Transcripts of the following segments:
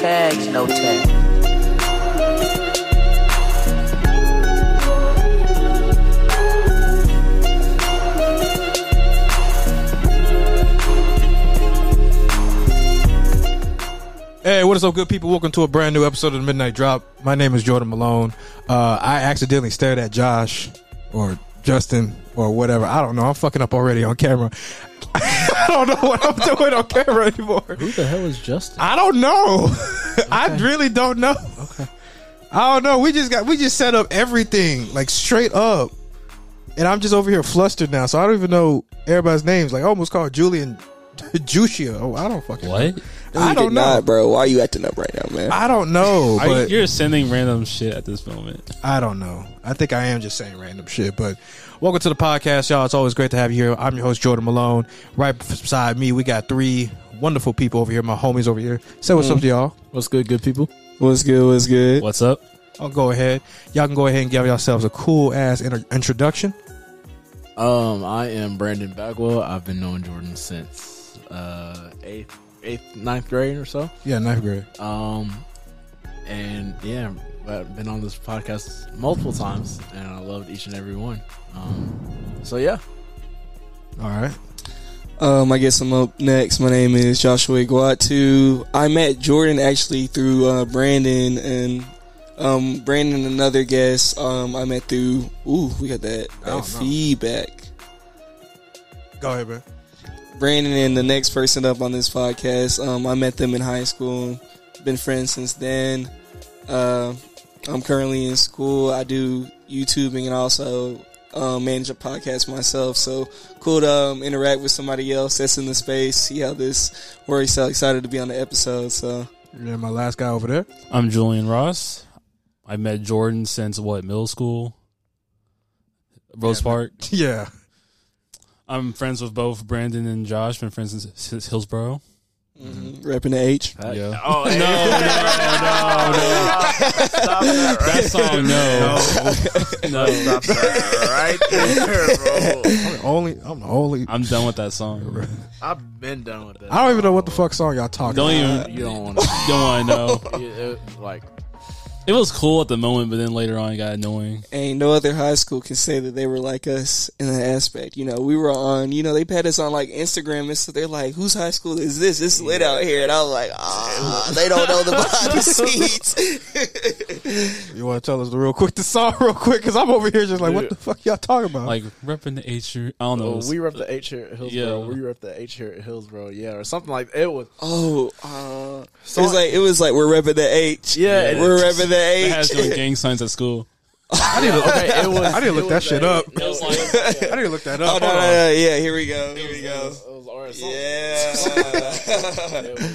tags, no. Hey, what is up, good people? Welcome to a brand new episode of the Midnight Drop. My name is Jordan Malone. Uh, I accidentally stared at Josh or Justin or whatever. I don't know. I'm fucking up already on camera. I don't know what I'm doing on camera anymore. Who the hell is Justin? I don't know. I really don't know. Okay. I don't know. We just got we just set up everything like straight up, and I'm just over here flustered now. So I don't even know everybody's names. Like I almost called Julian Juicia. Oh, I don't fucking know. What? No, I you don't know. not, bro. Why are you acting up right now, man? I don't know, Are you, but you're sending random shit at this moment. I don't know. I think I am just saying random shit. But welcome to the podcast, y'all. It's always great to have you here. I'm your host, Jordan Malone. Right beside me, we got three wonderful people over here. My homies over here. Say what's up to y'all. What's good, good people? What's good? What's good? What's up? I'll go ahead. Y'all can go ahead and give yourselves a cool ass inter- introduction. Um, I am Brandon Bagwell. I've been knowing Jordan since uh eighth, eighth, ninth grade or so. Yeah, ninth grade. Um, and yeah, I've been on this podcast multiple times, and I loved each and every one. Um, so yeah, All right. Um, I guess I'm up next. My name is Joshua Egwuatu. I met Jordan actually through uh, Brandon and um, Brandon, another guest. Um, I met through. Ooh, we got that, that feedback. Go ahead, man. Brandon and the next person up on this podcast. Um, I met them in high school. Been friends since then. Uh, I'm currently in school. I do YouTubing and also um, manage a podcast myself. So cool to um, interact with somebody else that's in the space. See how this works. So excited to be on the episode. So Yeah, my last guy over there. I'm Julian Ross. I met Jordan since what middle school, Rose Yeah, Park. Yeah. I'm friends with both Brandon and Josh. Been friends since, since Hillsboro. Mm repping the H. Yeah. Oh, no, no, no, no. Stop that That song, no, no. Stop that right there, bro. I'm the only. I'm the only. I'm done with that song. I've been done with that. I don't even know what the fuck song y'all talking. Don't about. even You don't want to. don't want to know. like It was cool at the moment, but then later on it got annoying. Ain't no other high school can say that they were like us in that aspect. You know, we were on, you know, they had us on like Instagram and so they're like, whose high school is this? It's lit out here. And I was like, ah, they don't know the behind the scenes. You want to tell us the real quick the song real quick? Because I'm over here just like, what the fuck y'all talking about? Like repping the H. I don't know. Oh, was- we rep the H here at Hillsboro. Yeah. We rep the H here at Hillsboro. Yeah, or something like it was. oh, uh, it was like, it was like, we're repping the H. Yeah, and we're it's- repping the They had doing gang signs at school. I need to, Okay, it was. I didn't look it that was shit up. It was like I didn't look that Oh, up. no, no, no, yeah, here we go. Here we it go. was, it was orange. Yeah.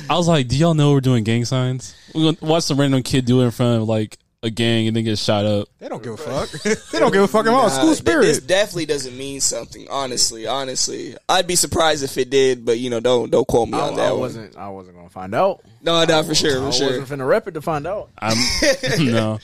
I was like, "Do y'all know we're doing gang signs?" We're gonna watch some random kid do it in front of like a gang and then get shot up. They don't give a fuck. they don't give a fuck at all. Nah, School th- This spirit. definitely doesn't mean something. Honestly, honestly, I'd be surprised if it did, but you know, don't don't quote me I, on that I one. wasn't. I wasn't gonna find out. No, no, for sure, I for sure. wasn't finna rep it to find out. I'm no.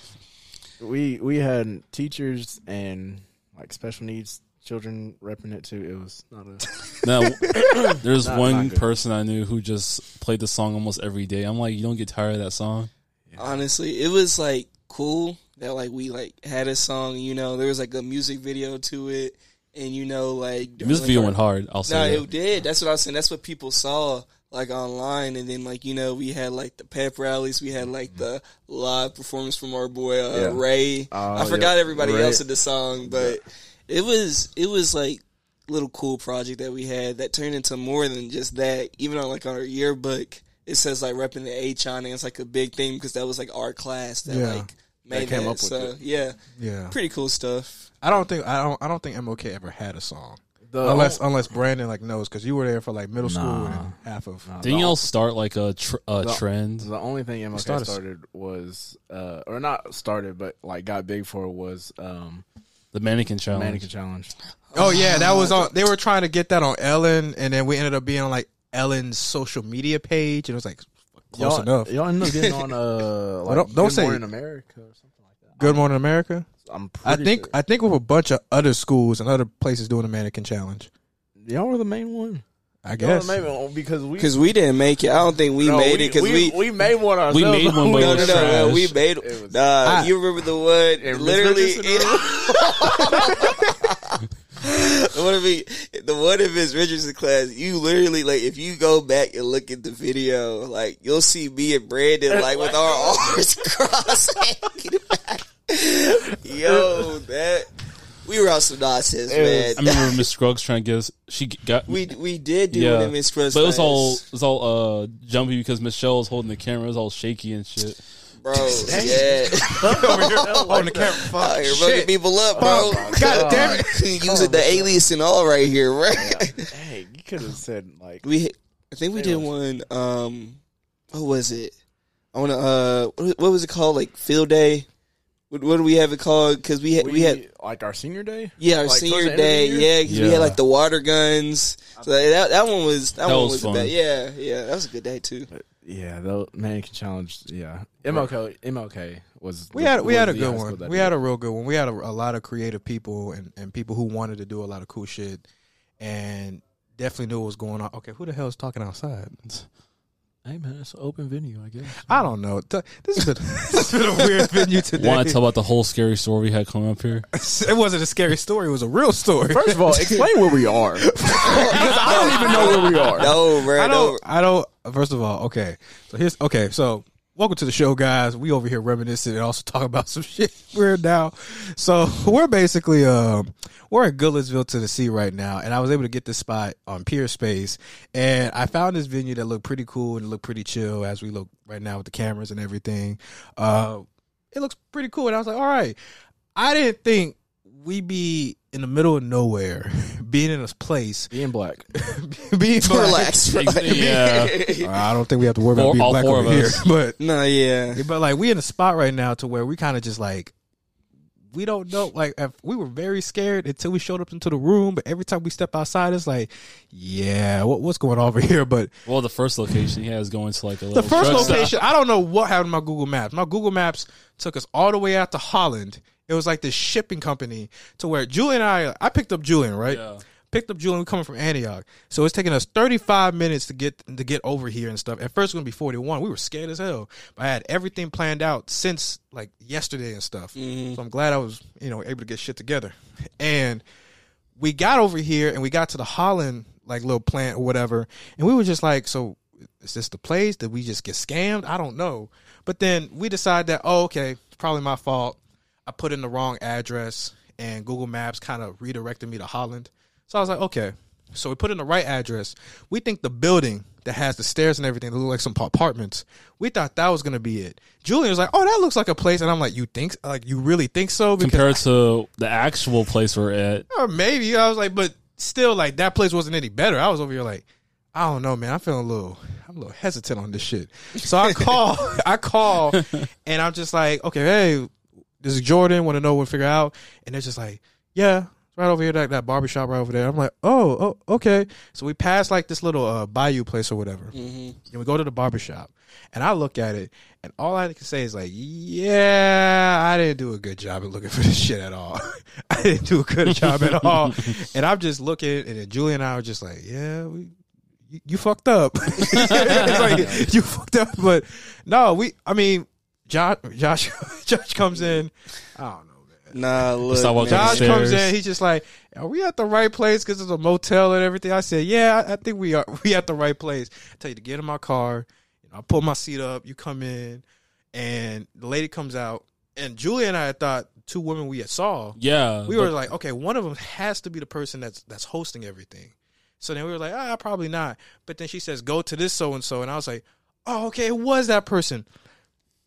We we had teachers and like special needs children repping it too. It was not a. Now, there's Not- one not person I knew who just played the song almost every day. I'm like, you don't get tired of that song? Honestly, it was like cool that like we like had a song. You know, there was like a music video to it, and you know, like This like, video our- went hard. I'll say No, say it that. did. That's what I was saying. That's what people saw like online, and then like you know we had like the pep rallies, we had like the live performance from our boy uh, Yeah. Ray. Oh, I forgot yeah. everybody Ray. else in the song, but it was it was like little cool project that we had that turned into more than just that. Even on like our yearbook, it says like repping the H on it. It's like a big thing because that was like our class that Yeah. like made came that. up with so it. yeah, Yeah. pretty cool stuff. I don't think I don't I don't think MLK ever had a song. The unless unless Brandon like knows because you were there for like middle school Nah. and half of. Nah. Didn't y'all start like a tr- a The- trend? The only thing MLK started- started, was, uh, or not started, but like got big for was um, The mannequin challenge. mannequin challenge. Oh yeah, that was on. They were trying to get that on Ellen, and then we ended up being on like Ellen's social media page, and it was like close y'all, enough. Y'all ended up getting on uh, like don't- don't Good say- Morning America or something like that. Good Morning America. I'm I think sure. I think with a bunch of other schools and other places doing the mannequin challenge. y'all were the main one. I guess. No, maybe because we Because we didn't make it. I don't think we no, made it because we. we made one ourselves. We made one, but no, it no, was no, no. trash. We made. It was- nah, I- you remember the one? Miss Literally, Richardson the one of the one of Miss Richardson class. You literally like if you go back and look at the video, like you'll see me and Brandon like with our arms crossed. Yo, that we were on some nonsense, man. I remember Miss Scruggs trying to get us. She got we we did do yeah, it in Miss Cruz but it was all it was all uh jumpy because Michelle was holding the camera. It was all shaky and shit. Bro. yeah, on the camera. Fuck. out here fucking people up, bro. God damn it. Using the alias and all right here, right? Hey, you could have said like We, I think we did one. Um, what was it? I want to. Uh, what, what was it called? Like field day. What, what do we have it called? Because we had we, had like our senior day. yeah our like, senior end of the day yeah because we had like the water guns. So that that one was that, That one was was, fun. the best. Yeah, yeah, that was a good day too. Yeah, the mannequin challenge. Yeah, MLK. MLK was. We had we had a good one. We had a real good one. We had a, a lot of creative people and, and people who wanted to do a lot of cool shit, and definitely knew what was going on. Okay, who the hell is talking outside? Hey man, it's an open venue, I guess. I don't know. Th- This has been this has been a weird venue today. Want to tell about the whole scary story we had coming up here? It wasn't a scary story. It was a real story. First of all, explain where we are. because I don't even know where we are. No, bro. I don't. I don't. First of all, okay. So here's okay. So welcome to the show, guys. We over here reminiscing and also talking about some shit we're now. So we're basically um we're in Goodlettsville, Tennessee right now, and I was able to get this spot on Peerspace, and I found this venue that looked pretty cool and looked pretty chill as we look right now with the cameras and everything. Uh, it looks pretty cool, and I was like, all right. I didn't think we'd be in the middle of nowhere, being in a place, Being black. being black. Relax. bro. yeah, Uh, I don't think we have to worry about being all black four over of here, us. but No, yeah. but like we in a spot right now to where we kind of just like we don't know. Like if we were very scared until we showed up into the room, but every time we step outside, it's like, yeah, what, what's going on over here? But well, the first location he has going to like a the first truck stop. location, I don't know what happened to my Google Maps. My Google Maps took us all the way out to Holland. It was like this shipping company to where Julian and I, I picked up Julian, right? Yeah. Picked up Julian. We coming from Antioch, so it's taking us 35 minutes to get to get over here and stuff. At first, it was gonna be 41. We were scared as hell, but I had everything planned out since like yesterday and stuff. Mm-hmm. So I'm glad I was, you know, able to get shit together. And we got over here and we got to the Holland like little plant or whatever, and we were just like, so is this the place? Did we just get scammed? I don't know. But then we decided that, oh, okay, it's probably my fault. I put in the wrong address and Google Maps kind of redirected me to Holland. So I was like, okay. So we put in the right address. We think the building that has the stairs and everything that look like some apartments. We thought that was gonna be it. Julian was like, "Oh, that looks like a place," and I'm like, "You think? Like, you really think so?" Because compared to the actual place we're at. or maybe I was like, but still, like that place wasn't any better. I was over here like, I don't know, man. I'm feeling a little, I'm a little hesitant on this shit. So I call, I call, and I'm just like, okay, hey, this is Jordan. Want to know what figure out? And they're just like, yeah. it's Right over here, that, that barbershop right over there. I'm like, oh, oh, okay. So we pass like this little uh, bayou place or whatever. And we go to the barbershop. And I look at it, and all I can say is like, yeah, I didn't do a good job at looking for this shit at all. I didn't do a good job at all. and I'm just looking, and then Julie and I are just like, yeah, we, you, you fucked up. It's like, you fucked up. But no, we, I mean, Josh, Josh, Josh comes in. I don't know, man. Nah, look. Man. Josh Stairs. comes in. He's just like, "Are we at the right place? Because it's a motel and everything." I said, "Yeah, I, I think we are. We at the right place." I tell you to get in my car. You know, I pull my seat up. You come in, and the lady comes out. And Julia and I had thought two women we had saw. Yeah, We but- were like, okay, one of them has to be the person that's that's hosting everything. So then we were like, ah, probably not. But then she says, go to this so and so, and I was like, oh, okay, it was that person.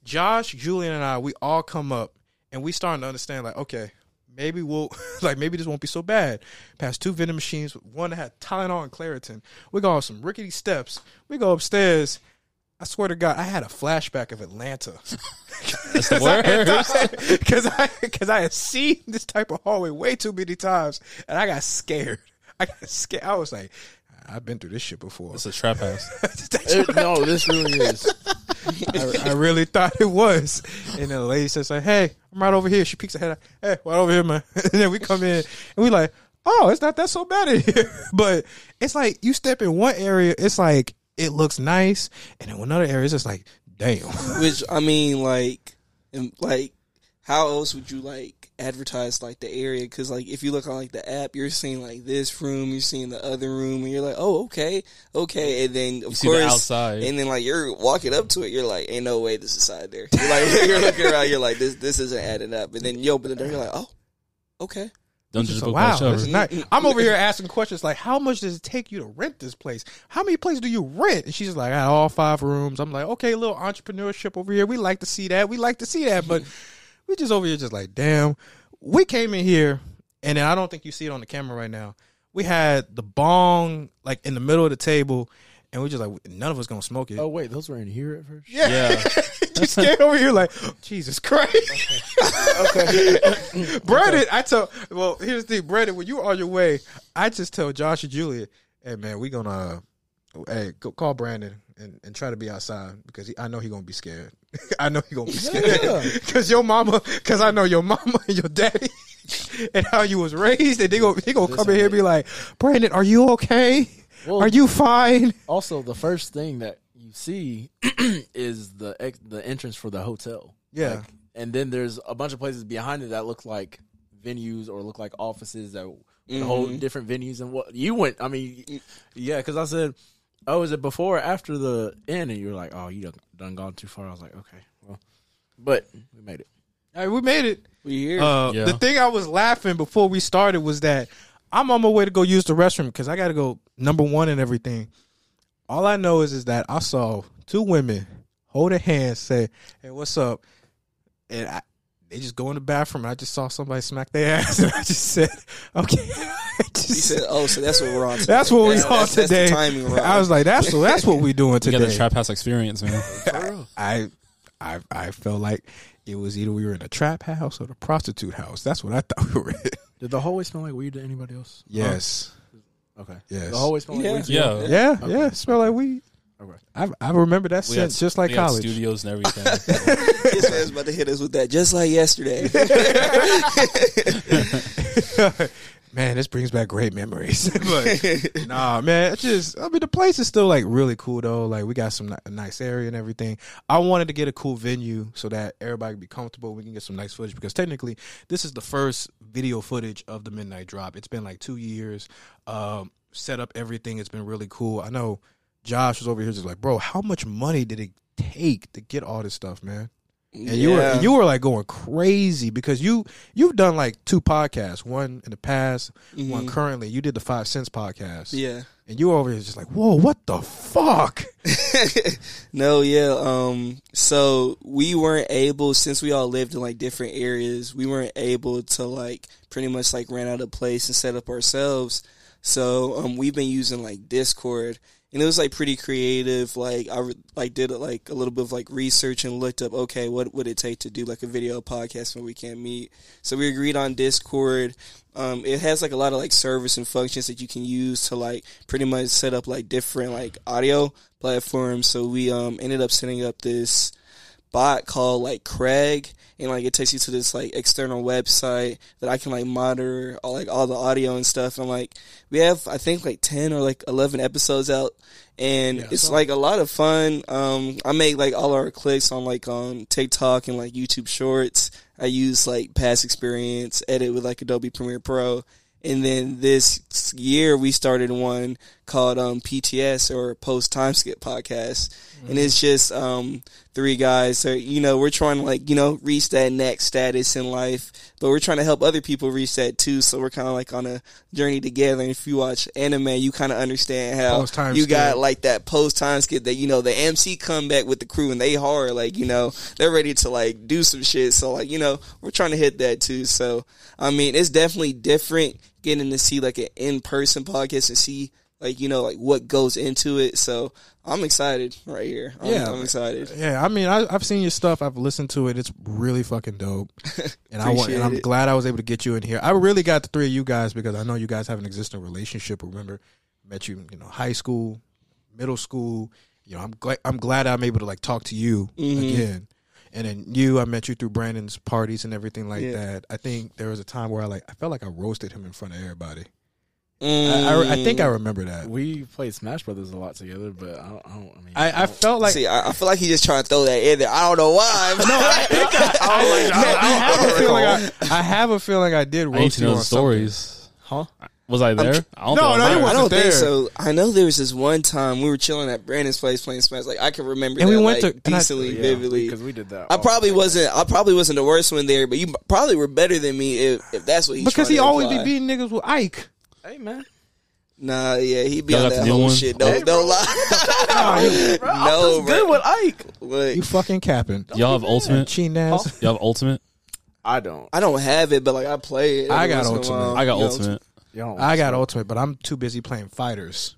Josh, Julian, and I, we all come up and we starting to understand, like, okay, maybe we'll like maybe this won't be so bad. Past two vending machines, one that had Tylenol and Claritin. We go off some rickety steps. We go upstairs. I swear to God, I had a flashback of Atlanta. That's the worst. Because I because I had seen this type of hallway way too many times, and I got scared. I got scared. I was like, I've been through this shit before. It's a trap house. It- no, this really is. I, I really thought it was. And the lady says like, "Hey, I'm right over here." She peeks her head. out, Hey, right over here, man. and then we come in and we like, oh, it's not that so bad in here. but it's like you step in one area, it's like it looks nice, and in another area, it's just like, damn. Which I mean, like, like, how else would you like advertise like the area? Because like, if you look on like the app, you're seeing like this room, you're seeing the other room, and you're like, oh, okay, okay, and then of You see course, the outside. and then like you're walking up to it, you're like, ain't no way this is side there. You're like, you're looking around, you're like, this this isn't adding up, and then you open the door, you're like, oh, okay. Don't just So, go wow, wow, this nice. I'm over here asking questions like, how much does it take you to rent this place? How many places do you rent? And she's like, I got all five rooms. I'm like, okay, little entrepreneurship over here. We like to see that. We like to see that, but we just over here just like, damn. We came in here, and then I don't think you see it on the camera right now. We had the bong like in the middle of the table, and we just like none of us gonna smoke it. Oh wait, those were in here at first. Yeah. just came over here like, Jesus Christ. Okay Brandon, I tell well, here's the thing, Brandon, when you on your way, I just tell Josh and Julia, hey man, we gonna hey, go call Brandon and, and try to be outside because he, I know he gonna be scared. I know he gonna be scared because your mama, because I know your mama and your daddy and how you was raised, and they go they gonna come in here and be like, Brandon, are you okay? Well- are you fine? Also, the first thing that you see is the ex- the entrance for the hotel. Yeah. Like, and then there's a bunch of places behind it that look like venues or look like offices that mm-hmm. hold different venues and what you went. I mean, yeah, because I said, "Oh, is it before or after the inn?" And you were like, "Oh, you done, done gone too far." I was like, "Okay, well," but we made it. All right, we made it. We here. Uh, Yeah. The thing I was laughing before we started was that I'm on my way to go use the restroom because I got to go number one and everything. All I know is is that I saw two women hold a hand, say, "Hey, what's up?" And I, they just go in the bathroom. And I just saw somebody smack their ass, and I just said, "Okay." I just- he said, oh, so that's what we're on. Today. that's what we That's- on that's- that's the today. timing I was like, "That's that's what we're doing You got the trap house experience, man. I, I, I felt like it was either we were in a trap house or the prostitute house. That's what I thought we were in. Did the hallway smell like weed to anybody else? Yes. Huh? Okay. Yes. The hallway smell like Yeah. weed. to you? Yeah. Yeah, Okay. yeah, smell like weed. Okay. I I remember that We had- scent just like we had college. studios and everything. His man's about to hit us with that just like yesterday. man, this brings back great memories. but nah, man, it's just I mean the place is still like really cool though. Like we got some nice area and everything. I wanted to get a cool venue so that everybody can be comfortable. We can get some nice footage because technically this is the first video footage of the midnight drop. It's been like two years. Um, set up everything. It's been really cool. I know Josh was over here just like, bro, how much money did it take to get all this stuff, man? And you were you were like going crazy because you you've done like two podcasts, one in the past, one currently. You did the Five Cents podcast, yeah. and you were over here just like, whoa, what the fuck? no, yeah. Um, so we weren't able since we all lived in like different areas. We weren't able to like pretty much like rent out a place and set up ourselves. So um, we've been using like Discord, and it was like pretty creative. Like I like did like a little bit of like research and looked up. Okay, what would it take to do like a video podcast when we can't meet? So we agreed on Discord. Um, it has like a lot of like service and functions that you can use to like pretty much set up like different like audio platforms. So we um ended up setting up this bot called like Craig and like it takes you to this like external website that I can like monitor all like all the audio and stuff and like we have I think like 10 or like 11 episodes out and it's like a lot of fun. Um I make like all our clicks on like on TikTok and like YouTube shorts. I use like past experience edit with like Adobe Premiere Pro and then this year we started one called um, PTS or Post Time Skip Podcast, and it's just um, three guys. So you know we're trying to like you know reach that next status in life, but we're trying to help other people reach that too. So we're kind of like on a journey together. And if you watch anime, you kind of understand how you got like that post time skip that you know the MC come back with the crew and they hard like you know they're ready to like do some shit. So like you know we're trying to hit that too. So I mean it's definitely different getting to see like an in person podcast and see like you know like what goes into it. So I'm excited right here. I'm, Yeah. I'm excited. Yeah, I mean, I, I've seen your stuff. I've listened to it. It's really fucking dope, and I want, and I'm it. glad I was able to get you in here. I really got the three of you guys because I know you guys have an existing relationship. Remember, met you, you know, high school, middle school. You know, I'm glad. I'm glad I'm able to like talk to you Mm-hmm. again. and then you, I met you through Brandon's parties and everything like Yeah. that. I think there was a time where I like I felt like I roasted him in front of everybody. Mm. I, I, I think I remember that. We played Smash Brothers a lot together, but I don't. I, don't, I mean, I, I felt like See, I, I feel like he's just trying to throw that in there. I don't know why. No, I think I have a feeling I, I have a feeling I did I need to know on the something. stories. huh? Was I there? I don't No, think I was no, you. I wasn't don't there. think so. I know there was this one time we were chilling at Brandon's place playing Smash. Like I can remember And that, we went like, to- and I- decently vividly. because we did that. I all- probably wasn't. I probably wasn't the worst one there, but you probably were better than me if, if that's what he's Because he to always imply. be beating niggas with Ike. Hey man, Nah, yeah, he be Y'all on got that the new whole one? shit. Don't Hey, don't lie. bro, I no, was good bro. with Ike. Look, You fucking capping. Y'all have ultimate. Cheating ass. Y'all have ultimate. I don't. I don't have it, but like I play it. I every got once in a Ultimate. while. I got You know, ultimate. Y'all I got ultimate, but I'm too busy playing fighters,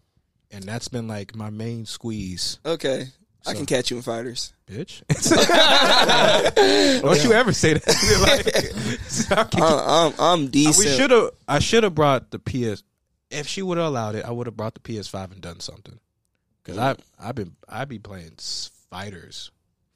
and that's been like my main squeeze, Okay, I So- can catch you in fighters. bitch. Don't you ever say that? like, I, I'm I'm we should have. I should have brought the PS. If she would have allowed it, I would have brought the PS5 and done something. Because I I've been I be playing fighters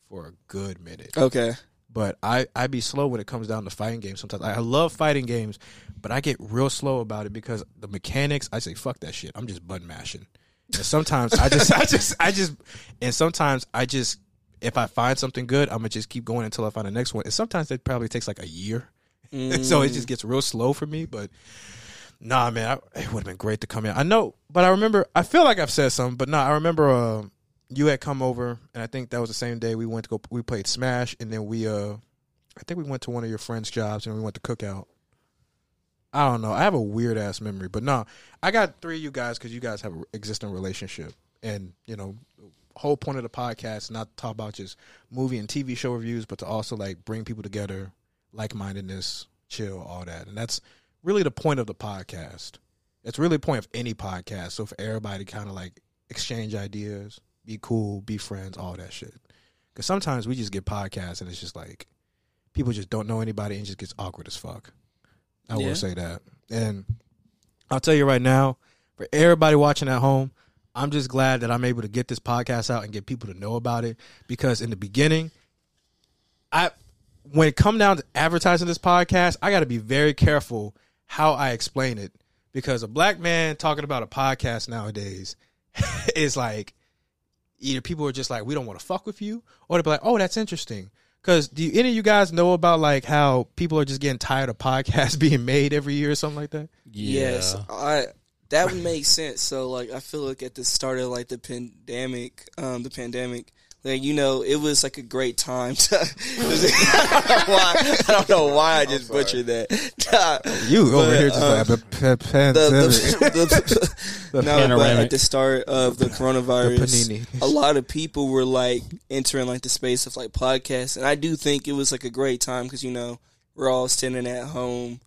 for a good minute. Okay. but I I be slow when it comes down to fighting games. Sometimes I love fighting games, but I get real slow about it because the mechanics. I say fuck that shit. I'm just button mashing. And sometimes I just I just I just and sometimes I just if I find something good, I'm gonna just keep going until I find the next one. And sometimes it probably takes like a year, so it just gets real slow for me. But nah, man, I, it would have been great to come in. I know, but I remember. I feel like I've said something, but nah, I remember. Uh, you had come over, and I think that was the same day we went to go. We played Smash, and then we, uh, I think we went to one of your friends' jobs, and we went to cookout. I don't know. I have a weird ass memory, but no, I got three of you guys because you guys have an existing relationship, and you know, whole point of the podcast not to talk about just movie and TV show reviews, but to also like bring people together, like mindedness, chill, all that, and that's really the point of the podcast. It's really the point of any podcast. So for everybody to kind of like exchange ideas, be cool, be friends, all that shit. Because sometimes we just get podcasts and it's just like people just don't know anybody and it just gets awkward as fuck. I Yeah. will say that. And I'll tell you right now, for everybody watching at home, I'm just glad that I'm able to get this podcast out and get people to know about it. Because in the beginning, I when it come down to advertising this podcast, I got to be very careful how I explain it because a black man talking about a podcast nowadays is like either people are just like we don't want to fuck with you or they'll be like oh that's interesting because do you, any of you guys know about like how people are just getting tired of podcasts being made every year or something like that Yes, I that would make sense. So like I feel like at the start of like the pandemic, um, the pandemic, like you know, it was like a great time to. I don't know why I don't know why I just butchered that. you over But, here just uh, like "P- p- pandemic." the, the, the, no, but at the start of the The coronavirus, panini. a lot of people were like entering like the space of like podcasts, and I do think it was like a great time because you know we're all sitting at home,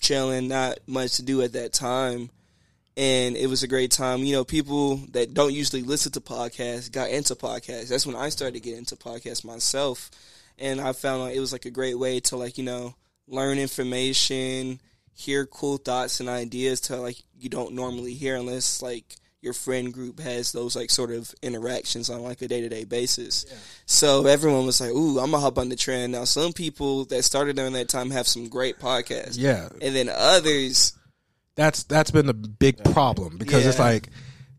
chilling, not much to do at that time, and it was a great time. You know, people that don't usually listen to podcasts got into podcasts. That's when I started to get into podcasts myself, and I found like it was like a great way to like you know learn information, hear cool thoughts and ideas to like you don't normally hear unless like your friend group has those like sort of interactions on like a day to day basis. So everyone was like, "Ooh, I'm gonna hop on the trend." Now, some people that started during that time have some great podcasts, yeah and then others, that's that's been the big problem because it's like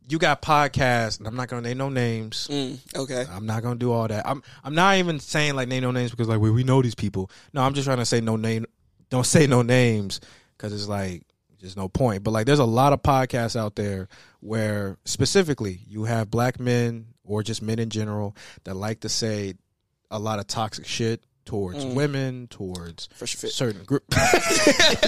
you got podcasts and i'm not gonna name no names mm, okay, I'm not gonna do all that. I'm I'm not even saying like name no names because like we we know these people. No, I'm just trying to say no name. Don't say no names because it's like there's no point. But like there's a lot of podcasts out there where specifically you have black men or just men in general that like to say a lot of toxic shit towards Mm. women, towards fresh fit. certain group.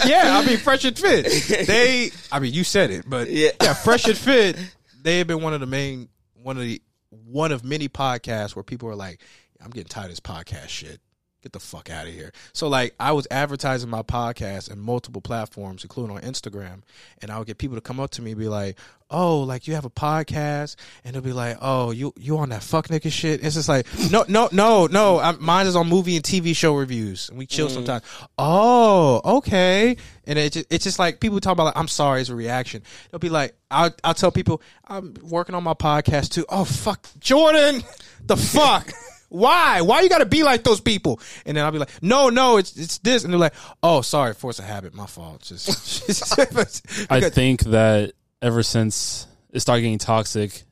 yeah, I mean fresh and fit. They, I mean you said it, but Yeah. yeah, fresh and fit. They have been one of the main, one of the, one of many podcasts where people are like, I'm getting tired of this podcast shit. Get the fuck out of here. So like, I was advertising my podcast in multiple platforms, including on Instagram, and I would get people to come up to me and be like, "Oh, like you have a podcast," and they'll be like, "Oh, you you on that fuck nigga shit?" It's just like, no, no, no, no. I'm, mine is on movie and TV show reviews, and we chill mm. sometimes. Oh, okay. And it just, it's just like people talk about like, I'm sorry as a reaction. They'll be like, I'll I'll tell people I'm working on my podcast too. Oh fuck, Jordan, the fuck. Why? Why you got to be like those people? And then I'll be like, no, no, it's it's this, and they're like, oh, sorry, force of habit, my fault. Just, I think that ever since it started getting toxic,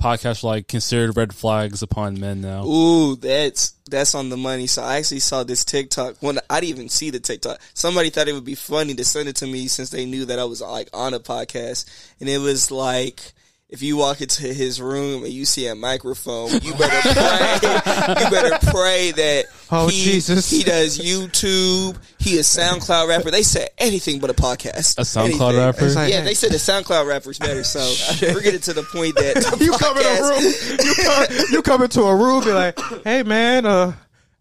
podcasts like considered red flags upon men now. Ooh, that's that's on the money. So I actually saw this TikTok. When I didn't even see the TikTok, somebody thought it would be funny to send it to me since they knew that I was like on a podcast, and it was like. If you walk into his room and you see a microphone, you better pray. you better pray that Oh, he, Jesus. he does YouTube. He is SoundCloud rapper. They said anything but a podcast. A SoundCloud Anything. rapper? Like- Yeah, they said the SoundCloud rapper's better. So we're getting to the point that the you come in a room, you come, you come into a room, be like, hey man, uh,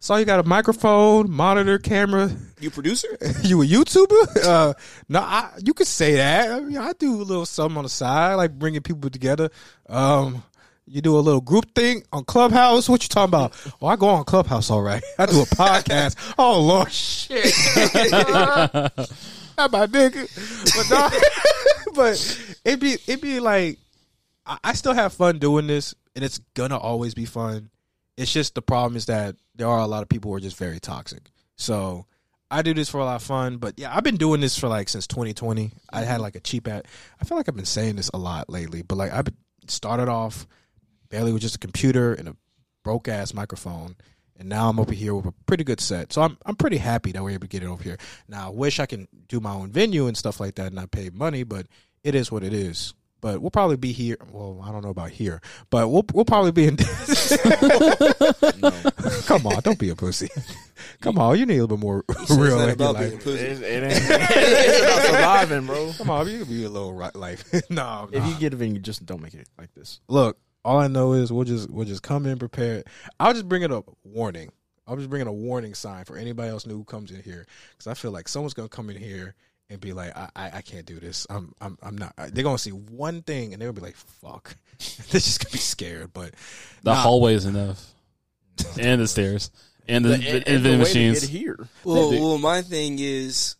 saw you got a microphone, monitor, camera. You producer? You a YouTuber? Uh, no, I, you could say that. I, mean, I do a little something on the side, like bringing people together. Um, you do a little group thing on Clubhouse. What you talking about? Oh, I go on Clubhouse. All right, I do a podcast. oh Lord, shit. Not my nigga, but no, but it be it be like I, I still have fun doing this, and it's gonna always be fun. It's just the problem is that there are a lot of people who are just very toxic. So I do this for a lot of fun, but yeah, I've been doing this for like since 2020. I had like a cheap at. I feel like I've been saying this a lot lately, but like I started off barely with just a computer and a broke ass microphone, and now I'm over here with a pretty good set. So I'm I'm pretty happy that we're able to get it over here. Now I wish I can do my own venue and stuff like that and not pay money, but it is what it is. But we'll probably be here. Well, I don't know about here, but we'll we'll probably be in. This. Come on, don't be a pussy. Come on, you need a little bit more real in your about being a life. pussy. It, it ain't it's about surviving, bro. Come on, you can be a little right life. no, If no. you get a you just don't make it like this. look, all I know is we'll just we'll just come in prepared. I'll just bring it up. warning. I'll just bring in a warning sign for anybody else new who comes in here because I feel like someone's gonna come in here and be like, I, I, I can't do this. I'm I'm I'm not. They're gonna see one thing and they'll be like, fuck. They're just gonna be scared. But The Nah. hallway is enough, and the stairs, and the, The- the, and- and and the the way to machines. get here. Well, well, my thing is,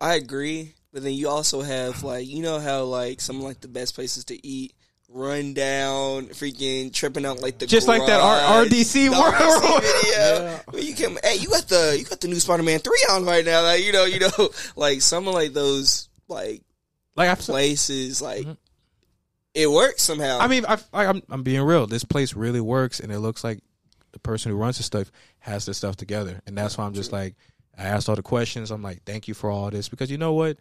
I agree, but then you also have like you know how like some like the best places to eat run down, freaking tripping out like the just like that R- RDC the world. RDC video. Yeah. Where you can, hey, you got the you got the new Spider Man three on right now. Like you know, you know, like some of like those like like I've, places, like Mhm. it works somehow. I mean, I, I, I'm I'm being real. This place really works, and it looks like the person who runs the stuff has this stuff together, and that's why I'm just like, I asked all the questions. I'm like, thank you for all this because you know what,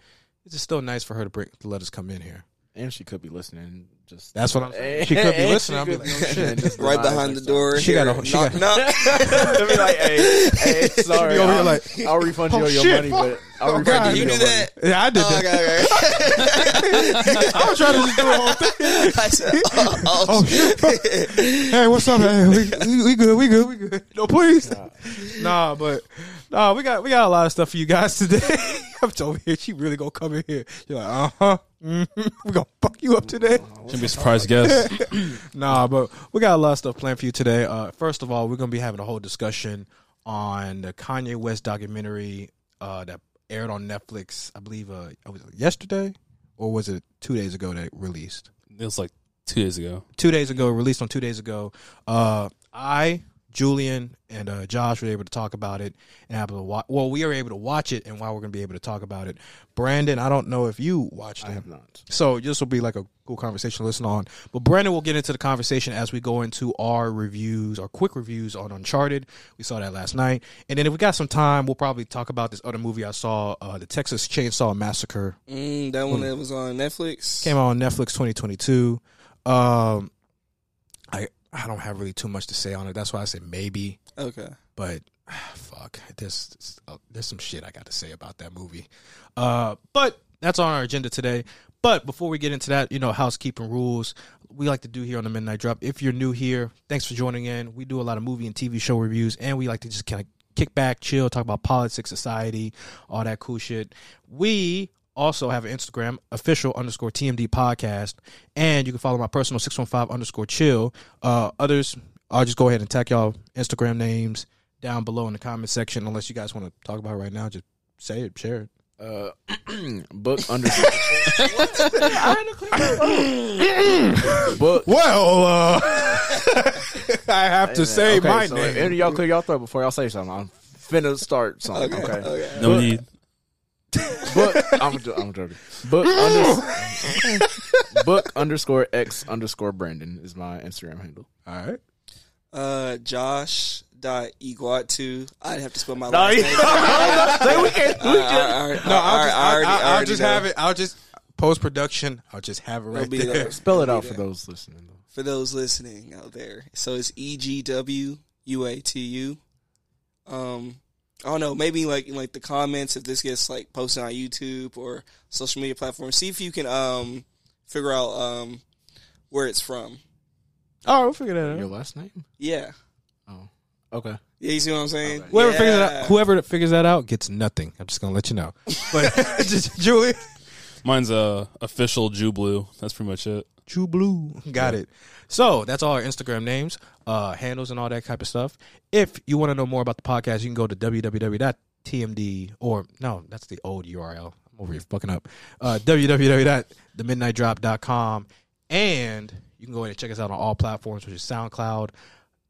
it's just still nice for her to bring to let us come in here. And she could be listening. Just That's what I'm saying. She could be listening. I'll be like, oh, shit. right behind the door. She got a- she knock, got- knock. They'll be like, hey, hey, sorry, Be over here I'll, like, I'll refund you oh, all your shit, money, fuck. but I'll Oh, refund God. you You your knew money. that? Yeah, I did Oh, that. okay, okay. I was trying to just do the whole thing. I said, oh, oh, Oh, shit. Hey, what's up? Hey, we, we, we good. We good. We good. No, please. Nah, but nah, we got we got a lot of stuff for you guys today. I'm over here. She really gonna come in here. You're like, uh huh. Mm-hmm. We gonna fuck you up today. Should be a surprise guest. Nah, but we got a lot of stuff planned for you today. Uh, first of all, we're gonna be having a whole discussion on the Kanye West documentary uh, that aired on Netflix. I believe uh, was it yesterday or was it two days ago that it released? It was like two days ago. two days ago, released on two days ago. Uh, I, Julian, and uh, Josh were able to talk about it and able to watch. Well, we are able to watch it, and why we're going to be able to talk about it, Brandon, I don't know if you watched I it, have not. so this will be like a cool conversation to listen on. But Brandon will get into the conversation as we go into our reviews, our quick reviews on Uncharted. We saw that last night, and then if we got some time, we'll probably talk about this other movie I saw, uh, the Texas Chainsaw Massacre. Mm, that one that was on Netflix. Came out on Netflix 2022. Um, I I don't have really too much to say on it. That's why I said maybe, Okay. but fuck, there's there's some shit I got to say about that movie. Uh, but that's on our agenda today. But before we get into that, you know, housekeeping rules we like to do here on the Midnight Drop. If you're new here, thanks for joining in. We do a lot of movie and TV show reviews, and we like to just kind of kick back, chill, talk about politics, society, all that cool shit. We also have an Instagram, official underscore TMD podcast, and you can follow my personal 615 underscore chill. Uh, others, I'll just go ahead and tag y'all Instagram names down below in the comment section, unless you guys want to talk about it right now. Just say it, share it. Uh, book underscore. book. Well, uh, I have to say Okay, my so name. Any of y'all clear y'all throat before y'all say something. I'm finna start something. Okay. Okay. Okay. No need. Book. I'm, I'm joking. Book. Under, book underscore x underscore Brandon is my Instagram handle. All right. Uh, Josh dot Egwuatu. I'd have to spell my last name. Say we can't. We I- I- can't. No, I'll just, I I, already- I, I I'll just have it. I'll just post production. I'll just have it right be there. there. Spell it It'll out be for there. those listening. Though. For those listening out there, so it's E G W U A T U. Um, I don't know. Maybe like in like the comments if this gets like posted on YouTube or social media platforms. See if you can um figure out um where it's from. Oh, we'll figure that out. Your last name? Yeah. Oh, okay. Yeah, you see what I'm saying? Okay. Whoever yeah. figures it out, whoever figures that out gets nothing. I'm just gonna let you know. But just Julie, Mine's uh, official Jew Blue. That's pretty much it. Jew Blue, got it. So that's all our Instagram names, uh, handles, and all that type of stuff. If you want to know more about the podcast, you can go to www.tmd or no, that's the old URL. I'm over here fucking up. Uh, www.themidnightdrop.com, and you can go ahead and check us out on all platforms, which is SoundCloud.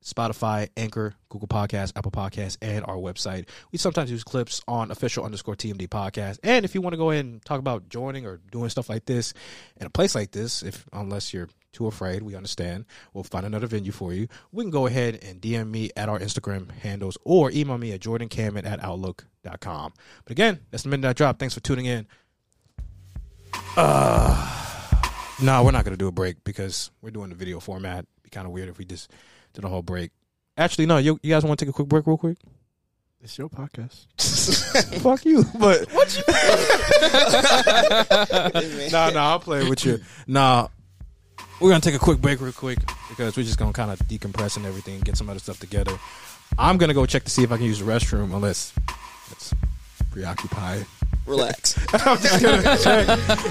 Spotify, Anchor, Google Podcasts, Apple Podcasts, and our website. We sometimes use clips on official underscore TMD podcast. And if you want to go ahead and talk about joining or doing stuff like this in a place like this, if unless you're too afraid, we understand. We'll find another venue for you. We can go ahead and DM me at our Instagram handles or email me at jordancammett at outlook.com. But again, that's the Midnight Drop. Thanks for tuning in. Uh, no, we're not going to do a break because we're doing the video format. It'd be kind of weird if we just did a whole break. Actually, no. You, you guys want to take a quick break, real quick? It's your podcast. Fuck you. But what you? man. nah, nah. I'll play with you. Nah, we're gonna take a quick break, real quick, because we're just gonna kind of decompress and everything, get some other stuff together. I'm gonna go check to see if I can use the restroom, unless it's preoccupied. Relax. I'm just gonna check,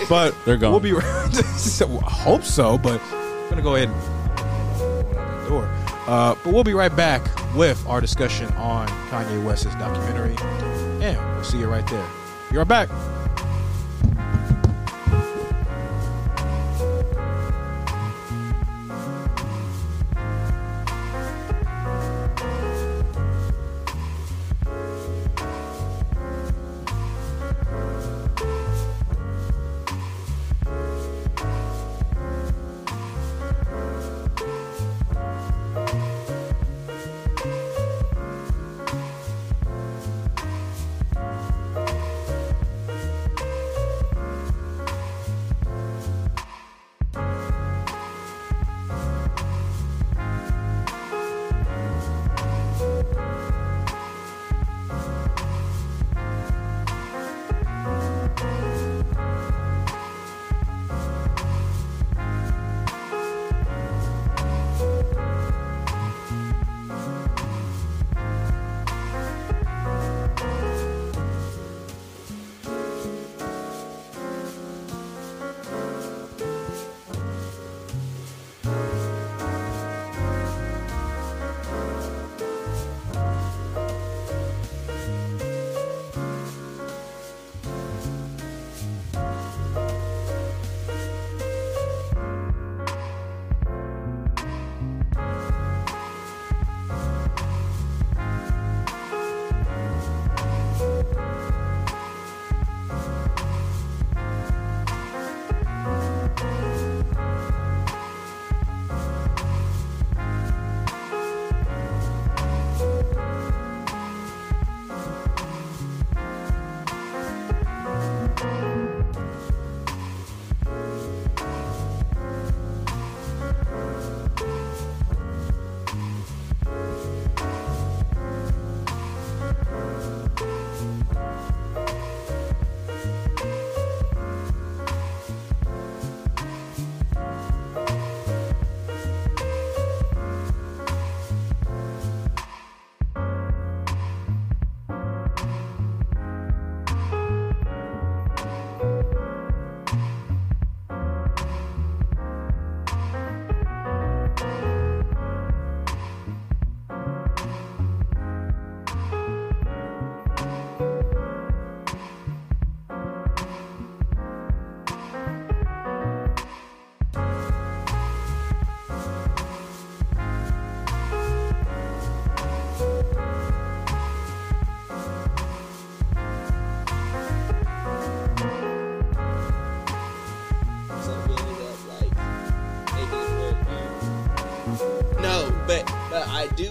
but They're gone. We'll be. I hope so, but I'm gonna go ahead and open up door. Uh, but we'll be right back with our discussion on Kanye West's documentary, and we'll see you right there. Be right back.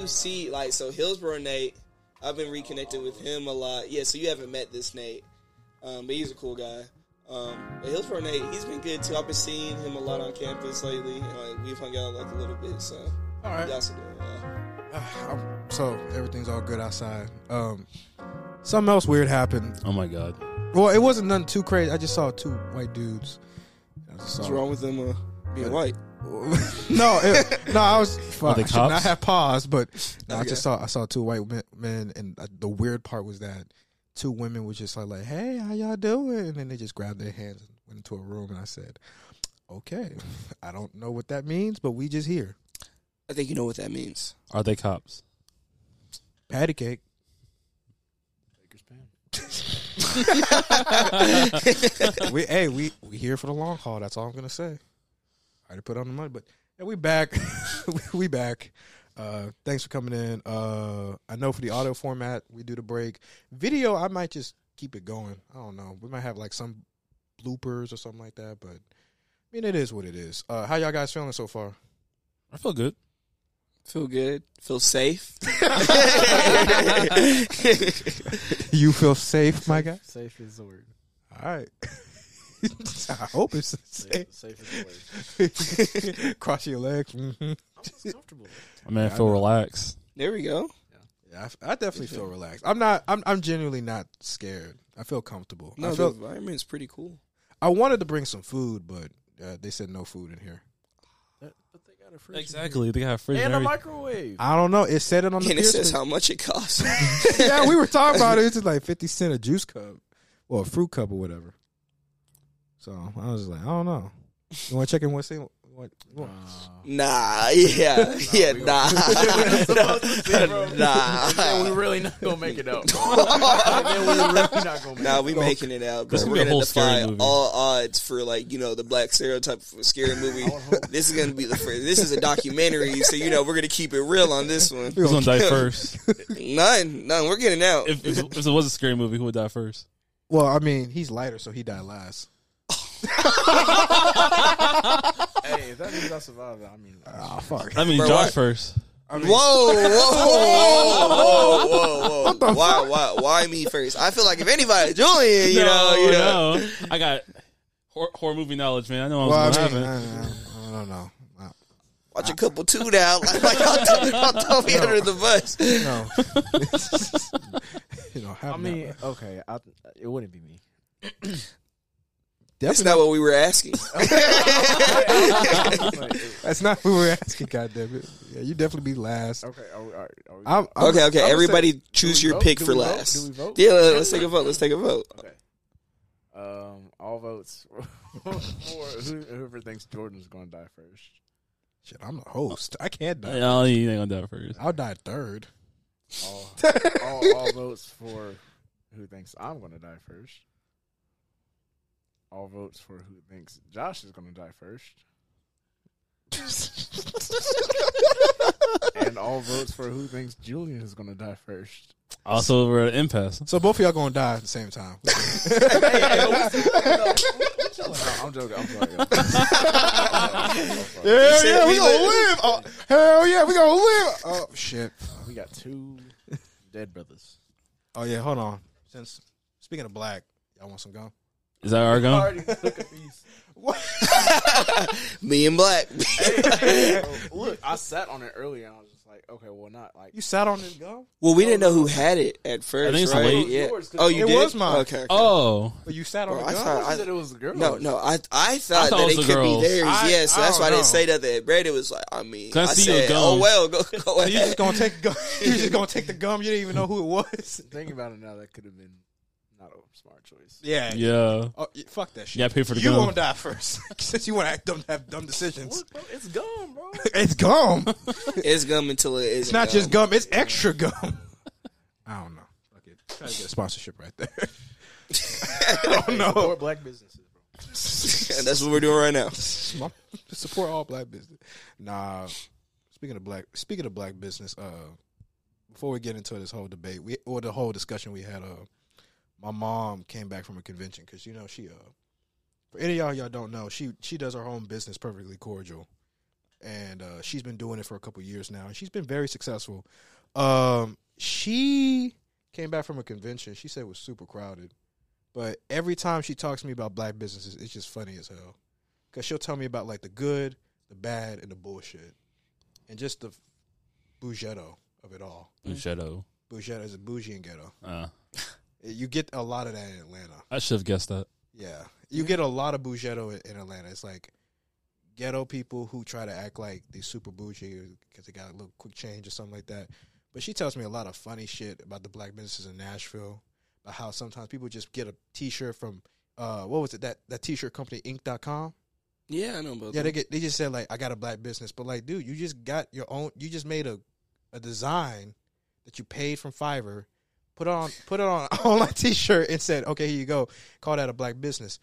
Do see like so Hillsborough Nate. I've been reconnected with him a lot. Yeah, so you haven't met this Nate, um, but he's a cool guy. Um, but Hillsborough Nate, he's been good too. I've been seeing him a lot on campus lately, and like, we've hung out like a little bit. So All right. y'all doing well. So everything's all good outside. Um, something else weird happened. Oh my god. Well, it wasn't nothing too crazy. I just saw two white dudes. I What's wrong with them uh, being white? no, it, no, I was. Fuck, I should not have paused, but no, I just saw. I saw two white men, men, and uh, the weird part was that two women was just like, like, "Hey, how y'all doing?" And then they just grabbed their hands and went into a room, and I said, "Okay, I don't know what that means, but we just here." I think you know what that means. Are they cops? Patty cake. Baker's Pan. we hey we we here for the long haul. That's all I'm gonna say. I already put on the money, but yeah, we back. we, we back. Uh, thanks for coming in. Uh, I know for the audio format, we do the break. Video, I might just keep it going. I don't know. We might have like some bloopers or something like that, but I mean, it is what it is. Uh, how y'all guys feeling so far? I feel good. Feel good. Feel safe. you feel safe, my guy? Safe is the word. All right. I hope it's safe. Safe, safe is the word. Cross your legs. hmm I'm comfortable. I mean, I Yeah, I feel know. relaxed. there we go. Yeah, I, I definitely feel relaxed. I'm not. I'm. I'm genuinely not scared. I feel comfortable. No, I the feel. environment's pretty cool. I wanted to bring some food, but uh, they said no food in here. That- but they got a fridge. Exactly. They got a fridge And and a microwave. I don't know. It said it on the. And it says Pearson- how much it costs. yeah, we were talking about it. It's just like fifty cent a juice cup, or a fruit cup, or whatever. So I was like, I don't know. You want to check in? What? What? what, what? Uh, nah, yeah, yeah, we- nah, then we nah. really not gonna make it out. then we really not gonna make Nah, it. we making it out, This bro. We're gonna whole defy all odds for like you know the black stereotype of a scary movie. This is gonna be the first. This is a documentary, so you know we're gonna keep it real on this one. Who's gonna die first? None, none. We're getting out. if, if, if it was a scary movie, who would die first? Well, I mean, he's lighter, so he died last. Hey, if that means I survive, I mean, Oh fuck! I mean, Bro, Josh what? first. I mean, Whoa, whoa, whoa, whoa, whoa! Why, why, why me first? I feel like if anybody, Julian, you know, you know. no. I got horror, horror movie knowledge, man. I know Well, what's I gonna mean, happen. I, I don't know. Watch a couple two now. Like, like I'll, throw, I'll throw me under the bus. No. you know, have I mean, okay, I, it wouldn't be me. That's not what we were asking. That's not what we were asking. God damn it! Yeah, you definitely be last. Okay, are we, are, are I'm, I'm, Okay, okay. I'm Everybody do choose your vote? pick Do for we vote? last. Do we vote? Yeah, let- let's take a vote. Let's take a vote. Okay. Um, all votes for whoever thinks Jordan's going to die first. Shit, I'm the host. I can't die. No, you ain't gonna die first. I'll die third. All, all, all votes for who thinks I'm going to die first. All votes for who thinks Josh is going to die first. and all votes for who thinks Julian is going to die first. Also, we're at an impasse. So both of y'all gonna die at the same time. I'm joking. I'm sorry. Hell said yeah, we we gonna live. live. Oh, hell yeah, we gonna live. Oh shit. we got two dead brothers. Oh yeah, hold on. Since speaking of black, y'all want some gum? Is that our gun? already took a piece. Me and Black. Look, I sat on it earlier and I was just like, okay, well, not like. You sat on this gum, well, we didn't know who had it at first, think it's right? late. Yeah. Yours, 'cause Oh, you it did? was mine. Okay. okay. Oh, but you sat on Bro, the I gum. thought- I said it was a girl. No, no, I I thought, thought that it it could the be theirs. I- yes, so I that's don't why I didn't say that. That Brandon was like, I mean, Can I I see your said, gum? oh well, go go So you ahead. just gonna take gum? You just gonna take the gum? You didn't even know who it was. Thinking about it now, that could have been not a smart choice. Yeah, yeah. Oh, yeah, fuck that shit. You gotta pay for the gum. you gum. gonna die first since you want to act dumb, have dumb decisions. Look, bro, it's bro. It's gum. It's gum until it is. It's not just gum. It's extra gum. I don't know. Fuck it. Try to get a sponsorship right there. I don't know. Support black businesses, bro. And that's what we're doing right now. Support all black business. Nah. Speaking of black, speaking of black business, uh, before we get into this whole debate, we or the whole discussion we had, uh, my mom came back from a convention because you know she, uh, for any of y'all y'all don't know, she she does her own business perfectly cordial. and uh, she's been doing it for a couple years now, and she's been very successful. Um, she came back from a convention. She said it was super crowded, but every time she talks to me about black businesses, it's just funny as hell. Cause she'll tell me about like the good, the bad, and the bullshit, and just the bougetto of it all. Shadow. Bougetto is a bougie and ghetto. Uh, You get a lot of that in Atlanta. I should have guessed that. Yeah, you get a lot of bougetto in, in Atlanta. It's like ghetto people who try to act like they super bougie because they got a little quick change or something like that. But she tells me a lot of funny shit about the black businesses in Nashville, about how sometimes people just get a T-shirt from uh, what was it that that T-shirt company Inc.com. Yeah, I know about Yeah, that. they get they just said like I got a black business, but like dude, you just got your own. You just made a a design that you paid from Fiverr, put on put it on online T-shirt and said, okay, here you go. Call that a black business.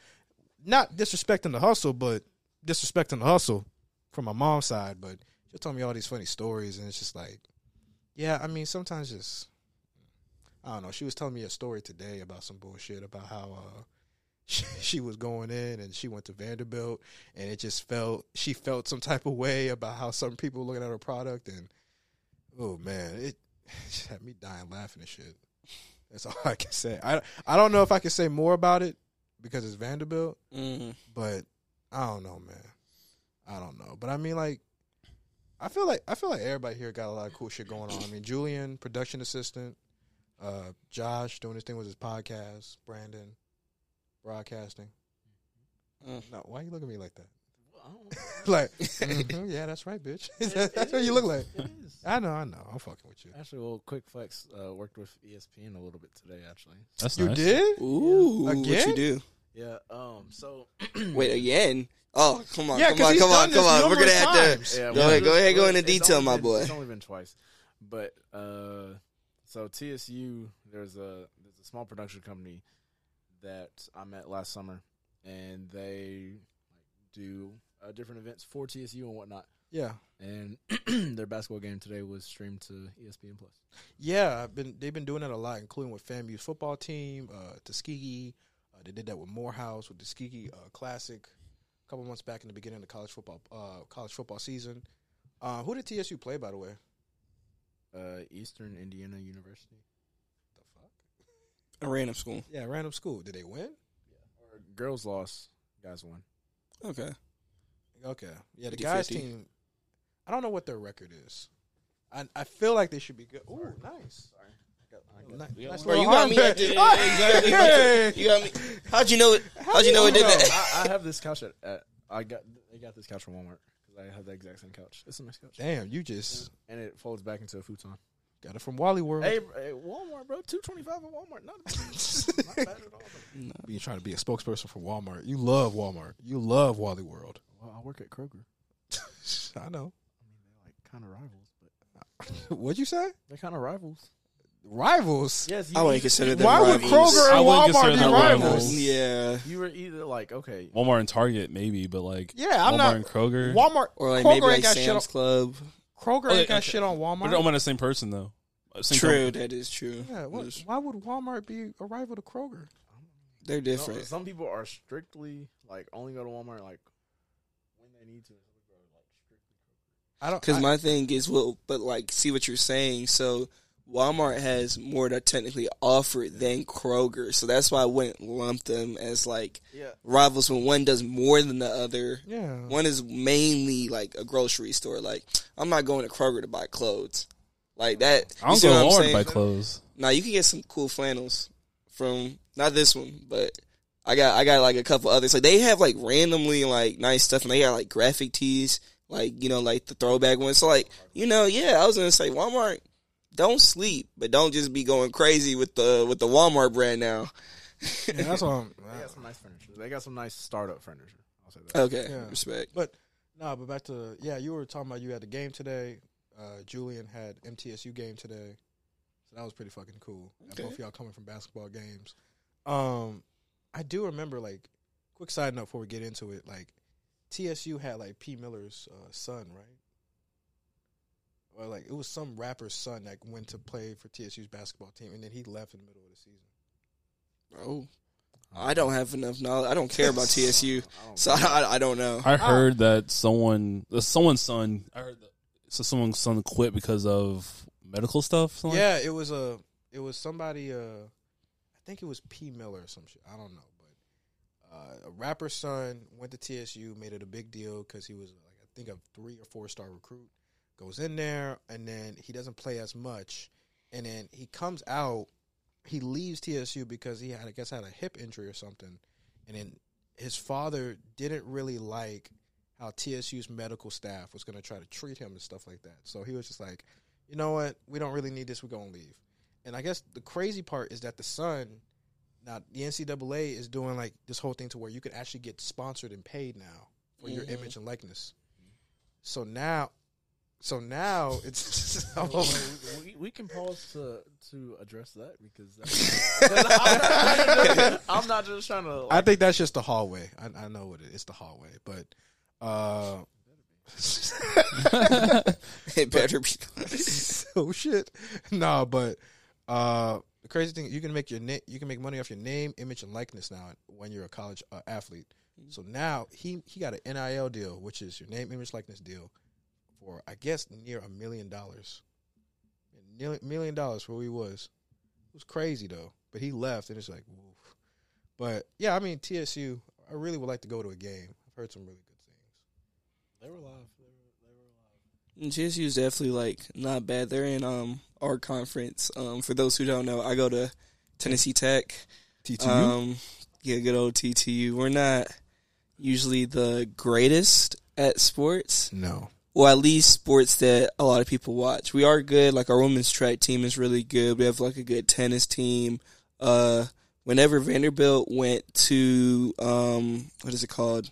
Not disrespecting the hustle, but disrespecting the hustle from my mom's side. But she told me all these funny stories, and it's just like, yeah, I mean, sometimes just I don't know. She was telling me a story today about some bullshit about how. uh she, she was going in and she went to Vanderbilt and it just felt she felt some type of way about how some people were looking at her product and oh man it just had me dying laughing and shit that's all i can say. I i don't know if i can say more about it because it's vanderbilt Mhm. but i don't know man. I don't know. But i mean like i feel like i feel like everybody here got a lot of cool shit going on. I mean julian production assistant uh josh doing his thing with his podcast brandon broadcasting. Mm. no why you look at me like that like, mhm, yeah, that's right, bitch. that's what you look like. It is. I know, I know. I'm fucking with you. Actually, well, quick flex uh, worked with ESPN a little bit today. Actually, That's You nice. did? Ooh, what Again? you do? yeah. Um. So Wait again? Oh, come on, Yeah, come 'cause on, he's come on, done come this on. We're gonna have times. to. Yeah, Go ahead, go ahead, go into detail, only my been- boy. It's only been twice, but uh, so TSU, there's a there's a small production company that I met last summer, and they do uh, different events for TSU and whatnot. Yeah, And their basketball game today was streamed to ESPN Plus. yeah. I've been they've been doing that a lot, including with FAMU's football team, uh, Tuskegee. Uh, they did that with Morehouse with the Tuskegee uh, Classic a couple months back in the beginning of the college football uh, college football season. Uh, who did TSU play, by the way? Uh, Eastern Indiana University. The fuck? A random school. Yeah, random school. Did they win? Yeah. Or girls lost, guys won. Okay. Okay. Yeah, the 50-50. guys team. I don't know what their record is. I I feel like they should be good. Ooh, nice. Sorry. I got, Nice, nice Bro, you got me at the, exactly. Hey. You got me. How'd you know it? How'd you know it did know? that? I, I have this couch at, at I got they got this couch from Walmart because I have the exact same couch. It's a nice couch, Damn, you just and it folds back into a futon. got it from Wally World. Hey, hey Walmart, bro, two twenty five at Walmart. Not, not bad at all. You trying to be a spokesperson for Walmart. You love Walmart. You love Wally World. Well, I work at Kroger. I know. I mean, they're like kind of rivals, but What'd you say? they're kind of rivals. Rivals. Yes, I wouldn't consider them Why would. Kroger I and wouldn't Walmart consider be them rivals? rivals. Yeah. You were either like okay, Walmart and Target, maybe, but like Yeah, I'm Walmart not. and Kroger. Walmart Or like Kroger maybe like got shit on Sam's Club. Kroger oh, Okay, ain't got shit on But Walmart. they're almost the same person though. Same True, company. that is true. yeah, what, why would Walmart be a rival to Kroger? They're some, different. some people are strictly like only go to Walmart like when they need to. and some people are, like, strictly Kroger. I don't. Because my thing is, well, but like, see what you're saying. So Walmart has more to technically offer than Kroger, so that's why I wouldn't lump them as like Yeah, rivals when one does more than the other. yeah. One is mainly like a grocery store. Like I'm not going to Kroger to buy clothes. Like that. I you don't go what to Walmart to buy clothes. Now you can get some cool flannels from not this one, but I got I got like a couple others. Like they have like randomly like nice stuff, and they got like graphic tees, like you know like the throwback ones. So like you know, yeah, I was gonna say Walmart. Don't sleep, but don't just be going crazy with the with the Walmart brand now. yeah, that's what I'm. they got some nice furniture. They got some nice startup furniture. I'll say that. Okay, Yeah. respect. But no, but back to yeah, you were talking about you had the game today. Uh, Julian had MTSU game today, so that was pretty fucking cool. Okay. Both of y'all coming from basketball games. Um, I do remember like quick side note before we get into it, like TSU had like P Miller's uh, son, right? Or like it was some rapper's son that went to play for TSU's basketball team, and then he left in the middle of the season. Oh, I don't have enough knowledge. I don't care about TSU, so I, I don't know. I heard that someone, someone's son. I heard that so someone's son quit because of medical stuff. something like Yeah, it was a it was somebody uh I think it was P Miller or some shit. I don't know, but uh, a rapper's son went to TSU, made it a big deal cuz he was like I think a 3 or 4 star recruit. Goes in there and then he doesn't play as much and then he comes out he leaves TSU because he had I guess had a hip injury or something. And then his father didn't really like how TSU's medical staff was going to try to treat him and stuff like that. So he was just like, you know what? We don't really need this. We're going to leave. And I guess the crazy part is that the son, now the NCAA is doing like this whole thing to where you can actually get sponsored and paid now for your Mhm. image and likeness. So now, so now it's we, we can pause to to address that because that's, I'm, not just trying to. I think that's just the hallway. I, I know what it is. It's the hallway, but uh, It better be. oh shit. No, but uh, the crazy thing you can make your na- you can make money off your name, image, and likeness now when you're a college uh, athlete. So now he he got an NIL deal, which is your name, image, likeness deal, for I guess near a million dollars. A million- million dollars for who he was. It was crazy though, but he left, and it's like, woof. But yeah, I mean TSU. I really would like to go to a game. I've heard some really good things. they were live. They were, they were live. TSU is definitely like not bad. They're in um our conference. Um, for those who don't know, I go to Tennessee Tech. TTU. Um, yeah, good old TTU. We're not usually the greatest at sports. no. Well, at least sports that a lot of people watch. We are good. Like our women's track team is really good. We have like a good tennis team. Uh, whenever Vanderbilt went to um, what is it called?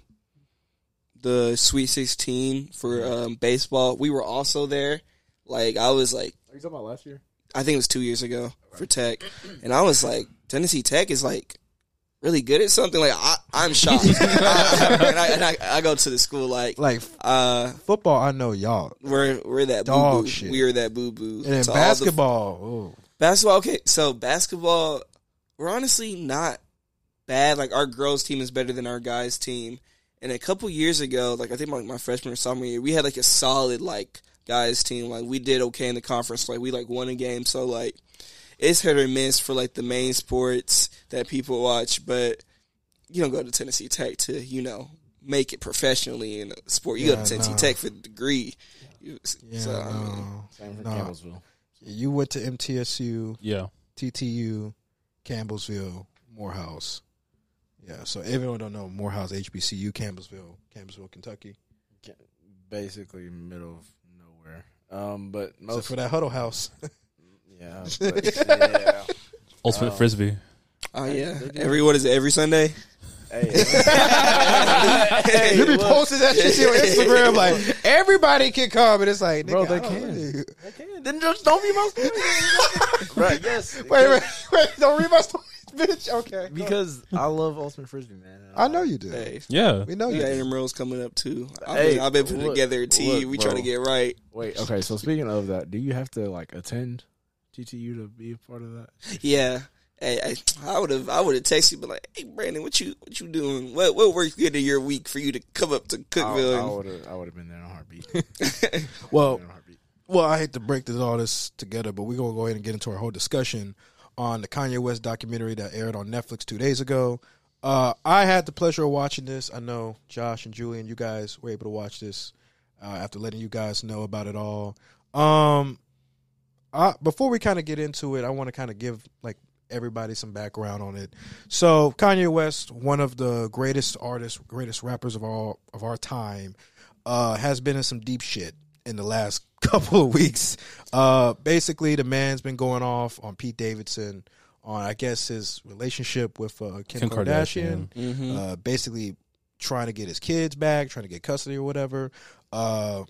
The Sweet Sixteen for um, baseball, we were also there. Like I was like, Are you talking about last year? I think it was two years ago for Tech, and I was like, Tennessee Tech is like really good at something. Like I, I'm shocked, I- and, I, and I, I go to the school like, Like uh, football, I know y'all. we're we're that boo boo. shit. We are that boo boo. And then basketball. oh. basketball. Okay, so basketball, we're honestly not bad. Like our girls team is better than our guys team. And a couple years ago, like I think like my freshman or sophomore year, we had like a solid like guys team. Like we did okay in the conference. Like we like won a game. So like it's hit or miss for like the main sports that people watch. But you don't go to Tennessee Tech to you know make it professionally in a sport. You go to Tennessee nah. Tech for the degree. Yeah, so, I mean, no. Same for No. Campbellsville. You went to MTSU, Yeah. TTU, Campbellsville, Morehouse. Yeah, so everyone don't know Morehouse, HBCU, Campbellsville, Campbellsville, Kentucky. Basically middle of nowhere. Um, but Except most for that Huddle House. yeah, but, yeah. Ultimate Oh. frisbee. Oh yeah, every what is it? Every Sunday. Hey, you be look. posting that shit on Instagram like everybody can come, and it's like, Bro, they can. really- I can't. Then just don't be my story. right? Yes. Wait, wait, wait! Don't read my stories, bitch. Okay, Because I love ultimate frisbee, man. I know you do. Hey, Yeah. We know we you. got do. intramurals coming up too. I've Hey, been, I've been putting look, together a team. look, we trying to bro. get right. Wait. Okay. So speaking of that, do you have to like attend TTU to be a part of that? Yeah. Hey, hey, I would have, I would have texted you, but like, hey, Brandon, what you, what you doing? What, what works good in your week for you to come up to I Cookeville? would have. I would have been there in a heartbeat. Well, In a heartbeat. Well, I hate to break this all this together, but we're gonna go ahead and get into our whole discussion on the Kanye West documentary that aired on Netflix two days ago. Uh, I had the pleasure of watching this. I know Josh and Julian, you guys were able to watch this uh, after letting you guys know about it all. Um, I, before we kind of get into it, I want to kind of give like everybody some background on it. So Kanye West, one of the greatest artists, greatest rappers of all of our time, uh, has been in some deep shit in the last couple of weeks. Uh, basically, the man's been going off on Pete Davidson on, I guess, his relationship with uh, Kim, Kim Kardashian. Kardashian. mm-hmm. Uh, basically, trying to get his kids back, trying to get custody or whatever. Uh,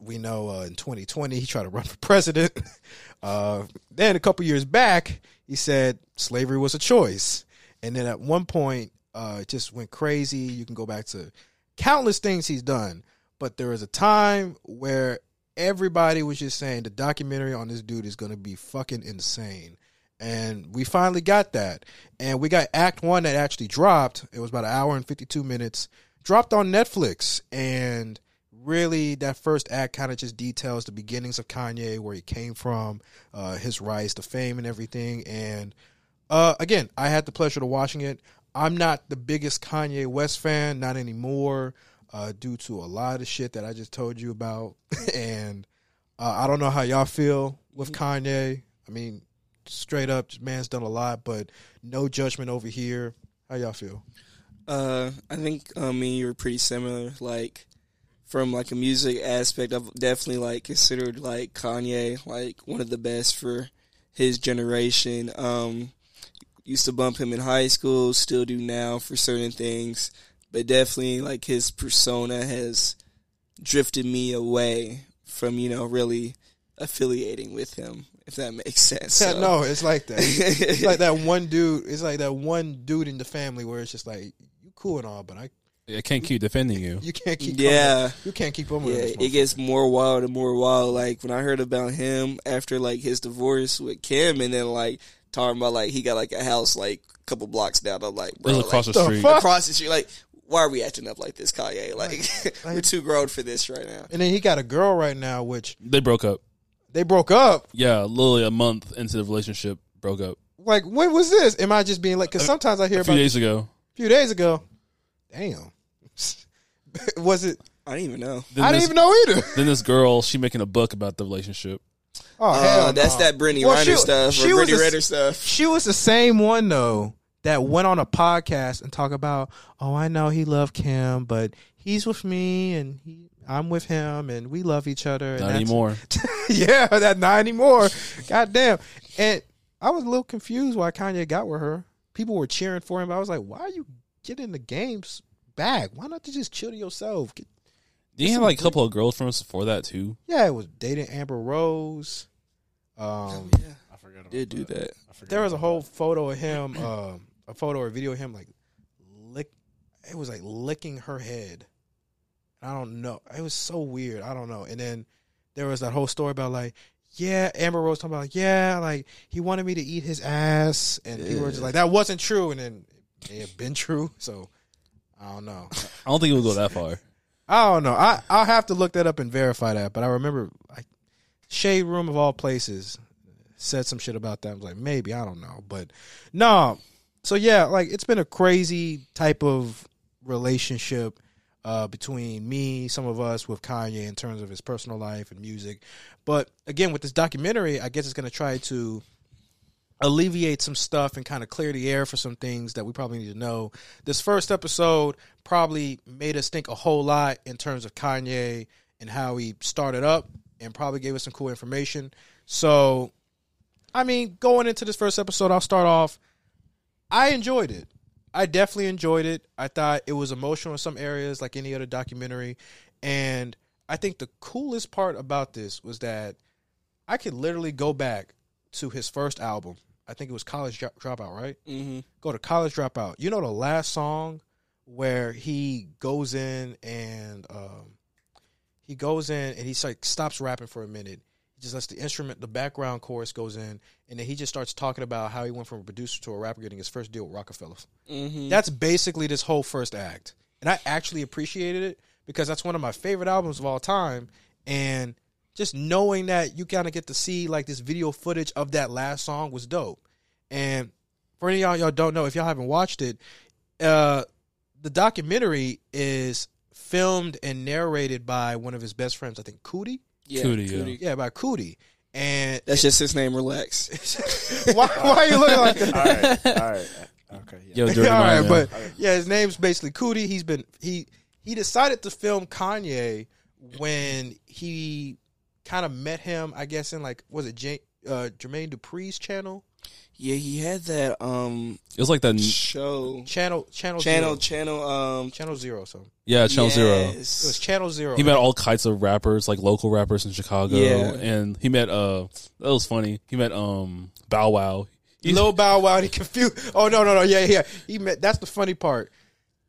we know uh, in 2020 he tried to run for president. Uh, then a couple years back, he said slavery was a choice, and then at one point, uh, it just went crazy. You can go back to countless things he's done, but there was a time where everybody was just saying the documentary on this dude is going to be fucking insane. and we finally got that. And we got Act One that actually dropped. It was about an hour and fifty two minutes. Dropped on Netflix, and really that first act kind of just details the beginnings of Kanye, where he came from, uh, his rise to fame and everything. And uh, again, I had the pleasure of watching it. I'm not the biggest Kanye West fan, not anymore, uh, due to a lot of shit that I just told you about. and uh, I don't know how y'all feel with Kanye. I mean, straight up, man's done a lot, but no judgment over here. How y'all feel? Uh, I think uh, me and you were pretty similar. Like from like a music aspect, I've definitely like considered like Kanye like one of the best for his generation. Um, used to bump him in high school, still do now for certain things, but definitely like his persona has drifted me away from you know really affiliating with him. If that makes sense. So- no, it's like that. it's like that one dude. It's like that one dude in the family where it's just like you cool and all, but I I can't keep defending you. you can't keep Yeah. you can't keep up with Yeah, it gets more wild and more wild. Like when I heard about him after like his divorce with Kim, and then like talking about like he got like a house like a couple blocks down. I'm like, It bro, was across like, the the street. fuck? across the street. Like, why are we acting up like this, Kanye? Like, we're too grown for this right now. And then he got a girl right now, which They broke up. they broke up. Yeah, literally a month into the relationship, broke up. Like, when was this? Am I just being like? Because sometimes I hear A about few days ago. a few days ago. Damn. was it? I didn't even know. Then I didn't this, even know either. Then this girl, she making a book about the relationship. Oh, Uh, hell that's no. that Brittany Well, Reiner she- stuff she or was Brittany a- Renner stuff. She was the same one though that went on a podcast and talk about, oh, I know he loved Kim, but he's with me and he, I'm with him and we love each other. Not that's- anymore. yeah, that not anymore. God damn. And I was a little confused why Kanye got with her. People were cheering for him. But I was like, why are you getting the games back? Why not just chill to yourself? Get- Did you have like a couple of girlfriends before that too? yeah, it was dating Amber Rose. Um, Yeah, I forgot. did do that. there was a whole photo of him, um, a photo or video of him like lick. It was like licking her head. I don't know. It was so weird. I don't know. And then there was that whole story about like, yeah, Amber Rose talking about like, yeah, like he wanted me to eat his ass, and people were just like, that wasn't true, and then it had been true. So I don't know. I don't think it would go that far. I don't know. I I'll have to look that up and verify that. But I remember like Shade Room of all places said some shit about that. I was like, maybe I don't know, but no. So yeah, like it's been a crazy type of relationship uh, between me, some of us, with Kanye in terms of his personal life and music. But again, with this documentary, I guess it's going to try to alleviate some stuff and kind of clear the air for some things that we probably need to know. This first episode probably made us think a whole lot in terms of Kanye and how he started up and probably gave us some cool information. So, I mean, going into this first episode, I'll start off. I enjoyed it. I definitely enjoyed it. I thought it was emotional in some areas, like any other documentary. And I think the coolest part about this was that I could literally go back to his first album. I think it was College Drop- Dropout, right? Mm-hmm. Go to College Dropout. You know the last song where he goes in and um, he goes in and he's like stops rapping for a minute. Just lets the instrument, the background chorus goes in, and then he just starts talking about how he went from a producer to a rapper, getting his first deal with Roc-A-Fella. Mm-hmm. That's basically this whole first act. And I actually appreciated it because that's one of my favorite albums of all time. And just knowing that you kind of get to see like this video footage of that last song was dope. And for any of y'all, y'all don't know, if y'all haven't watched it, uh, the documentary is filmed and narrated by one of his best friends, I think Coodie. Yeah, Coodie, yeah. Coodie. Yeah, by Coodie. And That's just his name. Relax. why, why are you looking like that? all right, all right, okay. Yeah. Yo, All dirty right, mind, but man. yeah, his name's basically Coodie. He's been he he decided to film Kanye when he kind of met him. I guess in like was it J, uh, Jermaine Dupri's channel, yeah, he had that um it was like that. show channel channel channel zero. channel um channel zero. So Yeah, Channel Zero. it was channel zero. He met all kinds of rappers, like local rappers in Chicago. Yeah. And he met uh that was funny. He met um Bow Wow. He- Lil Bow Wow. He confused. Oh no no no yeah yeah. He met. That's the funny part.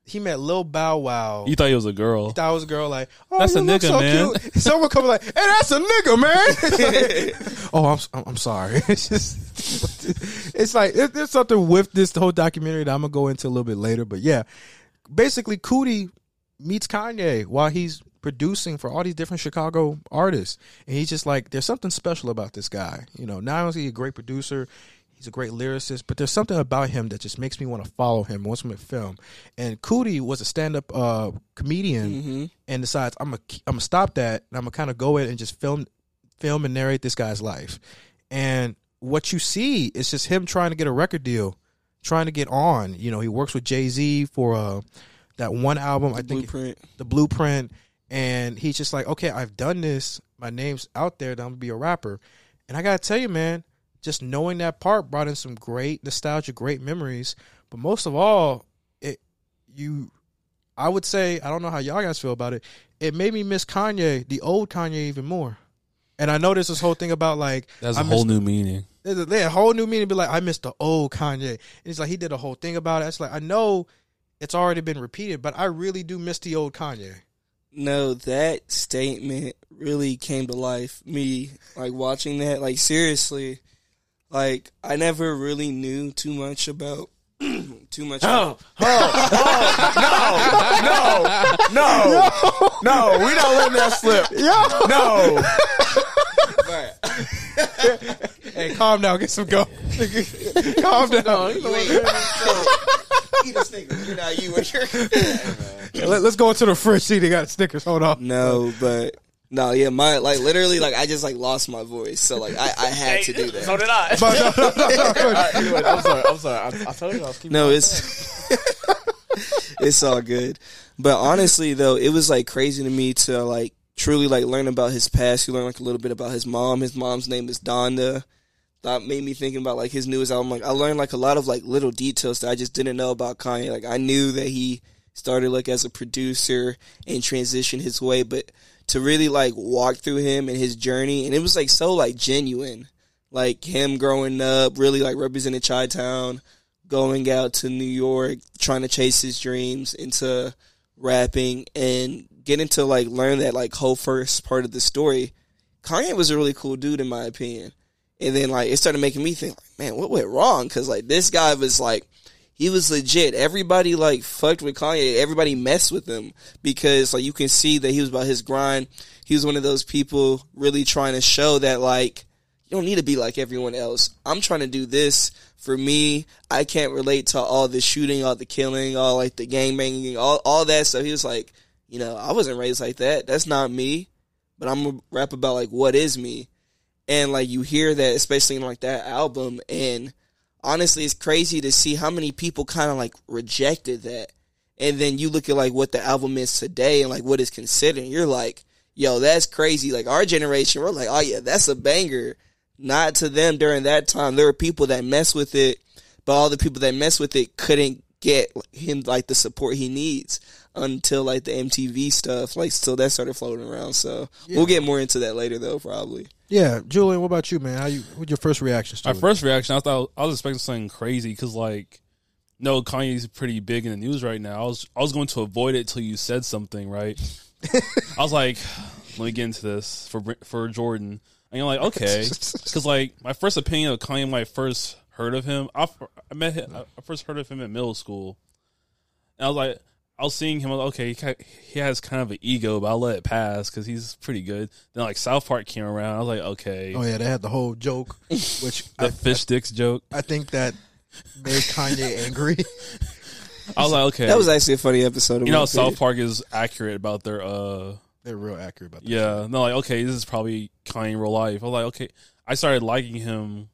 He met Lil Bow Wow. You thought he was a girl. thought it was a girl like, oh, That's a nigga, so man. cute. Someone come like, hey, that's a nigga, man. oh, I'm I'm- I'm sorry. It's just it's like it, there's something with this whole documentary that I'm gonna go into a little bit later. But yeah, basically, Coodie meets Kanye while he's producing for all these different Chicago artists, and he's just like, there's something special about this guy. You know, not only is he a great producer. He's a great lyricist, but there's something about him that just makes me want to follow him, wants him to film. And Coodie was a stand-up uh, comedian, and decides I'm gonna I'm gonna stop that, and I'm gonna kind of go in and just film film and narrate this guy's life. And what you see is just him trying to get a record deal, trying to get on. You know, he works with Jay Z for uh, that one album. I think Blueprint. the blueprint and he's just like okay i've done this my name's out there that i'm gonna be a rapper and i gotta tell you man just knowing that part brought in some great nostalgia great memories but most of all it you i would say i don't know how y'all guys feel about it it made me miss kanye the old kanye even more and i know there's this whole thing about like That's I a miss whole new meaning. there's a, there's a whole new meaning. Be like, I missed the old Kanye. And it's like he did a whole thing about it. It's like I know it's already been repeated, but I really do miss the old Kanye. No, that statement really came to life. Me like watching that, like seriously, like I never really knew too much about too much. Oh, oh, oh, no, no, no, no, we don't let that slip. Yo. No, Hey, calm down. Get some go. calm down. You ain't eat a Snickers. You're not you. You're Let, us go into the fridge. See, they got Snickers. Hold on. no, but no, yeah, my like literally like I just like lost my voice, so like I, I had to do that. so did I. But no, no, no, no, no. Anyway, I'm sorry. I'm sorry. I, I told you I was keeping. No, it's it's all good. But honestly, though, it was like crazy to me to like truly like learn about his past. You learn like a little bit about his mom. His mom's name is Donda. That made me thinking about like his newest album. Like I learned like a lot of like little details that I just didn't know about Kanye. Like I knew that he started like as a producer and transitioned his way, but to really like walk through him and his journey, and it was like so like genuine. Like him growing up, really like representing Chi Town, going out to New York, trying to chase his dreams into rapping and getting to like learn that like whole first part of the story. Kanye was a really cool dude in my opinion. And then like it started making me think, like, man, what went wrong? Cause like this guy was like, he was legit. Everybody like fucked with Kanye. Everybody messed with him because like you can see that he was about his grind. He was one of those people really trying to show that like you don't need to be like everyone else. I'm trying to do this for me. I can't relate to all the shooting, all the killing, all like the gang banging, all all that stuff. He was like, you know, I wasn't raised like that. That's not me. But I'm gonna rap about like what is me. And like you hear that, especially in like that album, and honestly, it's crazy to see how many people kind of like rejected that. And then you look at like what the album is today and like what it's considered. You're like, yo, that's crazy. Like our generation, we're like, oh yeah, that's a banger. Not to them during that time. There were people that mess with it, but all the people that mess with it couldn't get him like the support he needs until like the MTV stuff. Like, still that started floating around. So we'll get more into that later, though, probably. Yeah, Julian, what about you, man? How you? What your first reaction? to My it? first reaction, I thought I was expecting something crazy because, like, no, Kanye's pretty big in the news right now. I was I was going to avoid it till you said something, right? I was like, let me get into this for for Jordan, and you're like, okay, because like my first opinion of Kanye when I first heard of him, I, I met him, I first heard of him in middle school, and I was like. I was seeing him. I was like, okay, he, ki- he has kind of an ego, but I'll let it pass because he's pretty good. Then like South Park came around. I was like, okay, Oh yeah, they had the whole joke, which the I, fish sticks joke. I think that made Kanye angry. I was like, okay, That was actually a funny episode. in you know. South Park is accurate about their uh They're real accurate about that. yeah no like okay this is probably Kanye in real life I was like okay I started liking him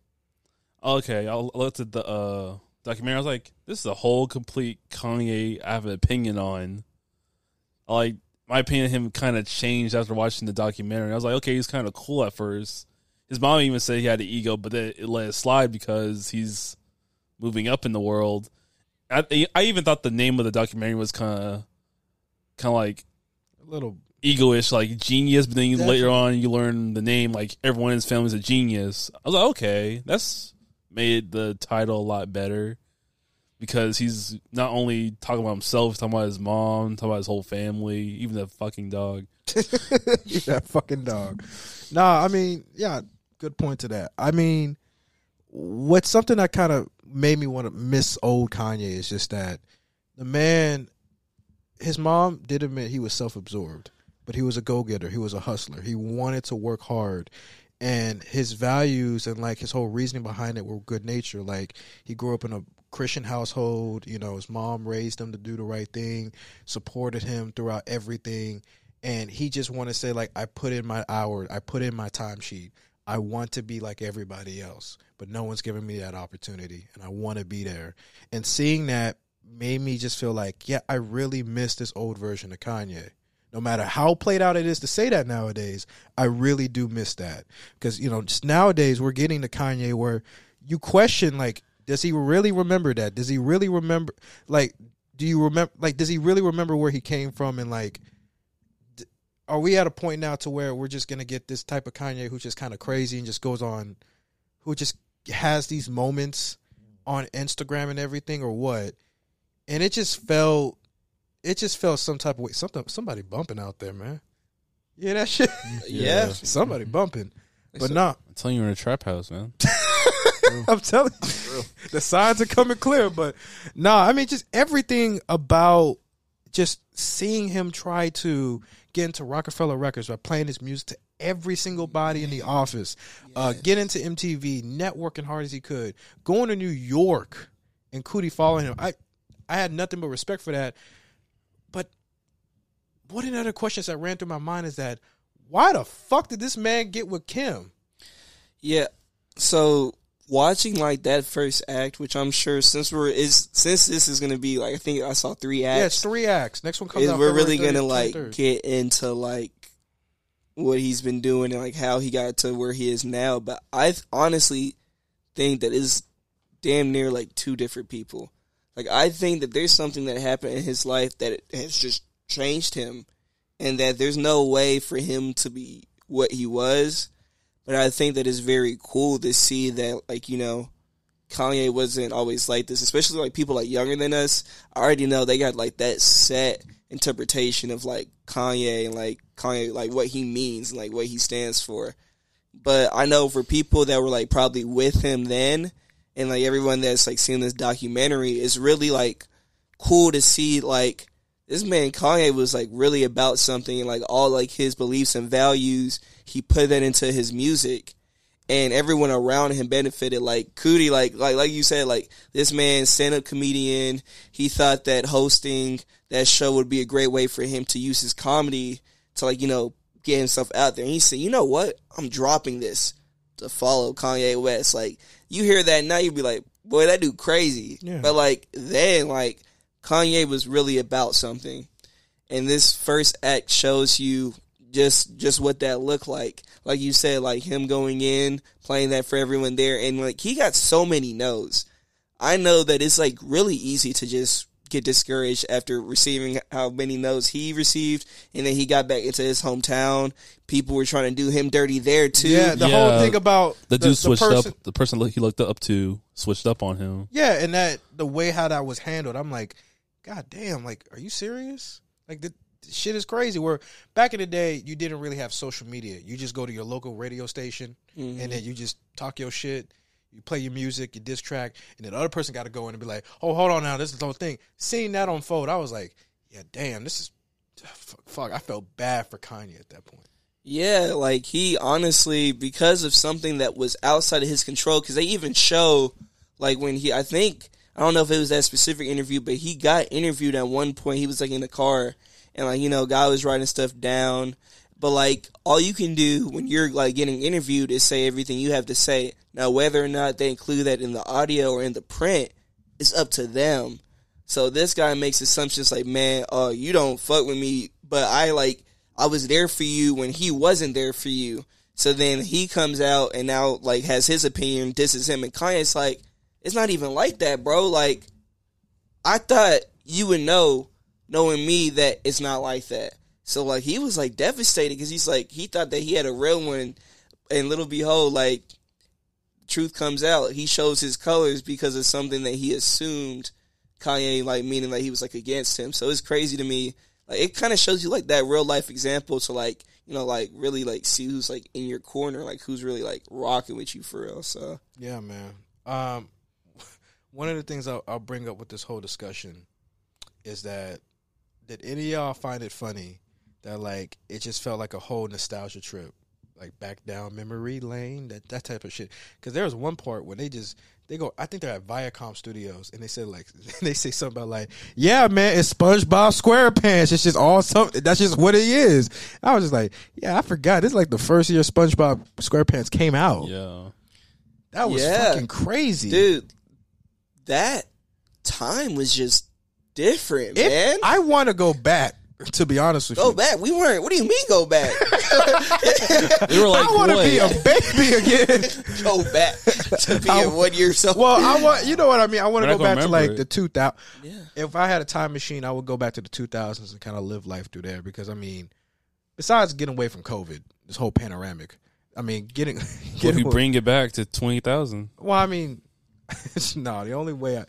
okay I looked at the uh documentary I was like this is a whole complete Kanye I have an opinion on like my opinion of him kind of changed after watching the documentary I was like okay he's kind of cool at first his mom even said he had an ego but then it let it slide because he's moving up in the world I, I even thought the name of the documentary was kind of kind of like A little. egoish, like genius, but then you later on you learn the name, like everyone in his family is a genius. I was like, okay, that's made the title a lot better. because he's not only talking about himself, talking about his mom, talking about his whole family, even the fucking dog. that fucking dog. Nah, I mean, yeah, good point to that. I mean, what's something that kind of made me want to miss old Kanye is just that the man, his mom did admit he was self absorbed, but he was a go getter. He was a hustler. He wanted to work hard. And his values and like his whole reasoning behind it were good nature. Like he grew up in a Christian household. You know, his mom raised him to do the right thing, supported him throughout everything and he just want to say like I put in my hour, I put in my timesheet. I want to be like everybody else, but no one's giving me that opportunity, and I want to be there. And seeing that made me just feel like, yeah, I really miss this old version of Kanye. No matter how played out it is to say that nowadays, I really do miss that because you know just nowadays we're getting to Kanye where you question like, does he really remember that? Does he really remember like? Do you remember like? Does he really remember where he came from and like? are we at a point now to where we're just gonna get this type of Kanye who's just kind of crazy and just goes on, who just has these moments on Instagram and everything, or what? And it just felt, it just felt some type of way. Something, somebody bumping out there, man. Yeah, that shit. Yeah. somebody bumping. But nah, I'm telling you, we're in a trap house, man. I'm telling you, the signs are coming clear. But nah, I mean, just everything about just seeing him try to get into Roc-A-Fella Records by playing his music to every single body in the office, uh, get into MTV, networking hard as he could, going to New York, and Coodie following him. I, I had nothing but respect for that. One of the other questions that ran through my mind is that why the fuck did this man get with Kim? Yeah. So watching like that first act, which I'm sure since we're is since this is gonna be like I think I saw three acts. Yeah, it's three acts. Next one comes out. we're February really gonna 30th, like 23rd. get into like what he's been doing and like how he got to where he is now. But I honestly think that is damn near like two different people. Like I think that there's something that happened in his life that has just changed him, and that there's no way for him to be what he was. But I think that it's very cool to see that, like you know, Kanye wasn't always like this, especially like people like younger than us. I already know they got like that set interpretation of like Kanye and like Kanye, like what he means and like what he stands for. But I know for people that were like probably with him then, and like everyone that's like seeing this documentary, it's really like cool to see like this man Kanye was like really about something and like all like his beliefs and values, he put that into his music and everyone around him benefited. Like Coodie, like like like you said, like this man, stand up comedian. He thought that hosting that show would be a great way for him to use his comedy to like you know get himself out there. And he said, you know what, I'm dropping this to follow Kanye West. Like you hear that now, you'd be like, boy, that dude crazy. Yeah. But like then, like Kanye was really about something, and this first act shows you just just what that looked like. Like you said, like him going in, playing that for everyone there, and like he got so many no's. I know that it's like really easy to just get discouraged after receiving how many no's he received, and then he got back into his hometown. People were trying to do him dirty there too. Yeah, the Yeah. whole thing about The dude switched person, up. The person he looked up to switched up on him. Yeah, and that the way how that was handled, I'm like, God damn, like, are you serious? Like the, the shit is crazy. Where back in the day, you didn't really have social media. You just go to your local radio station and mm-hmm. then you just talk your shit. You play your music, your diss track, and then the other person got to go in and be like, "Oh, hold on now, this is the whole thing." Seeing that unfold, I was like, "Yeah, damn, this is fuck." fuck. I felt bad for Kanye at that point. Yeah, like he honestly, because of something that was outside of his control, because they even show, like when he, I think, I don't know if it was that specific interview, but he got interviewed at one point. He was like in the car, and like you know, guy was writing stuff down. But like, all you can do when you're like getting interviewed is say everything you have to say. Now, whether or not they include that in the audio or in the print, it's up to them. So this guy makes assumptions like, man, uh, you don't fuck with me, but I like, I was there for you when he wasn't there for you. So then he comes out and now like has his opinion, disses him, and Kanye's like, it's not even like that, bro. Like, I thought you would know, knowing me, that it's not like that. So like he was like devastated because he's like he thought that he had a real one, and little behold, like truth comes out. He shows his colors because of something that he assumed Kanye like meaning like he was like against him. So it's crazy to me. Like it kind of shows you like that real life example to like you know like really like see who's like in your corner, like who's really like rocking with you for real. So Yeah, man. Um, one of the things I'll, I'll bring up with this whole discussion is that did any of y'all find it funny that like it just felt like a whole nostalgia trip, like back down memory lane, that that type of shit? Because there was one part when they just they go, I think they're at Viacom Studios, and they said like they say something about like, yeah, man, it's SpongeBob SquarePants. It's just all something. That's just what it is. I was just like, yeah, I forgot. This is like the first year SpongeBob SquarePants came out. Yeah. That was Yeah. fucking crazy, dude, that time was just different, It- man. I want to go back. To be honest with you. go you, back. We weren't. What do you mean go back? We were like, I want to what? be a baby again. go back to being one year so. well, I want you know what I mean. I want to We're go not back gonna to like remember the two thousand. Yeah. If I had a time machine, I would go back to the two thousands and kind of live life through there because I mean, besides getting away from COVID, this whole panoramic. I mean, getting What if getting you bring it back to twenty thousand? Well, I mean, no. The only way I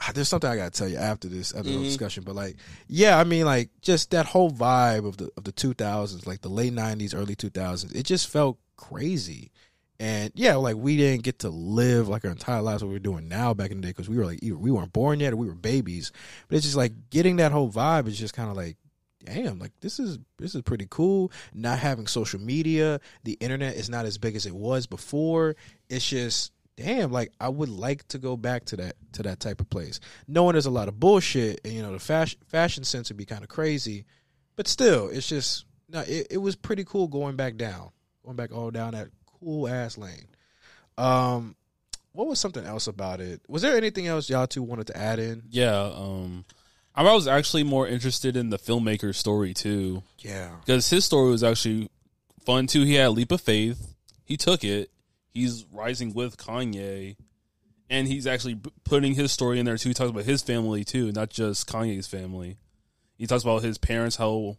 ah, there's something I gotta tell you after this after the discussion, but like, yeah, I mean, like just that whole vibe of the of the 2000s, like the late 90s, early 2000s, it just felt crazy. And yeah, like we didn't get to live like our entire lives what we're doing now back in the day because we were like either we weren't born yet or we were babies. But it's just like getting that whole vibe is just kind of like damn, like this is this is pretty cool. Not having social media, the internet is not as big as it was before. It's just damn, like I would like to go back to that to that type of place. Knowing there's a lot of bullshit and you know the fashion fashion sense would be kind of crazy, but still, it's just no. It, it was pretty cool going back down, going back all down that cool ass lane. Um, what was something else about it? Was there anything else y'all two wanted to add in? Yeah. Um, I was actually more interested in the filmmaker's story too, Yeah, because his story was actually fun too. He had a leap of faith. He took it. He's rising with Kanye, and he's actually putting his story in there too. He talks about his family too, not just Kanye's family. He talks about his parents, how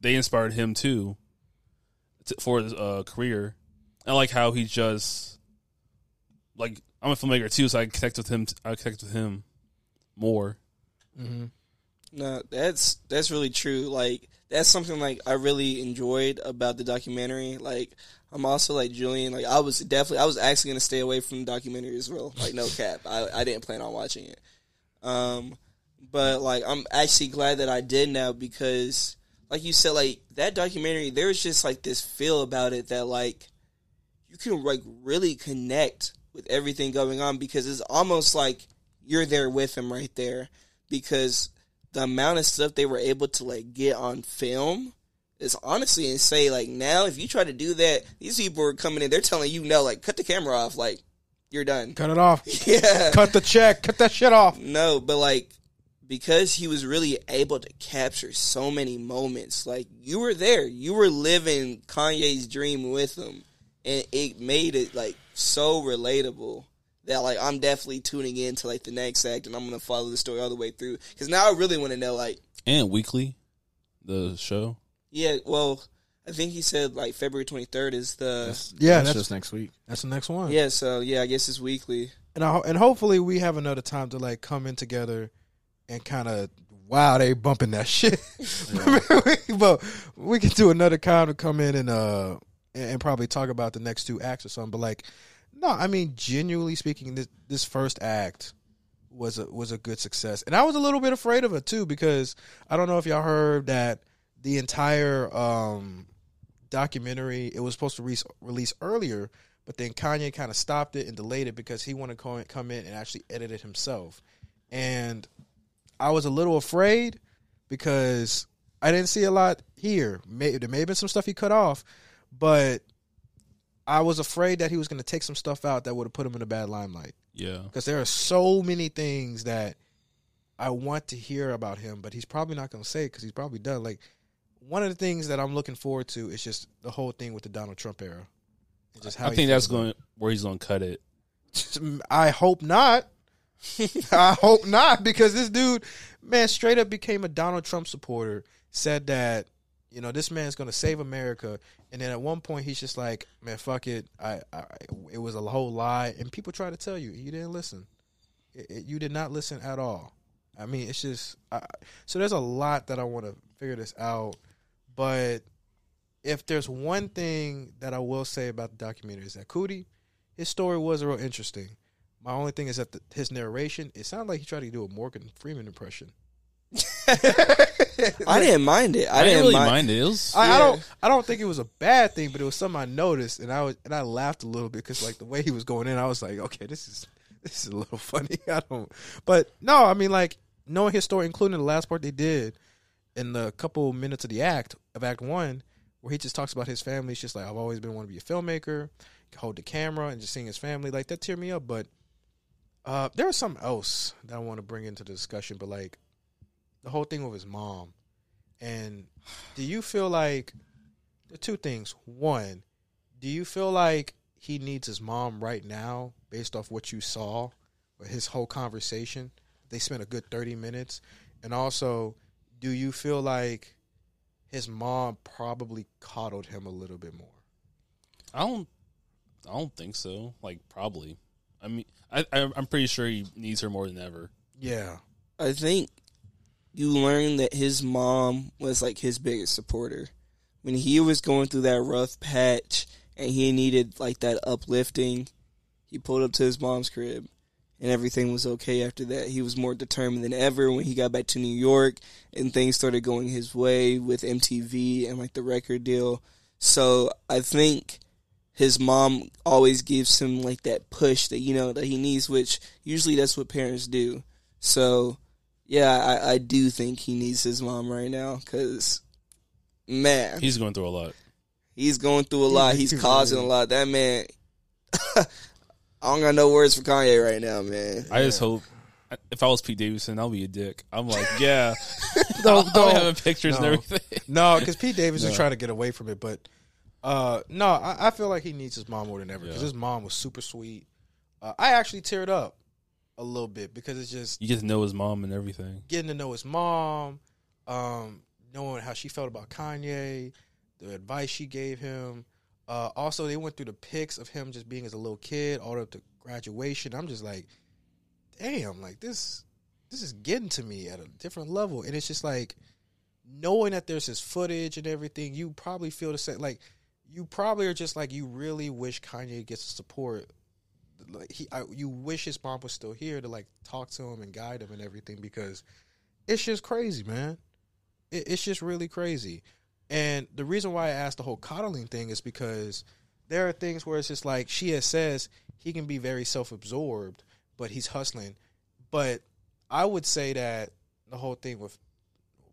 they inspired him too to, for his uh, career. I like how he just like I'm a filmmaker too, so I connect with him. I connect with him more. mm-hmm. No, that's that's really true. Like that's something like I really enjoyed about the documentary. Like I'm also like Julian. Like I was definitely I was actually gonna stay away from the documentary as well. Like no cap, I I didn't plan on watching it. Um, but like I'm actually glad that I did now because like you said, like that documentary, there was just like this feel about it that like you can like really connect with everything going on because it's almost like you're there with him right there because the amount of stuff they were able to like get on film is honestly insane. Like now, if you try to do that, these people are coming in. They're telling you no, like cut the camera off. Like you're done. cut it off. Yeah. Cut the check. Cut that shit off. No, but like because he was really able to capture so many moments, like you were there, you were living Kanye's dream with him, and it made it like so relatable that like I'm definitely tuning in to like the next act, and I'm gonna follow the story all the way through because now I really want to know like And weekly, the show. Yeah, well. I think he said like February 23rd is the That's, Yeah, that's, that's- just next week. That's the next one. yeah. So yeah, I guess it's weekly. and I, and hopefully we have another time to like come in together and kind of wow they bumping that shit. but we can do another kind to come in and uh and, and probably talk about the next two acts or something. But like, no, I mean genuinely speaking, this this first act was a was a good success, and I was a little bit afraid of it too because I don't know if y'all heard that the entire um documentary it was supposed to re- release earlier but then Kanye kind of stopped it and delayed it because he wanted to come in and actually edit it himself. And I was a little afraid because I didn't see a lot here. May, there may have been some stuff he cut off, but I was afraid that he was going to take some stuff out that would have put him in a bad limelight. Yeah. Because there are so many things that I want to hear about him, but he's probably not going to say because he's probably done. Like one of the things that I'm looking forward to is just the whole thing with the Donald Trump era. And Just how I think that's going where he's going to cut it. I hope not. I hope not because this dude, man, straight up became a Donald Trump supporter. Said that you know this man's going to save America, and then at one point he's just like, man, fuck it. I, I it was a whole lie, and people try to tell you you didn't listen. It, it- you did not listen at all. I mean, it's just I, so there's a lot that I want to figure this out, but if there's one thing that I will say about the documentary is that Coodie, his story was real interesting. My only thing is that the, his narration, it sounded like he tried to do a Morgan Freeman impression. I didn't mind it. I, I, didn't really mind. mind it. It was I, I don't. I don't think it was a bad thing, but it was something I noticed, and I was and I laughed a little bit because like the way he was going in, I was like, okay, this is this is a little funny. I don't, but no, I mean like knowing his story, including the last part they did in the couple minutes of the act of Act One, where he just talks about his family. It's just like I've always been want to be a filmmaker, hold the camera, and just seeing his family like that tear me up. But uh, there was something else that I want to bring into the discussion, but like the whole thing with his mom. And do you feel like the two things? One, do you feel like he needs his mom right now based off what you saw or his whole conversation? They spent a good 30 minutes. And also, do you feel like his mom probably coddled him a little bit more? I don't. I don't think so. Like probably. I mean, I, I I'm pretty sure he needs her more than ever. Yeah. I think you learn that his mom was like his biggest supporter. When he was going through that rough patch and he needed like that uplifting, he pulled up to his mom's crib and everything was okay after that. He was more determined than ever when he got back to New York and things started going his way with MTV and like the record deal. So I think his mom always gives him like that push that you know that he needs, which usually that's what parents do. So yeah, I, I do think he needs his mom right now because man, He's going through a lot. he's going through a lot. He's causing a lot. That man, I don't got no words for Kanye right now, man. I just hope. If I was Pete Davidson, I'll be a dick. I'm like, yeah, Don't- I'll don't- having pictures and no. everything. No, because Pete Davis is No. trying to get away from it, but uh, no, I, I feel like he needs his mom more than ever because Yeah. his mom was super sweet. Uh, I actually teared up a little bit because it's just You get to know his mom and everything. getting to know his mom, um, knowing how she felt about Kanye, the advice she gave him. Uh, also, they went through the pics of him just being as a little kid, all up to graduation. I'm just like, damn, like this, this is getting to me at a different level, and it's just like knowing that there's this footage and everything. You probably feel the same. Like you probably are just like you really wish Kanye gets support. Like he, I, you wish his mom was still here to like talk to him and guide him and everything because it's just crazy, man. It, it's just really crazy. And the reason why I asked the whole coddling thing is because there are things where it's just like she says he can be very self absorbed, but he's hustling. But I would say that the whole thing with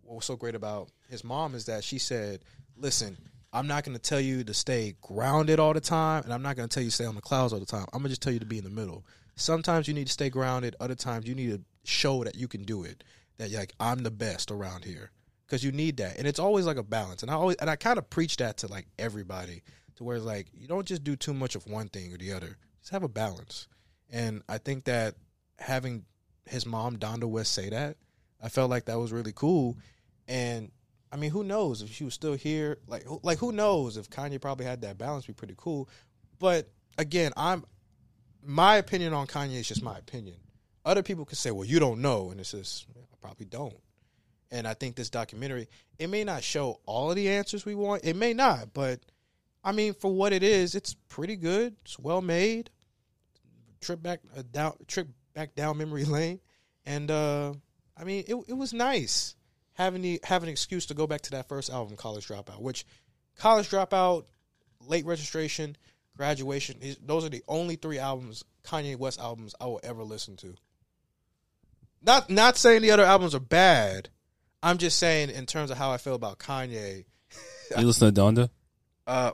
what was so great about his mom is that she said, "Listen, I'm not going to tell you to stay grounded all the time, and I'm not going to tell you to stay on the clouds all the time. I'm going to just tell you to be in the middle. Sometimes you need to stay grounded. Other times you need to show that you can do it. That like I'm the best around here because you need that, and it's always like a balance. And I always and I kind of preach that to like everybody to where it's like you don't just do too much of one thing or the other. Just have a balance. And I think that having his mom Donda West say that, I felt like that was really cool. And I mean, who knows if she was still here? Like, like who knows if Kanye probably had that balance? Be pretty cool. But again, I'm my opinion on Kanye is just my opinion. Other people could say, "Well, you don't know," and it's just I probably don't. And I think this documentary it may not show all of the answers we want. It may not, but I mean, for what it is, it's pretty good. It's well made. Trip back uh, down, trip back down memory lane, and uh, I mean, it it was nice having the having an excuse to go back to that first album, College Dropout, which College Dropout, Late Registration, Graduation, those are the only three albums, Kanye West albums, I will ever listen to. Not not saying the other albums are bad. I'm just saying in terms of how I feel about Kanye. You listen to Donda? Uh,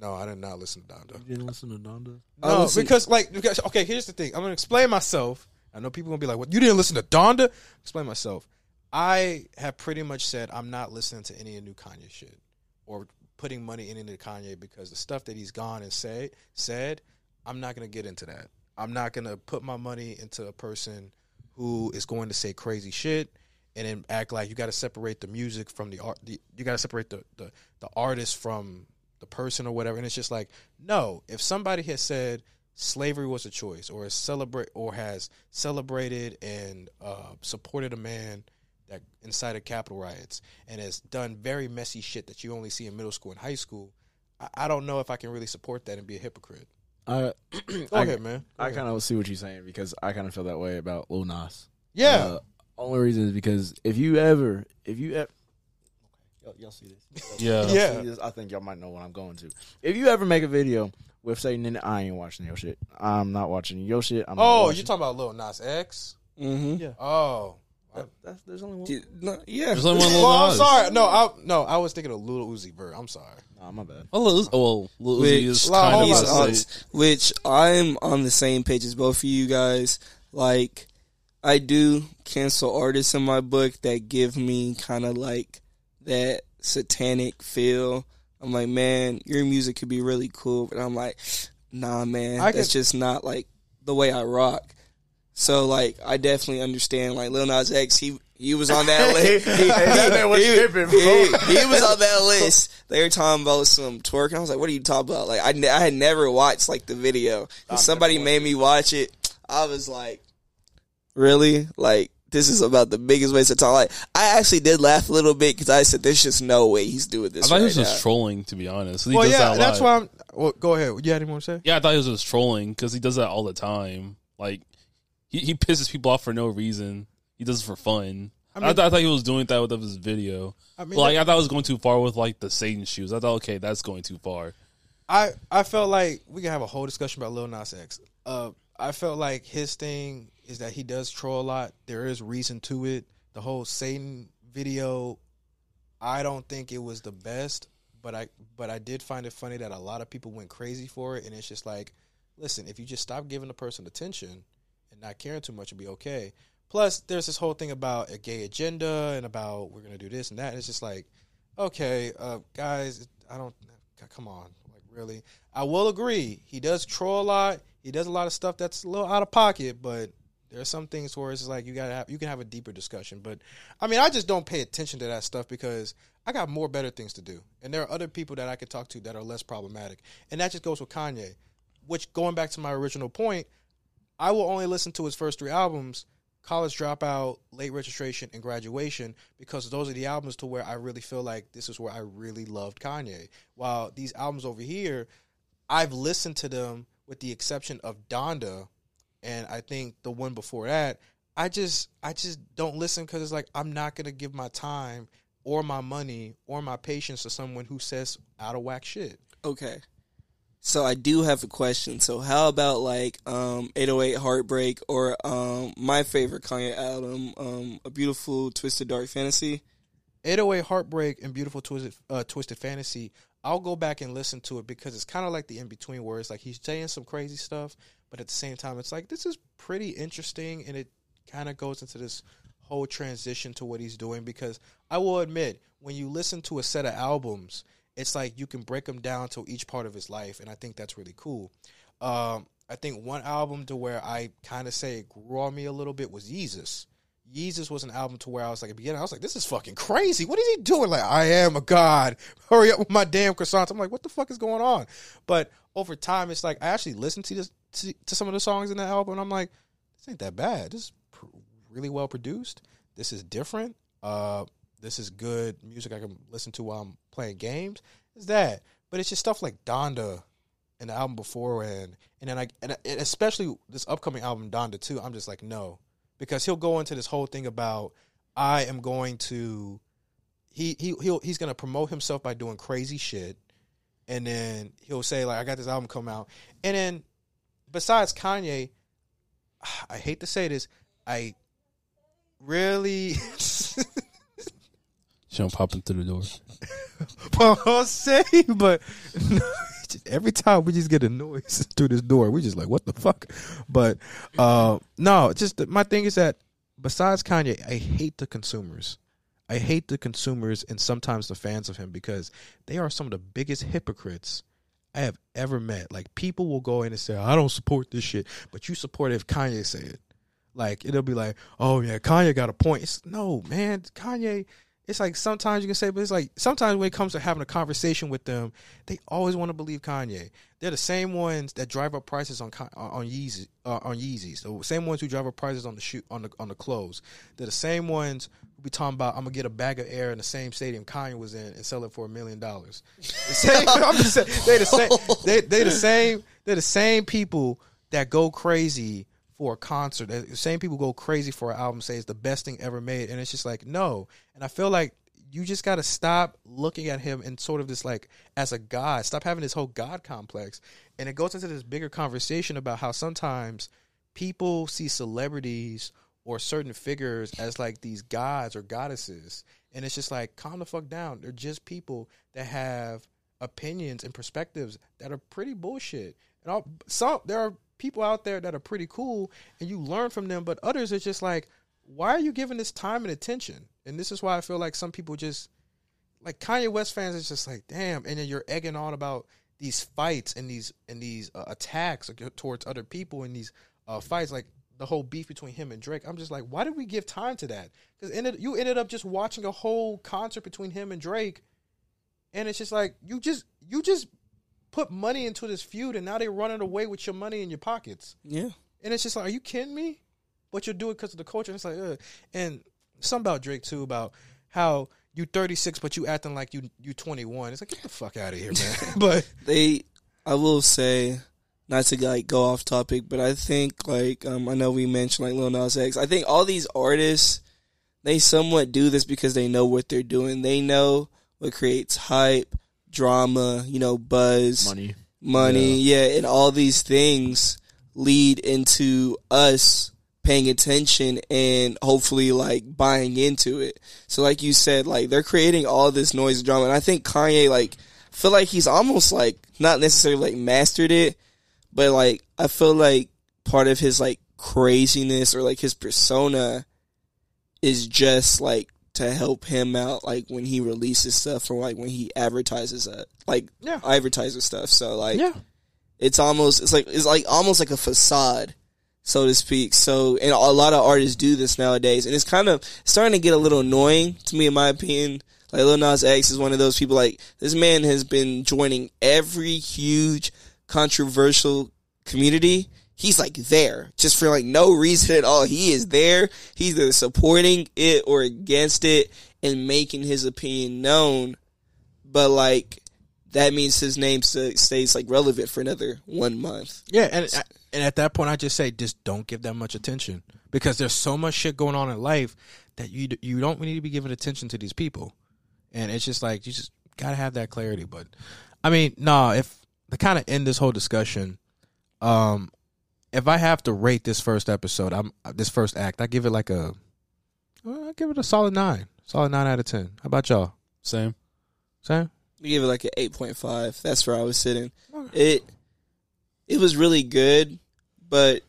no, I did not listen to Donda. You didn't listen to Donda? No, listen- because like because okay, here's the thing. I'm gonna explain myself. I know people gonna be like, "What? You didn't listen to Donda?" Explain myself. I have pretty much said I'm not listening to any of new Kanye shit or putting money in into Kanye because the stuff that he's gone and say said, I'm not gonna get into that. I'm not gonna put my money into a person who is going to say crazy shit and then act like you got to separate the music from the art. The, you got to separate the, the the artist from the person or whatever. And it's just like, no. If somebody has said slavery was a choice, or has celebrate or has celebrated and uh, supported a man that incited Capitol riots and has done very messy shit that you only see in middle school and high school, I, I don't know if I can really support that and be a hypocrite. I Go I, ahead, man. Go I kind of see what you're saying because I kind of feel that way about Lil Nas. yeah. Uh, only reason is because if you ever, if you ever, y'all, y'all see this? Yeah. Yeah. see this? I think y'all might know what I'm going to. If you ever make a video with Satan in it, I ain't watching your shit. I'm not watching your shit. I'm not oh, watching- you talking about Lil Nas X? Mm-hmm. Yeah. Oh. That- that's, there's only one. No, yeah. There's only one Lil Well, I'm sorry. No, I no, I was thinking of Lil Uzi Vert. I'm sorry. Nah, my bad. Oh, Lil, well, Lil Uzi Which, is Hold kind of on on. the on, same- which I'm on the same page as both of you guys. Like, I do cancel artists in my book that give me kind of like that satanic feel. I'm like, man, your music could be really cool, but I'm like, nah, man, I that's could- just not like the way I rock. So like, I definitely understand. Like Lil Nas X, he he was on that list. He, that was he- tripping, he- he was on that list. They were talking about some twerking. I was like, "What are you talking about?" Like, I, I had never watched like the video. And somebody made me watch it. I was like, "Really? Like, this is about the biggest waste of time." Like, I actually did laugh a little bit because I said, "There's just no way he's doing this." I thought right he was just trolling, to be honest. He well, does yeah, that that's why I'm. Well, go ahead. You had anything more to say? Yeah, I thought he was just trolling because he does that all the time. Like he, he pisses people off for no reason. He does it for fun. I, mean- thought, I thought he was doing that with his video. I mean, like I thought I was going too far with like the Satan shoes. I thought okay, that's going too far. I I felt like we can have a whole discussion about Lil Nas X. Uh, I felt like his thing is that he does troll a lot. There is reason to it. The whole Satan video, I don't think it was the best, but I but I did find it funny that a lot of people went crazy for it, and it's just like, listen, if you just stop giving the person attention and not caring too much, it'll be okay. Plus, there's this whole thing about a gay agenda and about we're gonna do this and that. And it's just like, okay, uh, guys, I don't. Come on, like really. I will agree. He does troll a lot. He does a lot of stuff that's a little out of pocket, but there are some things where it's like you gotta have you can have a deeper discussion. But I mean, I just don't pay attention to that stuff because I got more better things to do, and there are other people that I could talk to that are less problematic, and that just goes with Kanye. Which going back to my original point, I will only listen to his first three albums college dropout late registration and graduation because those are the albums to where i really feel like this is where i really loved kanye while these albums over here i've listened to them with the exception of donda and i think the one before that i just i just don't listen because it's like i'm not gonna give my time or my money or my patience to someone who says out of whack shit Okay. So I do have a question. So how about like um 808 Heartbreak or um my favorite Kanye album, um A Beautiful Twisted Dark Fantasy? 808 Heartbreak and Beautiful Twisted uh, Twisted Fantasy. I'll go back and listen to it because it's kind of like the in between where it's like he's saying some crazy stuff, but at the same time it's like this is pretty interesting and it kind of goes into this whole transition to what he's doing because I will admit when you listen to a set of albums, it's like you can break them down to each part of his life and I think that's really cool. Um, I think one album to where I kind of say it grew on me a little bit was Yeezus. Yeezus was an album to where I was like, at the beginning, I was like, this is fucking crazy. What is he doing? Like, I am a god. Hurry up with my damn croissants. I'm like, what the fuck is going on? But over time, it's like, I actually listened to this, to, to some of the songs in that album, and I'm like, this ain't that bad. This is pr- really well produced. This is different. Uh, this is good music I can listen to while I'm playing games. Is that. But it's just stuff like Donda and the album before and and then I and, and especially this upcoming album Donda 2. I'm just like no, because he'll go into this whole thing about I am going to he he he'll, he's going to promote himself by doing crazy shit, and then he'll say like I got this album come out, and then besides Kanye, I hate to say this, I really. She don't pop into the door. I'll say, but every time we just get a noise through this door, we just like, what the fuck? But uh, no, just my thing is that besides Kanye, I hate the consumers. I hate the consumers and sometimes the fans of him because they are some of the biggest hypocrites I have ever met. Like people will go in and say, I don't support this shit, but you support it if Kanye say it. Like it'll be like, oh yeah, Kanye got a point. It's, no, man, Kanye it's like sometimes you can say, but it's like sometimes when it comes to having a conversation with them, they always want to believe Kanye. They're the same ones that drive up prices on on Yeezy uh, on Yeezys. The same ones who drive up prices on the shoe on the on the clothes. They're the same ones who be talking about I'm gonna get a bag of air in the same stadium Kanye was in and sell it for a million dollars. They the same. They they the same. They're the same people that go crazy for a concert. The same people go crazy for an album, say it's the best thing ever made, and it's just like no. And I feel like you just got to stop looking at him in sort of this like as a god. Stop having this whole god complex, and it goes into this bigger conversation about how sometimes people see celebrities or certain figures as like these gods or goddesses, and it's just like calm the fuck down. They're just people that have opinions and perspectives that are pretty bullshit. And all, some there are people out there that are pretty cool and you learn from them, but others are just like, why are you giving this time and attention? And this is why I feel like some people just like Kanye West fans is just like, damn, and then you're egging on about these fights and these and these uh, attacks towards other people and these uh, fights, like the whole beef between him and Drake. I'm just like, why did we give time to that? Because you ended up just watching a whole concert between him and Drake, and it's just like you just you just put money into this feud, and now they're running away with your money in your pockets. Yeah. And it's just like, are you kidding me? But you'll do it because of the culture. And it's like, Ugh. and some about Drake too about how you 36 but you acting like you you 21. It's like get the fuck out of here, man. but they, I will say, not to like go off topic, but I think like um, I know we mentioned like Lil Nas X. I think all these artists, they somewhat do this because they know what they're doing. They know what creates hype drama, you know, buzz, money, money, yeah. yeah, and all these things lead into us paying attention and hopefully like buying into it. So like you said, like they're creating all this noise and drama, and I think Kanye like feel like he's almost like not necessarily like mastered it, but like I feel like part of his like craziness or like his persona is just like to help him out like when he releases stuff or like when he advertises it like yeah. advertises stuff. So like yeah. it's almost it's like it's like almost like a facade so to speak. So and a lot of artists do this nowadays and it's kind of starting to get a little annoying to me in my opinion. Like Lil Nas X is one of those people like this man has been joining every huge controversial community he's like there just for like no reason at all. He is there. He's either supporting it or against it and making his opinion known. But like that means his name stays like relevant for another one month. Yeah, and and at that point, I just say just don't give that much attention because there's so much shit going on in life that you you don't need to be giving attention to these people, and it's just like you just gotta have that clarity. But I mean, nah, if to kind of end this whole discussion, um, if I have to rate this first episode, I'm this first act, I give it like a, I give it a solid nine, solid nine out of ten. How about y'all? Same, same. We give it like an eight point five. That's where I was sitting. It, it was really good, but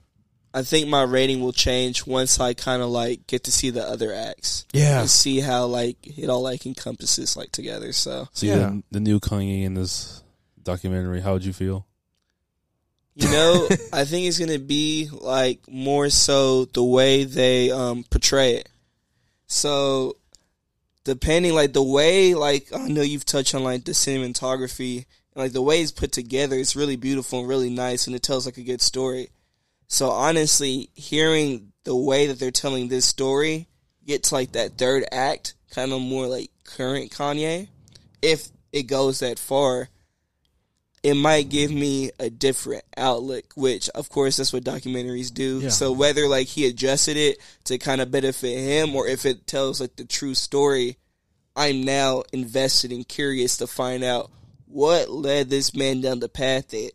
I think my rating will change once I kind of like get to see the other acts. Yeah, and see how like it all like encompasses like together. So see yeah. the, the new Kanye in this documentary. How would you feel? You know, I think it's gonna be like more so the way they um, portray it. So, depending like the way like I know you've touched on like the cinematography and like the way it's put together, it's really beautiful and really nice, and it tells like a good story. So honestly, hearing the way that they're telling this story, get to like that third act, kind of more like current Kanye, if it goes that far it might give me a different outlook, which of course that's what documentaries do. Yeah. So whether like he adjusted it to kind of benefit him or if it tells like the true story, I'm now invested and curious to find out what led this man down the path that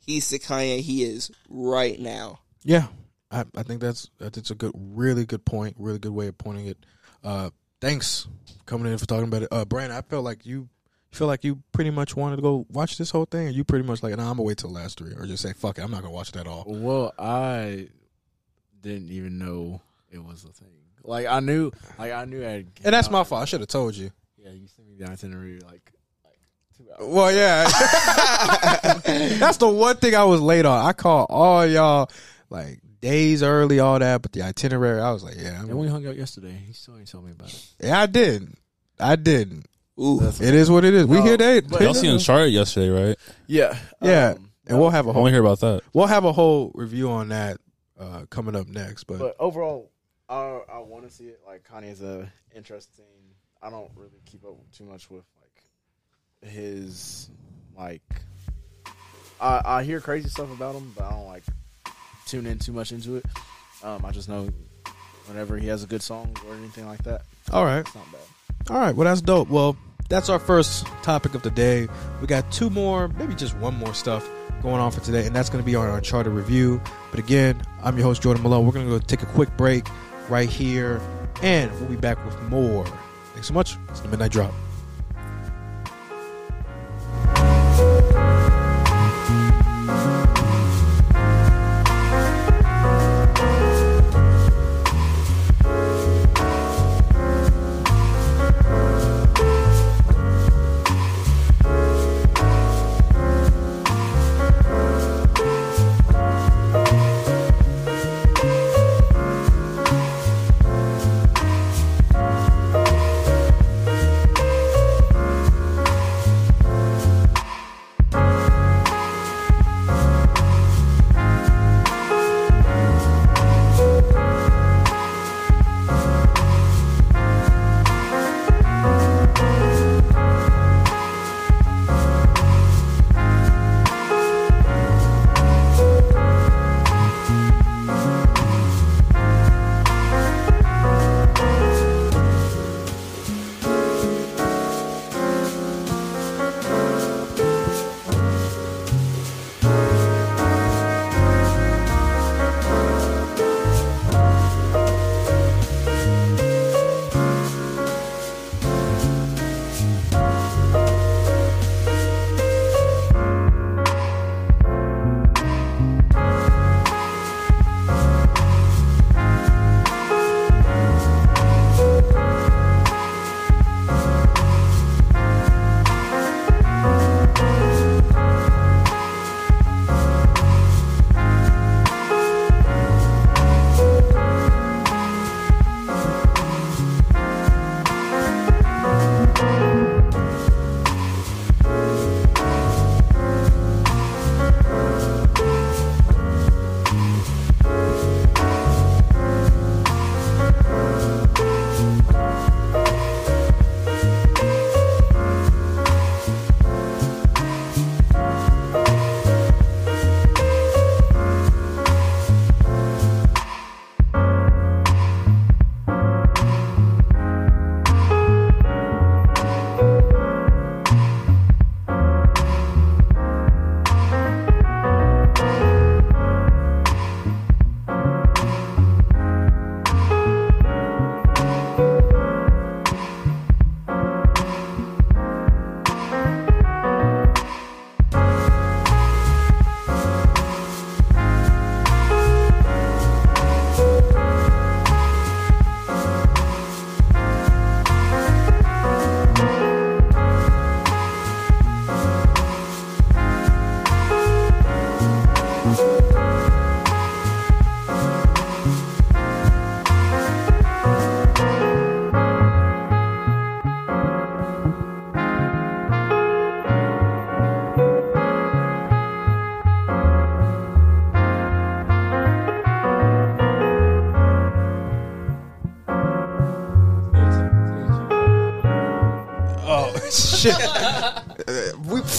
he's the Kanye he is right now. Yeah. I, I think that's that's a good really good point, really good way of pointing it. Uh thanks coming in for talking about it. Uh Brandon, I felt like you feel like you pretty much wanted to go watch this whole thing, and you pretty much like, nah, I'm gonna wait till the last three, or just say, fuck it, I'm not gonna watch it at all. Well, I didn't even know it was a thing. Like I knew, like I knew, I and that's my fault. I should have told you. Yeah, you sent me the itinerary like. like. Well, yeah, that's the one thing I was late on. I called all y'all like days early, all that, but the itinerary, I was like, yeah. I'm and we hung out yesterday. He still ain't told me about it. Yeah, I didn't. I didn't. Ooh, That's- It is what it is. We No, hear that. but- Y'all seen Uncharted yesterday, right? Yeah, Yeah, Um, and we'll have a I want whole to hear about that. we'll have a whole review on that uh, coming up next. But, But overall, I I want to see it. Like Kanye's a interesting. I don't really keep up too much with like his like. I I hear crazy stuff about him, but I don't like tune in too much into it. Um, I just know whenever he has a good song or anything like that, all right, it's not bad. All right. Well, that's dope. Well, that's our first topic of the day. We got two more, maybe just one more stuff going on for today, and that's going to be our Uncharted review. But again, I'm your host Jordan Malone. We're going to go take a quick break right here, and we'll be back with more. Thanks so much. It's the Midnight Drop.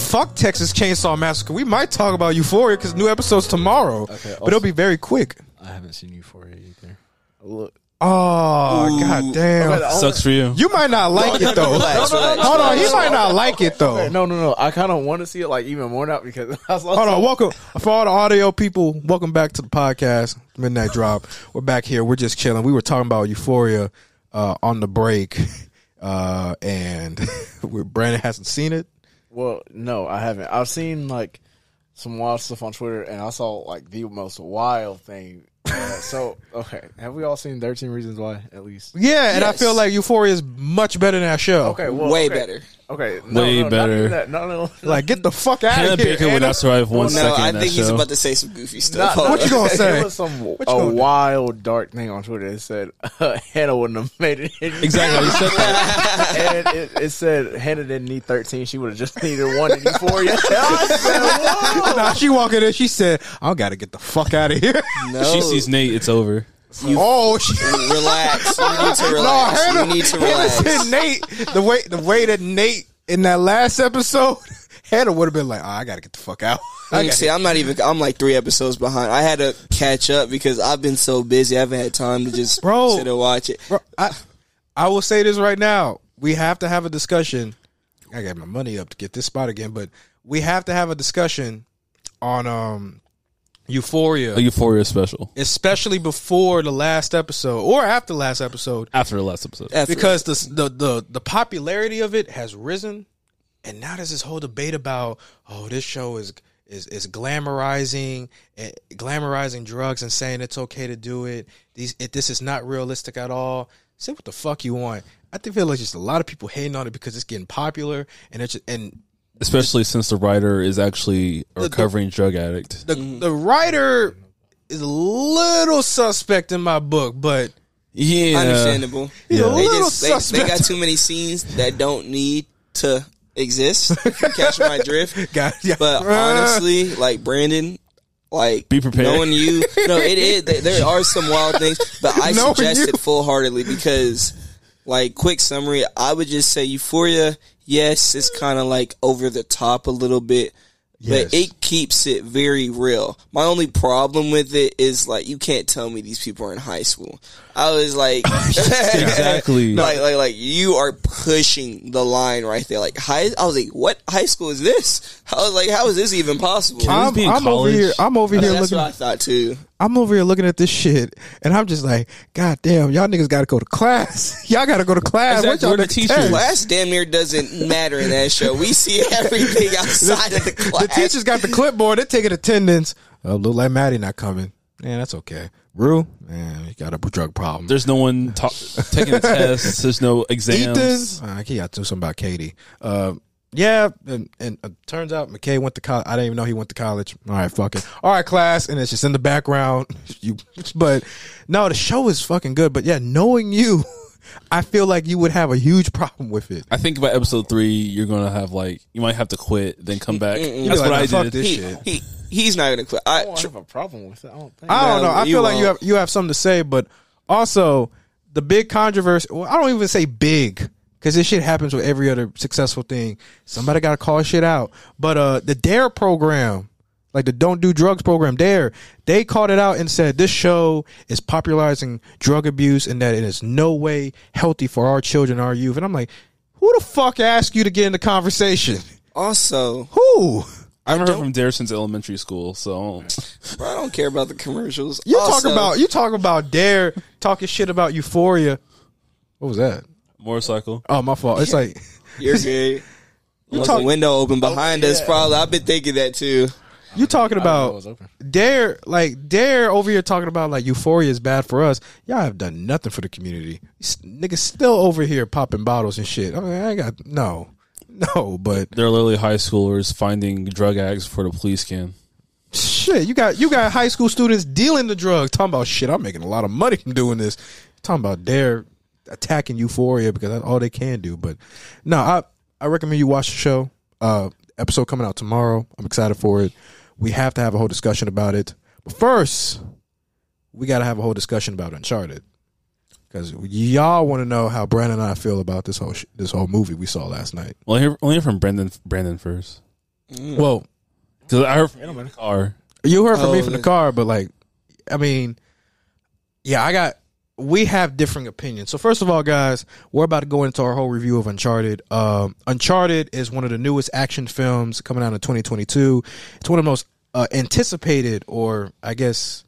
Fuck Texas Chainsaw Massacre. We might talk about Euphoria because new episodes tomorrow, Okay, but it'll be very quick. I haven't seen Euphoria either. Look, Oh Ooh. god damn! Okay, Sucks for you. You might not like it though. Relax, relax, Hold on, he might not like it though. no, no, no. I kind of want to see it like even more now because I was Hold on, welcome for all the audio people. Welcome back to the podcast, Midnight Drop. We're back here. We're just chilling. We were talking about Euphoria uh, on the break, uh, and Brandon hasn't seen it. Well, no, I haven't. I've seen like some wild stuff on Twitter, and I saw like the most wild thing. Uh, so, okay, have we all seen Thirteen Reasons Why? At least. Yeah, and I Yes. feel like Euphoria is much better than that show. Okay, well, Way okay. better. Okay, no, Way no, not better. even that. No, no, Like, get the fuck out Hannah of here. Baker would not survive one no, second I in that think he's show. about to say some goofy stuff. Not- What you gonna say? It was some you a gonna do? wild dark thing on Twitter. It said uh, Hannah wouldn't have made it. in. exactly. You said that. and it, it said Hannah didn't need thirteen. She would have just needed one in euphoria. I said, "Whoa." Nah, she walking in. She said, "I gotta get the fuck out of here." no, She sees Nate. It's over. Oh, she, relax. You need to no, relax. Hannah, you need to relax. said Nate. The way the way that Nate in that last episode, Hannah would have been like, oh, "I gotta get the fuck out." I Like, gotta- see, I'm not even. I'm like three episodes behind. I had to catch up because I've been so busy. I haven't had time to just Bro. sit and watch it. Bro, I, I will say this right now. We have to have a discussion. I got my money up to get this spot again, but we have to have a discussion on um Euphoria, A Euphoria special especially before the last episode or after the last episode, after the last episode. After- because the the the the popularity of it has risen, and now there's this whole debate about oh this show is is is glamorizing eh, glamorizing drugs and saying it's okay to do it. These it, this is not realistic at all. Say what the fuck you want. I think feel like just a lot of people hating on it because it's getting popular and it's and Especially since the writer is actually a recovering drug addict. the mm-hmm. the writer is a little suspect in my book, but Yeah, Understandable. He's a They little just they, they got too many scenes that don't need to exist. Catch my drift. God, yeah. But honestly, like Brandon, like Be prepared. Knowing you, no, it is. There- There are some wild things, but I Knowing suggest you. it full heartedly because, like, quick summary, I would just say Euphoria. Yes, it's kind of like over the top a little bit, Yes. but it keeps it very real. My only problem with it is like you can't tell me these people are in high school. I was like, Exactly. like, like, like you are pushing the line right there. Like high, I was like, what high school is this? I was like, how is this even possible? Can I'm, be in I'm over here. I'm over here That's looking. what I thought too. I'm over here looking at this shit, and I'm just like, God damn, y'all niggas got to go to class. y'all got to go to class. Exactly, What y'all we're the niggas teachers. test? Class damn near doesn't matter in that show. We see everything outside of the class. The teachers got the clipboard. They're taking attendance. Oh, look like Maddy not coming. Man, that's okay. Rue, man, you got a drug problem. There's no one ta- taking the tests. There's no exams. Ethan, uh, he got to do something about Katie. Uh, yeah, and, and uh, turns out McKay went to college. I didn't even know he went to college. All right, fuck it. All right, class, and it's just in the background. you, but no, the show is fucking good. But yeah, knowing you, I feel like you would have a huge problem with it. I think by episode three, you're gonna have like you might have to quit, then come back. Mm-mm. That's You'd what like, I did. this he, shit. he he's not gonna quit. I, I don't have a problem with it. I don't think. I don't know. I you feel like you won't. have you have something to say, but also the big controversy. Well, I don't even say big because this shit happens with every other successful thing. Somebody got to call shit out. But uh, the Dare program, like the Don't Do Drugs program, Dare, they called it out and said this show is popularizing drug abuse and that it is no way healthy for our children, our youth. And I'm like, who the fuck asked you to get in the conversation? also, Who? I haven't heard from Dare since elementary school, so bro, I don't care about the commercials. You also, talk about you talk about Dare talking shit about Euphoria. What was that? motorcycle. Oh, my fault. It's like you're good. you There's talk, a window open behind us. Oh, yeah. Probably, I've been thinking that too. You talking I didn't know it about was open. Dare like Dare over here talking about like Euphoria is bad for us. Y'all have done nothing for the community. S- Niggas still over here popping bottles and shit. I, mean, I got no, no, but They're literally high schoolers finding drug addicts for the police can. shit, you got you got high school students dealing the drugs, talking about shit. I'm making a lot of money from doing this. Talking about Dare attacking Euphoria because that's all they can do. But no, I I recommend you watch the show. Uh, episode coming out tomorrow. I'm excited for it. We have to have a whole discussion about it. But first, we got to have a whole discussion about Uncharted because y'all want to know how Brandon and I feel about this whole sh- this whole movie we saw last night. Well, hear, only hear from Brandon. Brandon first, Well, because I heard from him in the car. You heard from me Oh, from the car, but like, I mean, yeah, I got. We have differing opinions. So first of all, guys, we're about to go into our whole review of Uncharted. Um, Uncharted is one of the newest action films coming out in 2022. It's one of the most uh, anticipated, or I guess,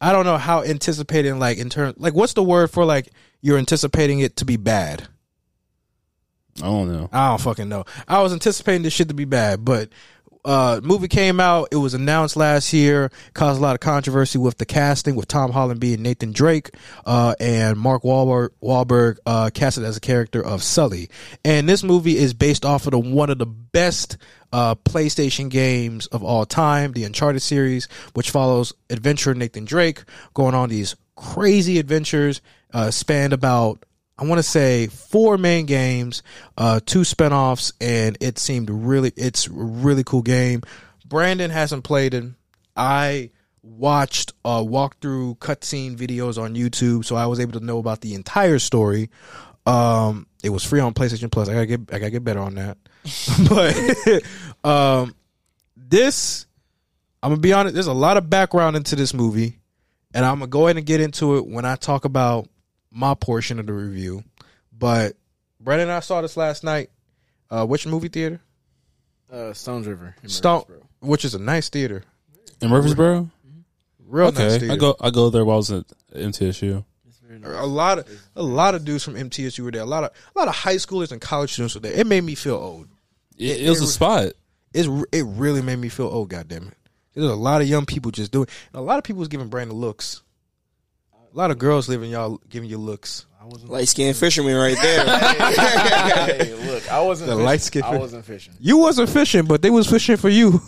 I don't know how anticipated. Like in terms, like what's the word for like you're anticipating it to be bad? I don't know. I don't fucking know. I was anticipating this shit to be bad, but uh, movie came out. It was announced last year. Caused a lot of controversy with the casting, with Tom Holland being Nathan Drake, uh, and Mark Wahlberg, Wahlberg uh, casted as a character of Sully. And this movie is based off of the one of the best uh, PlayStation games of all time, the Uncharted series, which follows adventurer Nathan Drake going on these crazy adventures, uh, spanned about I want to say four main games, uh, two spinoffs, and it seemed really, it's a really cool game. Brandon hasn't played it. I watched uh, walkthrough cutscene videos on YouTube, so I was able to know about the entire story. Um, it was free on PlayStation Plus. I gotta get, I gotta get better on that. but um, this, I'm gonna be honest. There's a lot of background into this movie, and I'm gonna go ahead and get into it when I talk about my portion of the review. But Brandon and I saw this last night. Uh, which movie theater? Uh, Stones River. in Stone, which is a nice theater, In Murfreesboro? real nice Okay. theater. I go I go there while I was at MTSU. Nice. a lot of a lot of dudes from MTSU were there. A lot of a lot of high schoolers and college students were there. It made me feel old. It, it was a spot. It's it really made me feel old. Goddamn it! There's a lot of young people just doing. And a lot of people was giving Brandon looks. A lot of girls living y'all giving you looks. I wasn't. Light skinned fisherman right there. hey, look, I wasn't. The fishing. light-skinned I wasn't fishing. You wasn't fishing, but they was fishing for you.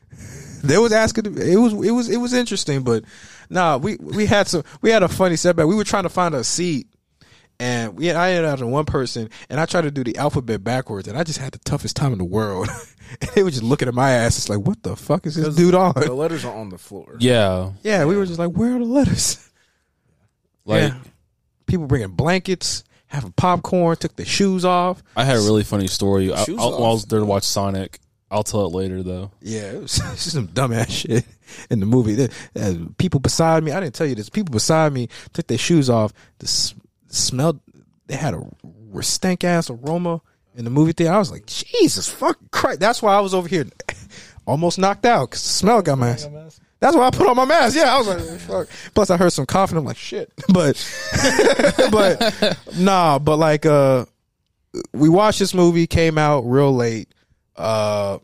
they was asking. It was it was it was interesting, but nah, we we had some we had a funny setback. We were trying to find a seat, and we I ended up in one person, and I tried to do the alphabet backwards, and I just had the toughest time in the world. and they were just looking at my ass. It's like, what the fuck is this dude on? The letters are on the floor. Yeah. Yeah, we were just like, where are the letters? Like Yeah. People bringing blankets, having popcorn, took their shoes off. I had a really funny story. I, I, I was there to watch Sonic. I'll tell it later though. Yeah, it was it's just some dumbass shit in the movie. The- uh, people beside me, I didn't tell you this. People beside me took their shoes off. The s- smell, they had a were stank ass aroma in the movie theater. I was like, Jesus fucking Christ. That's why I was over here almost knocked out because the smell got my ass. That's why I put on my mask. Yeah, I was like, fuck. Plus, I heard some coughing. I'm like, shit. But, but nah. But like, uh, we watched this movie. Came out real late. Uh,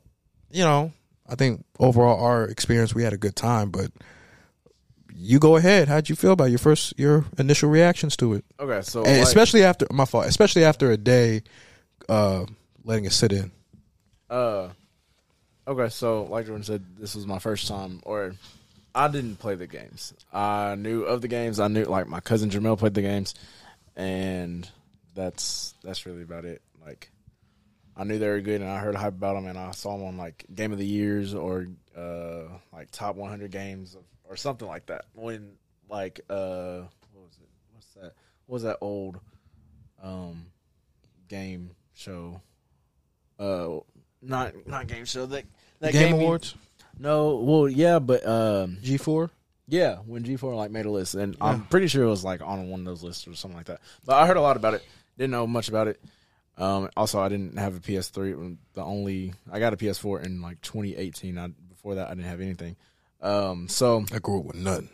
you know, I think overall our experience, we had a good time. But you go ahead. How'd you feel about your first, your initial reactions to it, Okay, so like, especially after my fault, especially after a day, uh, letting it sit in. Uh, okay, so like Jordan said, this was my first time, or I didn't play the games. I knew of the games. I knew like my cousin Jamel played the games, and that's that's really about it. Like, I knew they were good, and I heard hype about them, and I saw them on like Game of the Years or uh like top 100 games or something like that. When like uh what was it? What's that? What was that old um game show? uh not not game show that that Game game you- Awards, no, well yeah, but um G four. yeah, when G four like made a list, and I'm pretty sure it was like on one of those lists or something like that. But I heard a lot about it. Didn't know much about it. Um, also, I didn't have a PS3. The only I got a PS4 in like 2018. I, before that, I didn't have anything. Um, so I grew up with nothing.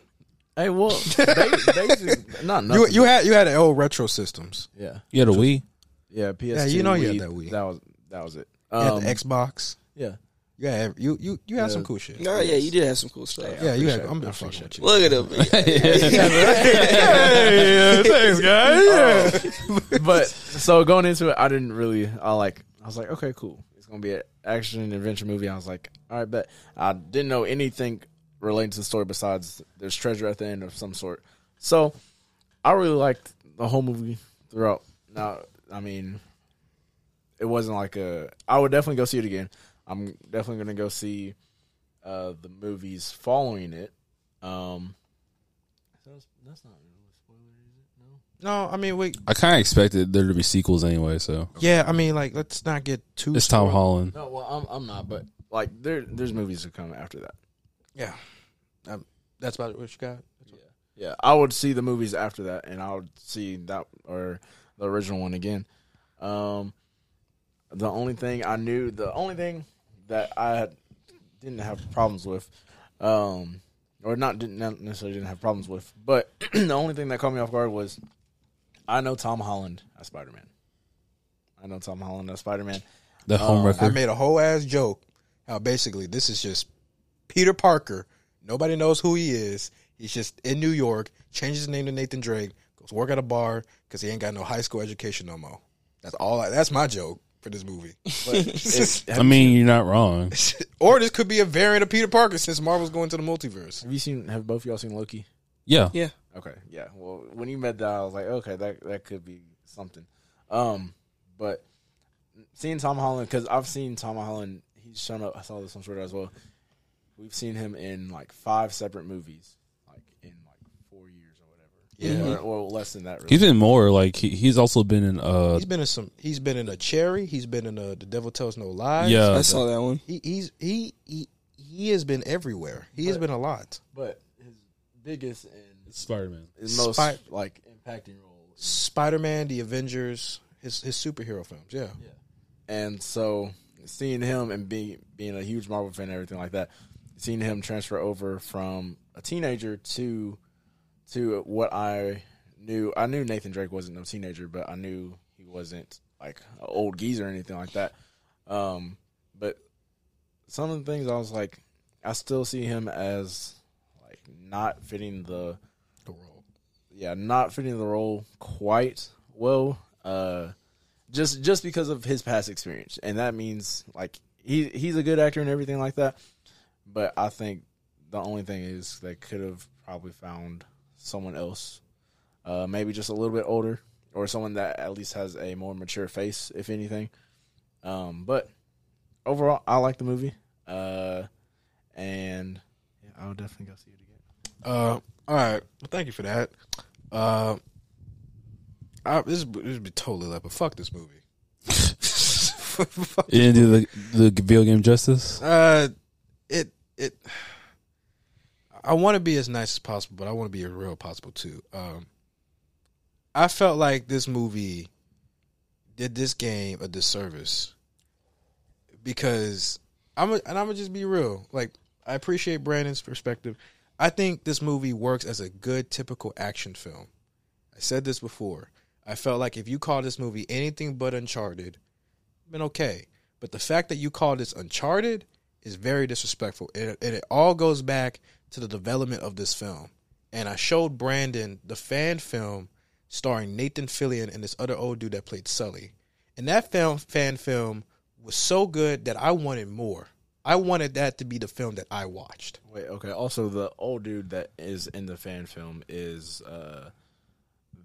hey, well, ba- basically, not nothing. You you had you had the old retro systems. yeah, You had a Wii. yeah, PS2. Yeah, you know you had that Wii. That was that was it. You had Um, the Xbox. yeah, You had you you you had Yeah. some cool shit. no, yeah, you did have some cool stuff. Yeah, you had. appreciate. I'm I just fucking with you. Look at him. yeah, thanks, guys. Yeah. but so going into it, I didn't really. I like. I was like, okay, cool. It's gonna be an action and adventure movie. I was like, all right, bet. I didn't know anything relating to the story besides there's treasure at the end of some sort. So I really liked the whole movie throughout. Now, I mean, it wasn't like a. I would definitely go see it again. I'm definitely gonna go see uh, the movies following it. Um, that's, that's not really a spoiler, is it? No. No, I mean, wait. I kind of expected there to be sequels anyway. So Yeah, I mean, like, let's not get too. it's Tom spoiled. Holland. No, well, I'm I'm not, but like there there's movies to come after that. Yeah, um, that's about it. what you got. Yeah, I would see the movies after that, and I would see that or the original one again. Um, the only thing I knew, the only thing that I didn't have problems with, um, or not didn't not necessarily didn't have problems with, but the only thing that caught me off guard was I know Tom Holland as Spider Man. I know Tom Holland as Spider Man. The Oh, Homewrecker. I made a whole ass joke how basically this is just Peter Parker. Nobody knows who he is. He's just in New York, changes his name to Nathan Drake, goes work at a bar because he ain't got no high school education no more. That's all. I, that's my joke for this movie. But it's, I mean, you're not wrong. or this could be a variant of Peter Parker since Marvel's going to the multiverse. have you seen? Have both of y'all seen Loki? Yeah. Yeah. Okay, yeah. Well, when you met that, I was like, okay, that that could be something. Um, but seeing Tom Holland because I've seen Tom Holland. He's shown up. I saw this on Twitter as well. We've seen him in like five separate movies, like in like four years or whatever. Yeah. or, or less than that. Really. He's been more like he, he's also been in uh He's been in some. He's been in a Cherry. He's been in a The Devil Tells No Lies. yeah I saw that one. He, he's he, he he has been everywhere. He has been a lot. but his biggest and Spider Man. his most Spy- like impacting role Spider Man, the Avengers, his his superhero films. Yeah, Yeah. And so seeing him and being being a huge Marvel fan and everything like that, seeing him transfer over from a teenager to to what I knew I knew Nathan Drake wasn't no teenager, but I knew he wasn't like an old geezer or anything like that. Um, but some of the things I was like, I still see him as like not fitting the The role. yeah, not fitting the role quite well. Uh, just just because of his past experience, and that means like he he's a good actor and everything like that. But I think the only thing is they could have probably found someone else, uh, maybe just a little bit older, or someone that at least has a more mature face, if anything. Um, but overall, I like the movie, uh, and yeah, I'll definitely go see it again. Uh, all right. Well, thank you for that. Uh, I, this this would be totally like, but fuck this movie. Fuck You didn't do the the video game justice. Uh, it it. I want to be as nice as possible, but I want to be as real possible too. Um, I felt like this movie did this game a disservice because I'm a, and I'm gonna just be real. Like I appreciate Brandon's perspective. I think this movie works as a good typical action film. I said this before. I felt like if you call this movie anything but Uncharted, been okay. But the fact that you call this Uncharted is very disrespectful. And it all goes back to the development of this film. And I showed Brandon the fan film starring Nathan Fillion and this other old dude that played Sully. And that film fan film was so good that I wanted more. I wanted that to be the film that I watched. Wait, okay. Also, the old dude that is in the fan film is uh,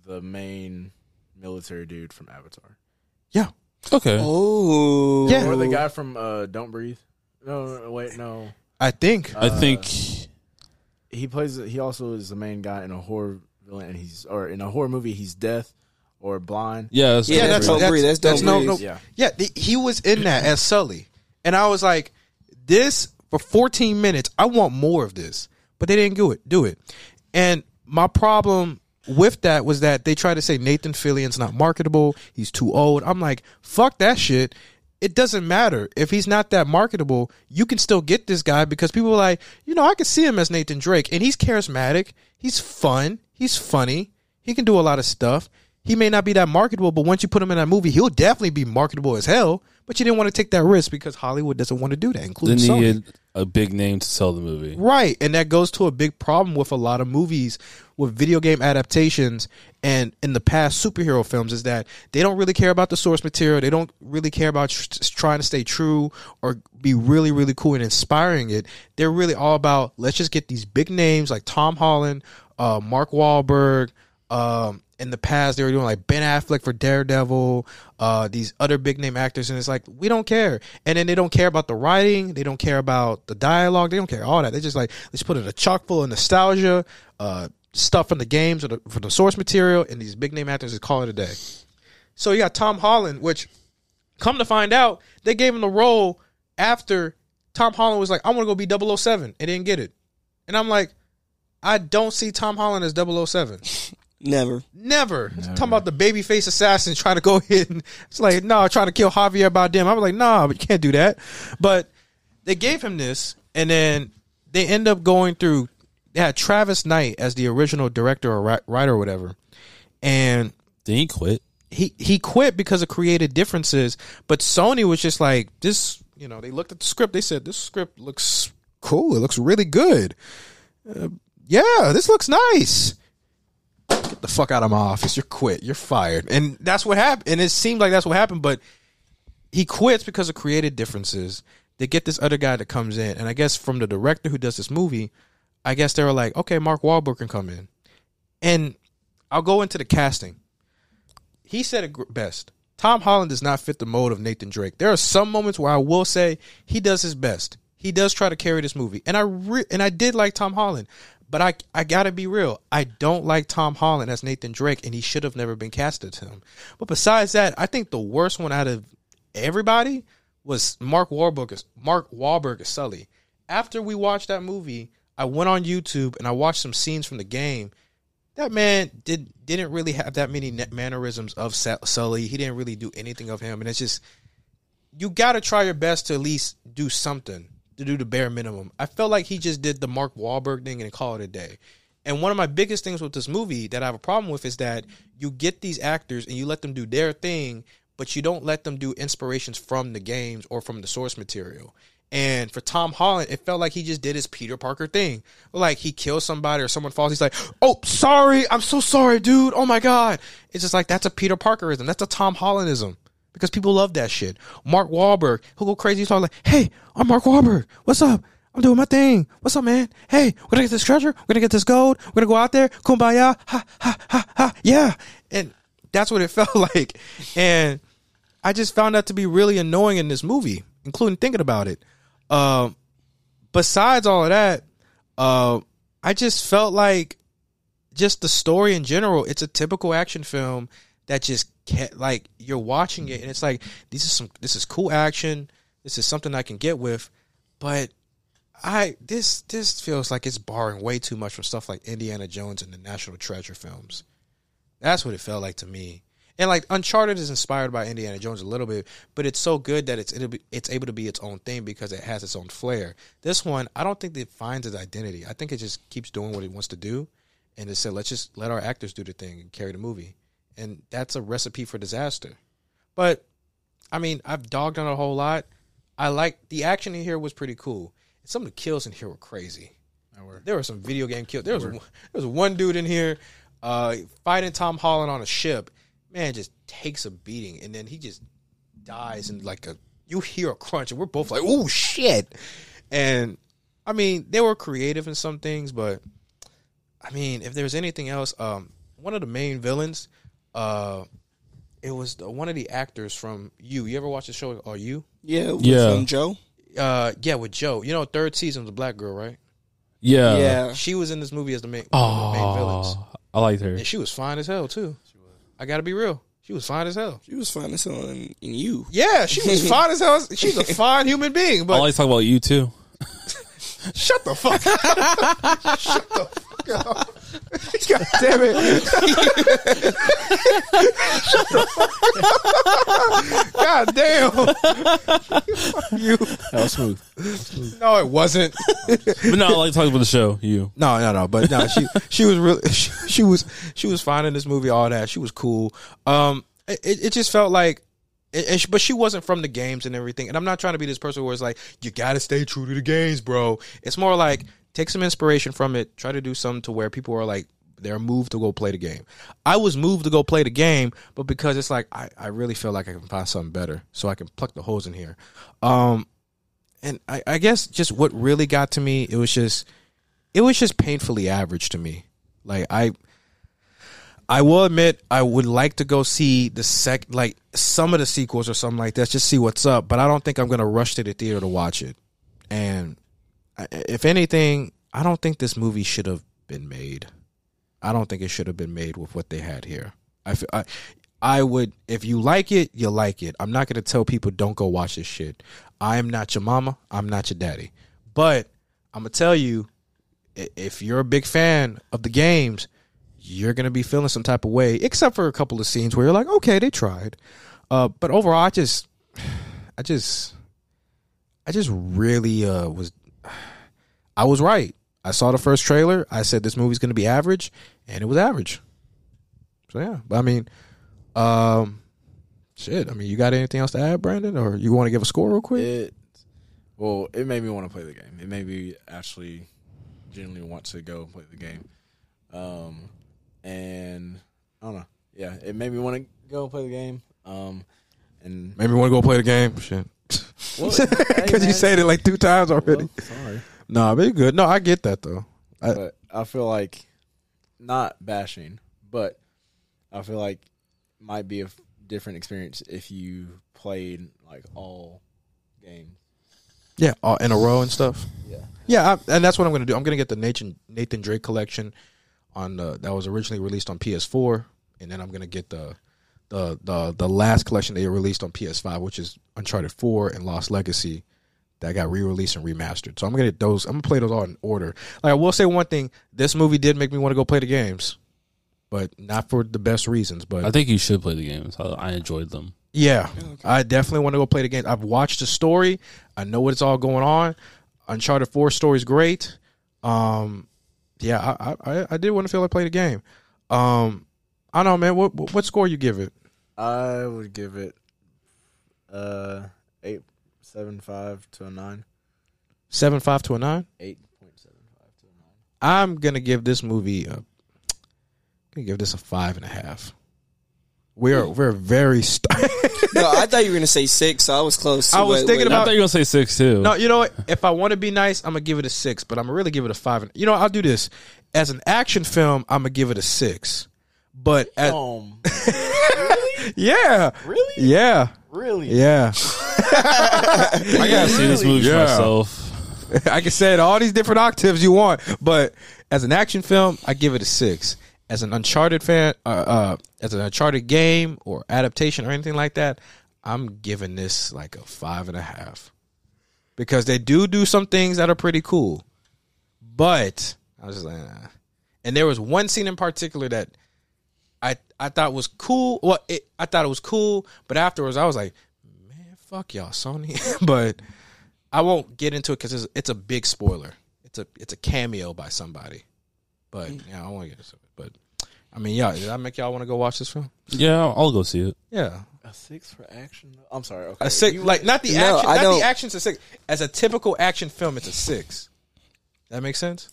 the main military dude from Avatar, Yeah. Okay. Oh. Yeah. or the guy from uh, Don't Breathe. No, no, no, wait, no. I think. I think He plays. He also is the main guy in a horror villain, and he's or in a horror movie. He's deaf or blind. yeah. That's Yeah, that's Don't Breathe. That's no, no, Yeah. yeah. the- he was in that as Sully, and I was like, "This for 14 minutes. I want more of this," but they didn't do it. Do it, and my problem with that was that they tried to say Nathan Fillion's not marketable. He's too old. I'm like, fuck that shit. It doesn't matter if he's not that marketable. You can still get this guy because people are like, you know, I can see him as Nathan Drake, and he's charismatic. He's fun. He's funny. He can do a lot of stuff. He may not be that marketable, but once you put him in that movie, he'll definitely be marketable as hell. But you didn't want to take that risk because Hollywood doesn't want to do that, including Then Sony. had a big name to sell the movie. Right. And that goes to a big problem with a lot of movies with video game adaptations and in the past superhero films is that they don't really care about the source material. They don't really care about tr- trying to stay true or be really, really cool and inspiring it. They're really all about let's just get these big names like Tom Holland, uh, Mark Wahlberg, um, in the past they were doing like Ben Affleck for Daredevil, uh, these other big name actors, and it's like we don't care. And then they don't care about the writing, they don't care about the dialogue, they don't care all that. They just like let's put it a chock full of nostalgia, uh, stuff from the games or the, from the source material, and these big name actors just call it a day. So you got Tom Holland, which come to find out they gave him the role after Tom Holland was like, I want to go be 007 and didn't get it. And I'm like, I don't see Tom Holland as 007. Never. Never. Talking about the babyface assassin trying to go hit. And it's like, no, trying to kill Javier Bardem. I was like, nah, but you can't do that. But they gave him this, and then they end up going through. They had Travis Knight as the original director or writer or whatever, and Then he quit. he he quit because of creative differences. But Sony was just like, this, you know, they looked at the script. They said this script looks cool. It looks really good. Uh, yeah, this looks nice. Get the fuck out of my office. You're quit. You're fired. And that's what happened. And it seemed like that's what happened. But he quits because of creative differences. They get this other guy that comes in, and I guess from the director who does this movie, I guess they were like, okay, Mark Wahlberg can come in, and I'll go into the casting. He said it best. Tom Holland does not fit the mold of Nathan Drake. There are some moments where I will say he does his best. He does try to carry this movie, and I re- and I did like Tom Holland, but I I gotta be real. I don't like Tom Holland as Nathan Drake, and he should have never been casted to him. But besides that, I think the worst one out of everybody was Mark Wahlberg. As, Mark Wahlberg as Sully. After we watched that movie, I went on YouTube and I watched some scenes from the game. That man did didn't really have that many mannerisms of Sully. He didn't really do anything of him, and it's just you got to try your best to at least do something to do the bare minimum. I felt like he just did the Mark Wahlberg thing and call it a day. And one of my biggest things with this movie that I have a problem with is that you get these actors and you let them do their thing, but you don't let them do inspirations from the games or from the source material. And for Tom Holland, it felt like he just did his Peter Parker thing. Like he kills somebody or someone falls, he's like, "Oh, sorry, I'm so sorry, dude. Oh my god." It's just like that's a Peter Parkerism. That's a Tom Hollandism because people love that shit. Mark Wahlberg, he'll go crazy. He's like, "Hey, I'm Mark Wahlberg. What's up? I'm doing my thing. What's up, man? Hey, we're gonna get this treasure. We're gonna get this gold. We're gonna go out there, kumbaya, ha ha ha ha, yeah." And that's what it felt like. And I just found that to be really annoying in this movie, including thinking about it. Um, besides all of that, uh, I just felt like just the story in general. It's a typical action film that just like you're watching it and it's like this is some this is cool action. This is something I can get with, but I this this feels like it's borrowing way too much from stuff like Indiana Jones and the National Treasure films. That's what it felt like to me. And like Uncharted is inspired by Indiana Jones a little bit, but it's so good that it's be, it's able to be its own thing because it has its own flair. This one, I don't think it finds its identity. I think it just keeps doing what it wants to do, and it said, let's just let our actors do the thing and carry the movie, and that's a recipe for disaster. But I mean, I've dogged on it a whole lot. I like the action in here was pretty cool. Some of the kills in here were crazy. There were some video game kills. There was one, there was one dude in here uh, fighting Tom Holland on a ship. Man, just takes a beating, and then he just dies and like a you hear a crunch, and we're both like, "Oh shit!" And I mean, they were creative in some things, but I mean, if there's anything else, um, one of the main villains, uh, it was the, one of the actors from You. You ever watch the show? Are You? Yeah, with, Yeah. um, Joe. Uh, yeah, with Joe. You know, third season was a black girl, right? Yeah. yeah, She was in this movie as the main, one of the main villains, Oh, I liked her. and she was fine as hell too. I gotta be real. She was fine as hell. she was fine as hell in, in you. Yeah, she was fine as hell. She's a fine human being, but like to talk about you too. shut the fuck shut the fuck up. God damn it. God damn. you. That was smooth. No, it wasn't. But no, I like talking about the show. You. No, no, no. But no, she she was really she, she was she was fine in this movie. All that she was cool. Um, it it just felt like. And she, but she wasn't from the games and everything. And I'm not trying to be this person where it's like you got to stay true to the games, bro. It's more like take some inspiration from it. Try to do something to where people are like they're moved to go play the game. I was moved to go play the game, but because it's like I, I really feel like I can find something better, so I can pluck the holes in here. Um, and I, I guess just what really got to me, it was just it was just painfully average to me. Like I I will admit I would like to go see the sec like some of the sequels or something like that, just see what's up, but I don't think I'm gonna rush to the theater to watch it. And if anything, I don't think this movie should have been made. I don't think it should have been made with what they had here. I, I I would if you like it, you like it. I'm not gonna tell people don't go watch this shit. I am not your mama. I'm not your daddy. But I'm gonna tell you, if you're a big fan of the games, you're gonna be feeling some type of way. Except for a couple of scenes where you're like, okay, they tried. Uh, but overall, I just, I just, I just really uh, was. I was right. I saw the first trailer. I said this movie's gonna be average, and it was average. So yeah, but I mean, um, shit. I mean, you got anything else to add, Brandon, or you want to give a score real quick? It Well, it made me want to play the game. It made me actually genuinely want to go play the game. Um, and I don't know. Yeah, it made me want to go play the game. Um, and me want to go play the game. Shit. Because you said it like two times already. Well, sorry, Nah, but you good. No, I get that though. I, but I feel like not bashing, but I feel like might be a f- different experience if you played like all games. yeah, all in a row and stuff. Yeah. Yeah, I, and that's what I'm going to do. I'm going to get the Nathan Nathan Drake collection on the that was originally released on PS4, and then I'm going to get the the the the last collection they released on PS5, which is Uncharted 4 and Lost Legacy, that got re-released and remastered. So I'm going to get those. I'm going to play those all in order. Like I will say one thing: this movie did make me want to go play the games, but not for the best reasons. But I think you should play the games. I, I enjoyed them. yeah, I definitely want to go play the game. I've watched the story. I know what's all going on. Uncharted Four story is great. Um, yeah, I, I I did want to feel like play the game. Um, I don't know, man. What what what score you give it? I would give it uh eight seven five to a nine. Seven five to a nine. Eight point seven five to a nine. I'm gonna give this movie. A, I'm gonna give this a five and a half. We're we're very. St- no, I thought you were gonna say six. So I was close. I was Wait, thinking wait. I about- thought you were gonna say six too. No, you know what? If I want to be nice, I'm gonna give it a six, but I'm gonna really give it a five. And you know, I'll do this as an action film. I'm gonna give it a six, but as, Um, yeah, really? yeah, Really? yeah. I gotta see this movie Yeah. myself. I can say it all these different octaves you want, but as an action film, I give it a six. As an Uncharted fan, uh, uh, as an Uncharted game or adaptation or anything like that, I'm giving this like a five and a half because they do do some things that are pretty cool. But I was just like, nah. and there was one scene in particular that I I thought was cool. Well, it, I thought it was cool, but afterwards I was like, fuck y'all, Sony. but I won't get into it because it's, it's a big spoiler. It's a it's a cameo by somebody. But mm. yeah, I don't want to get into it. But I mean, yeah, did that make y'all want to go watch this film? Yeah, I'll, I'll go see it. Yeah, A six for action? I'm sorry. Okay. a six. You- like not the No, action. I not don't- the action's a six. As a typical action film, it's a six. That makes sense.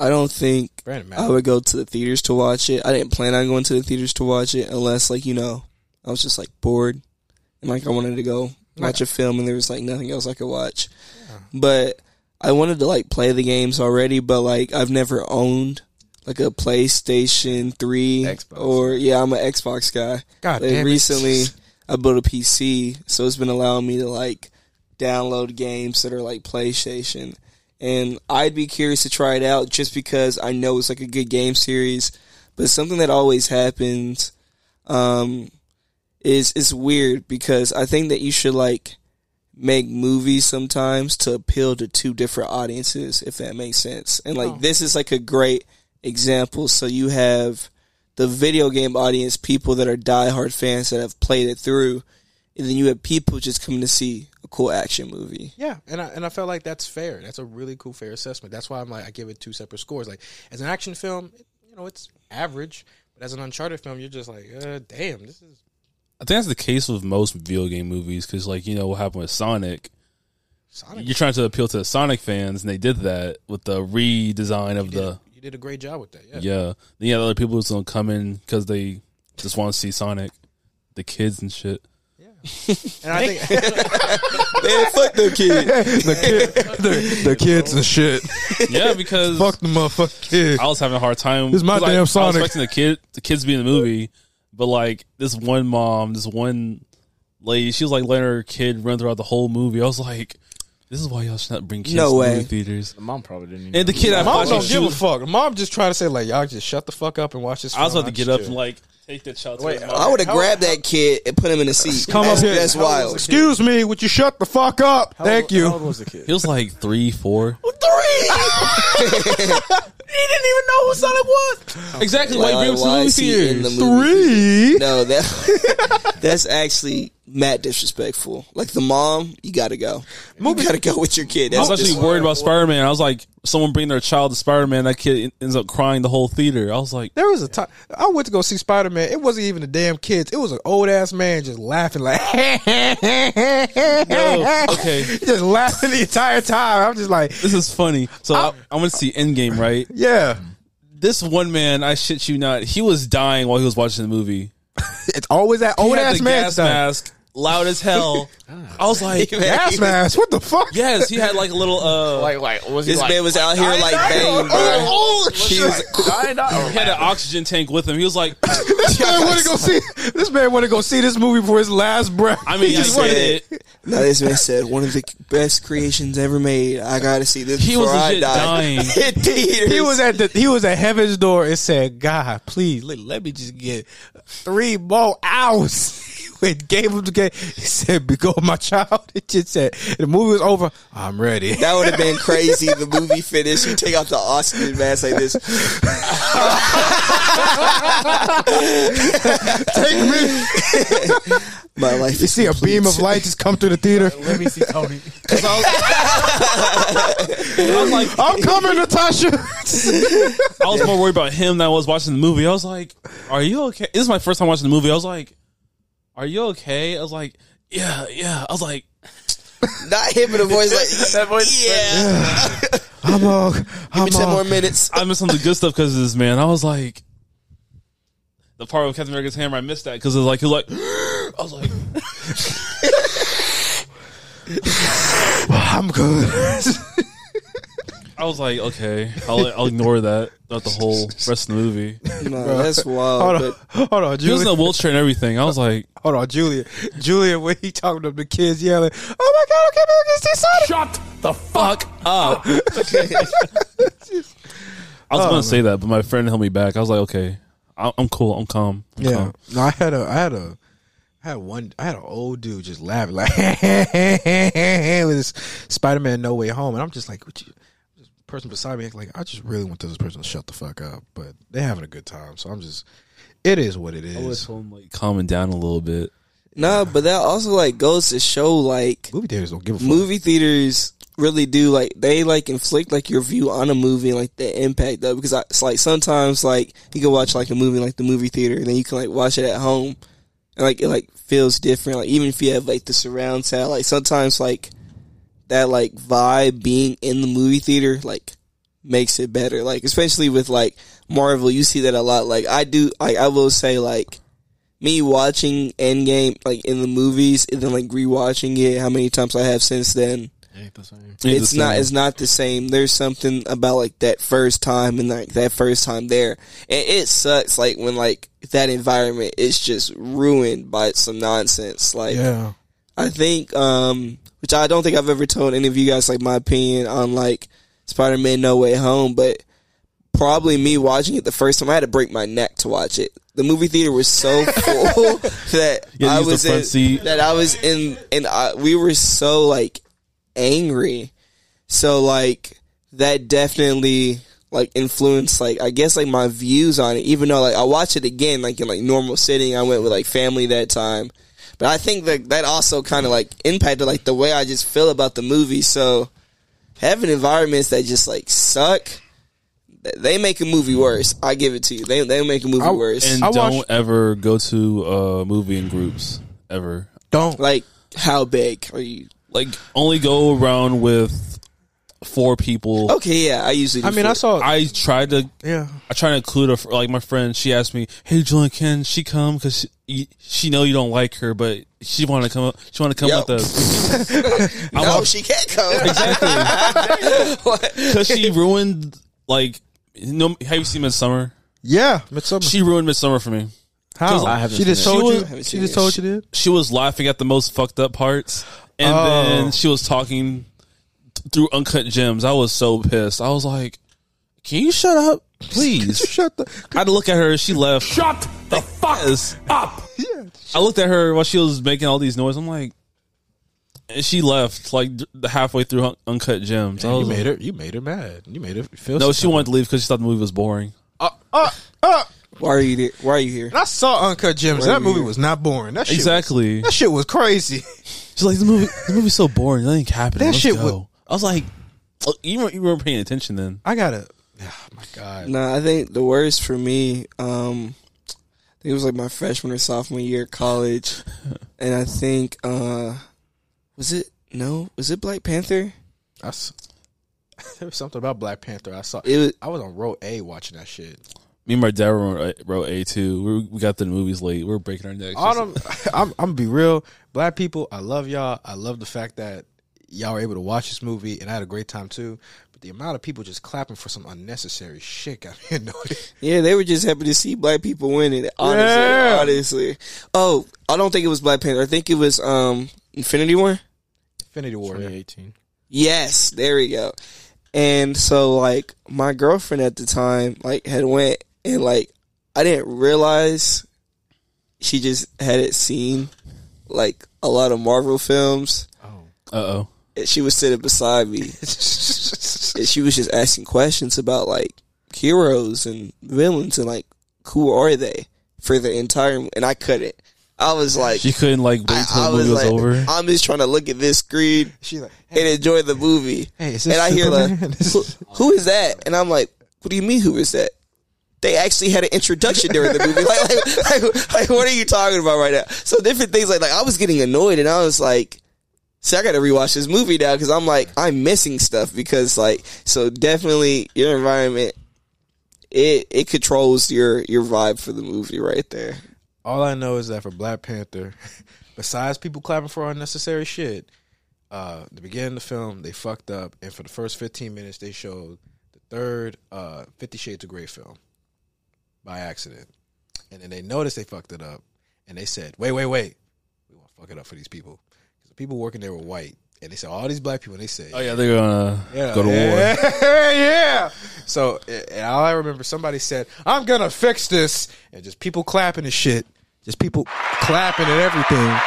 I don't think Brandon. I would go to the theaters to watch it. I didn't plan on going to the theaters to watch it unless, like, you know, I was just like bored and like I wanted to go watch a film and there was like nothing else I could watch. But I wanted to like play the games already, but like I've never owned like a PlayStation 3 Xbox. or yeah, I'm an Xbox guy. God Like, damn it. recently I built a PC, so it's been allowing me to like download games that are like PlayStation. And I'd be curious to try it out just because I know it's like a good game series. But something that always happens um, is is weird because I think that you should like make movies sometimes to appeal to two different audiences, if that makes sense. And like this is like a great example. So you have the video game audience, people that are diehard fans that have played it through, and then you have people just coming to see a cool action movie. Yeah, and I and I felt like that's fair. That's a really cool, fair assessment. That's why I'm like I give it two separate scores. Like as an action film, you know, it's average, but as an Uncharted film, you're just like, uh, damn, this is I think that's the case with most video game movies because, like, you know what happened with Sonic. Sonic. You're trying to appeal to the Sonic fans, and they did that with the redesign of you, the did, you did a great job with that. Yeah, yeah. Then you had other people who's gonna come in because they just want to see Sonic, the kids and shit. Yeah, and I think Man, fuck them kids. the, kid, the, the kids and shit. Yeah, because Fuck the motherfucking kids. I was having a hard time. This is my 'cause I- damn I was Sonic. expecting the kid, the kids to be in the movie, but like this one mom, this one lady, she was like letting her kid run throughout the whole movie. I was like, this is why y'all should not bring kids No to way. movie theaters. The mom probably didn't. Even And the kid, I Mom thought don't she give a was- fuck. Mom just trying to say like, y'all just shut the fuck up and watch this. I was film. about to get up just and like take the child. Wait, his. I would have grabbed that kid and put him in a seat. Come that's, up here. That's How wild. Excuse me, would you shut the fuck up? How Thank old- you. How old was the kid? he was like three, four. Three. he didn't even know who Sonic was. Exactly. Why- Why you bring why is he in the movie? Three. No, that that's actually mad disrespectful. Like the mom, you gotta go. You gotta go with your kid. I That's was actually worried about Spider Man. I was like, someone bring their child to Spider Man. That kid ends up crying the whole theater. I was like, There was a time I went to go see Spider Man. It wasn't even the damn kids. It was an old ass man just laughing like. No, okay. just laughing the entire time. I'm just like, This is funny. So I, I went to see Endgame, right? yeah, This one man, I shit you not, he was dying while he was watching the movie. it's always that old ass man mask, loud as hell. I was like, Gas mask. What the fuck? yes, he had like a little uh, Like, like, was he This like, man was out here like bang, bro. Oh, He was, dying, dying? he had an oxygen tank with him. He was like, this man want to go see. This man want to go see this movie for his last breath. I mean, He I just get wanted- it. no, this man said one of the best creations ever made. I gotta see this He was before I legit die. dying. In theaters. He was at the he was at heaven's door and said, "God, please let, let me just get three more hours." It gave him the game. He said, "Because my child." It just said the movie was over. I'm ready. That would have been crazy. The movie finished. You take out the oxygen mask like this. Take me. My life You is see a beam of light just come through the theater. Let me see Tony. I was like, I'm coming, Natasha. I was more worried about him than I was watching the movie. I was like, "Are you okay?" This is my first time watching the movie. I was like, "Are you okay?" I was like, "Yeah, yeah." I was like, Not him in a voice like That voice- yeah. I'm all. Give I'm me ten all. more minutes. I missed some of the good stuff because of this man. I was like, the part with Captain America's hammer, I missed that because it was like, he was like, I was like, I'm good. I was like, okay, I'll, I'll ignore that throughout the whole rest of the movie. No, that's wild. Hold on, hold on, He was in Julia. a wheelchair and everything. I was like, Hold on, Julia. Julia, when he talking to the kids yelling, "Oh my God, okay, man, this is Shut the fuck up. I was Oh, going to say that, but my friend held me back. I was like, okay, I- I'm cool. I'm calm. I'm Yeah. calm. No, I had a, I had a, I had one, I had an old dude just laughing like with his Spider Man No Way Home, and I'm just like, what you? This person beside me, like, I just really want this person to shut the fuck up, but they're having a good time, so I'm just, it is what it is. I was home, like calming down a little bit. no, but that also like goes to show like Movie theaters don't give a fuck. movie theaters really do like they like inflict like your view on a movie and like the impact though because I, it's like sometimes like you can watch like a movie like the movie theater and then you can like watch it at home and like it like feels different like even if you have like the surround sound like sometimes like that like vibe being in the movie theater like makes it better like especially with like Marvel you see that a lot like I do like I will say like me watching Endgame like in the movies and then like rewatching it how many times I have since then Ain't the same. Ain't it's the not same. it's not the same there's something about like that first time and like that first time there and it sucks like when like that environment is just ruined by some nonsense like Yeah. I think, um, which I don't think I've ever told any of you guys like my opinion on like Spider Man No Way Home, but probably me watching it the first time I had to break my neck to watch it. The movie theater was so full that You I was in, seat. that I was in, and I, we were so like angry. So like that definitely like influenced like I guess like my views on it. Even though like I watched it again like in like normal sitting, I went with like family that time. But I think that that also kind of like impacted like the way I just feel about the movie. So having environments that just like suck, they make a movie worse. I give it to you. They they make a movie I- worse. And I don't watched- ever go to a movie in groups ever. Don't. like how big are you? Like only go around with four people. Okay, yeah, I usually. Do I mean, I saw. I tried to. yeah. I tried to include her. Like my friend, she asked me, "Hey, Julian, can she come? Because she, she know you don't like her, but she want to come. up She want to come Yo. with us no, she can't come. exactly because she ruined. Like, you know, have you seen Midsummer? Yeah. Midsummer. She ruined Midsummer for me. How? I haven't she just told you. was- She just told you did. She was laughing at the most fucked up parts, and Oh. then she was talking th- through uncut gems. I was so pissed. I was like, "Can you shut up, please?" Shut the. I had to look at her. She left. Shut the fuck up. Yeah, I looked at her while she was making all these noise. I'm like, and she left like d- halfway through Un- Uncut Gems. I You made like, her. You made her mad. You made her feel. no, she type wanted to leave because she thought the movie was boring. of- Uh, uh, uh. Why are you there? Why are you here? And I saw Uncut Gems. That movie here. was not boring. That shit Exactly. Was, that shit was crazy. She's like, the movie, the movie's so boring. Nothing happened. That Let's shit go. would- I was like, oh, you weren't, you weren't paying attention then. I gotta. Oh my god. No, I think the worst for me, um, I think it was like my freshman or sophomore year at college, and I think uh, Was it no? Was it Black Panther? I s- there was something about Black Panther. I saw. It was. I was on row A watching that shit. Me and my dad were on row A too. We, we got the movies late. We were breaking our necks. All them, I'm, I'm gonna be real. Black people, I love y'all. I love the fact that y'all were able to watch this movie, and I had a great time too. But the amount of people just clapping for some unnecessary shit got me annoyed. Yeah, they were just happy to see black people winning. Honestly, Yeah. honestly. Oh, I don't think it was Black Panther. I think it was um Infinity War. Infinity War. yeah. 2018. Yes, there we go. And so like my girlfriend at the time like had went and like I didn't realize she just hadn't seen like a lot of Marvel films. Oh, Uh oh. And she was sitting beside me and she was just asking questions about like heroes and villains and like who are they for the entire and I couldn't. I was like She couldn't like wait I, till I the movie was was like over. I'm just trying to look at this screen She's like, and enjoy the movie. hey, and I hear This who, is- who is that? And I'm like, what do you mean who is that? They actually had an introduction during the movie. Like, like, like, like, what are you talking about right now? So different things like, like I was getting annoyed and I was like, see, I got to rewatch this movie now because I'm like, I'm missing stuff because like, so definitely your environment, it it controls your your vibe for the movie right there. All I know is that for Black Panther, besides people clapping for unnecessary shit, uh, the beginning of the film they fucked up, and for the first fifteen minutes they showed the third uh, Fifty Shades of Grey film by accident, and then they noticed they fucked it up, and they said, "Wait, wait, wait, we want to fuck it up for these people." The people working there were white, and they said all these black people. And they said, Oh yeah, they're gonna yeah, go to war. yeah, yeah. So and all I remember, somebody said, "I'm gonna fix this," and just people clapping and shit, just people clapping and everything.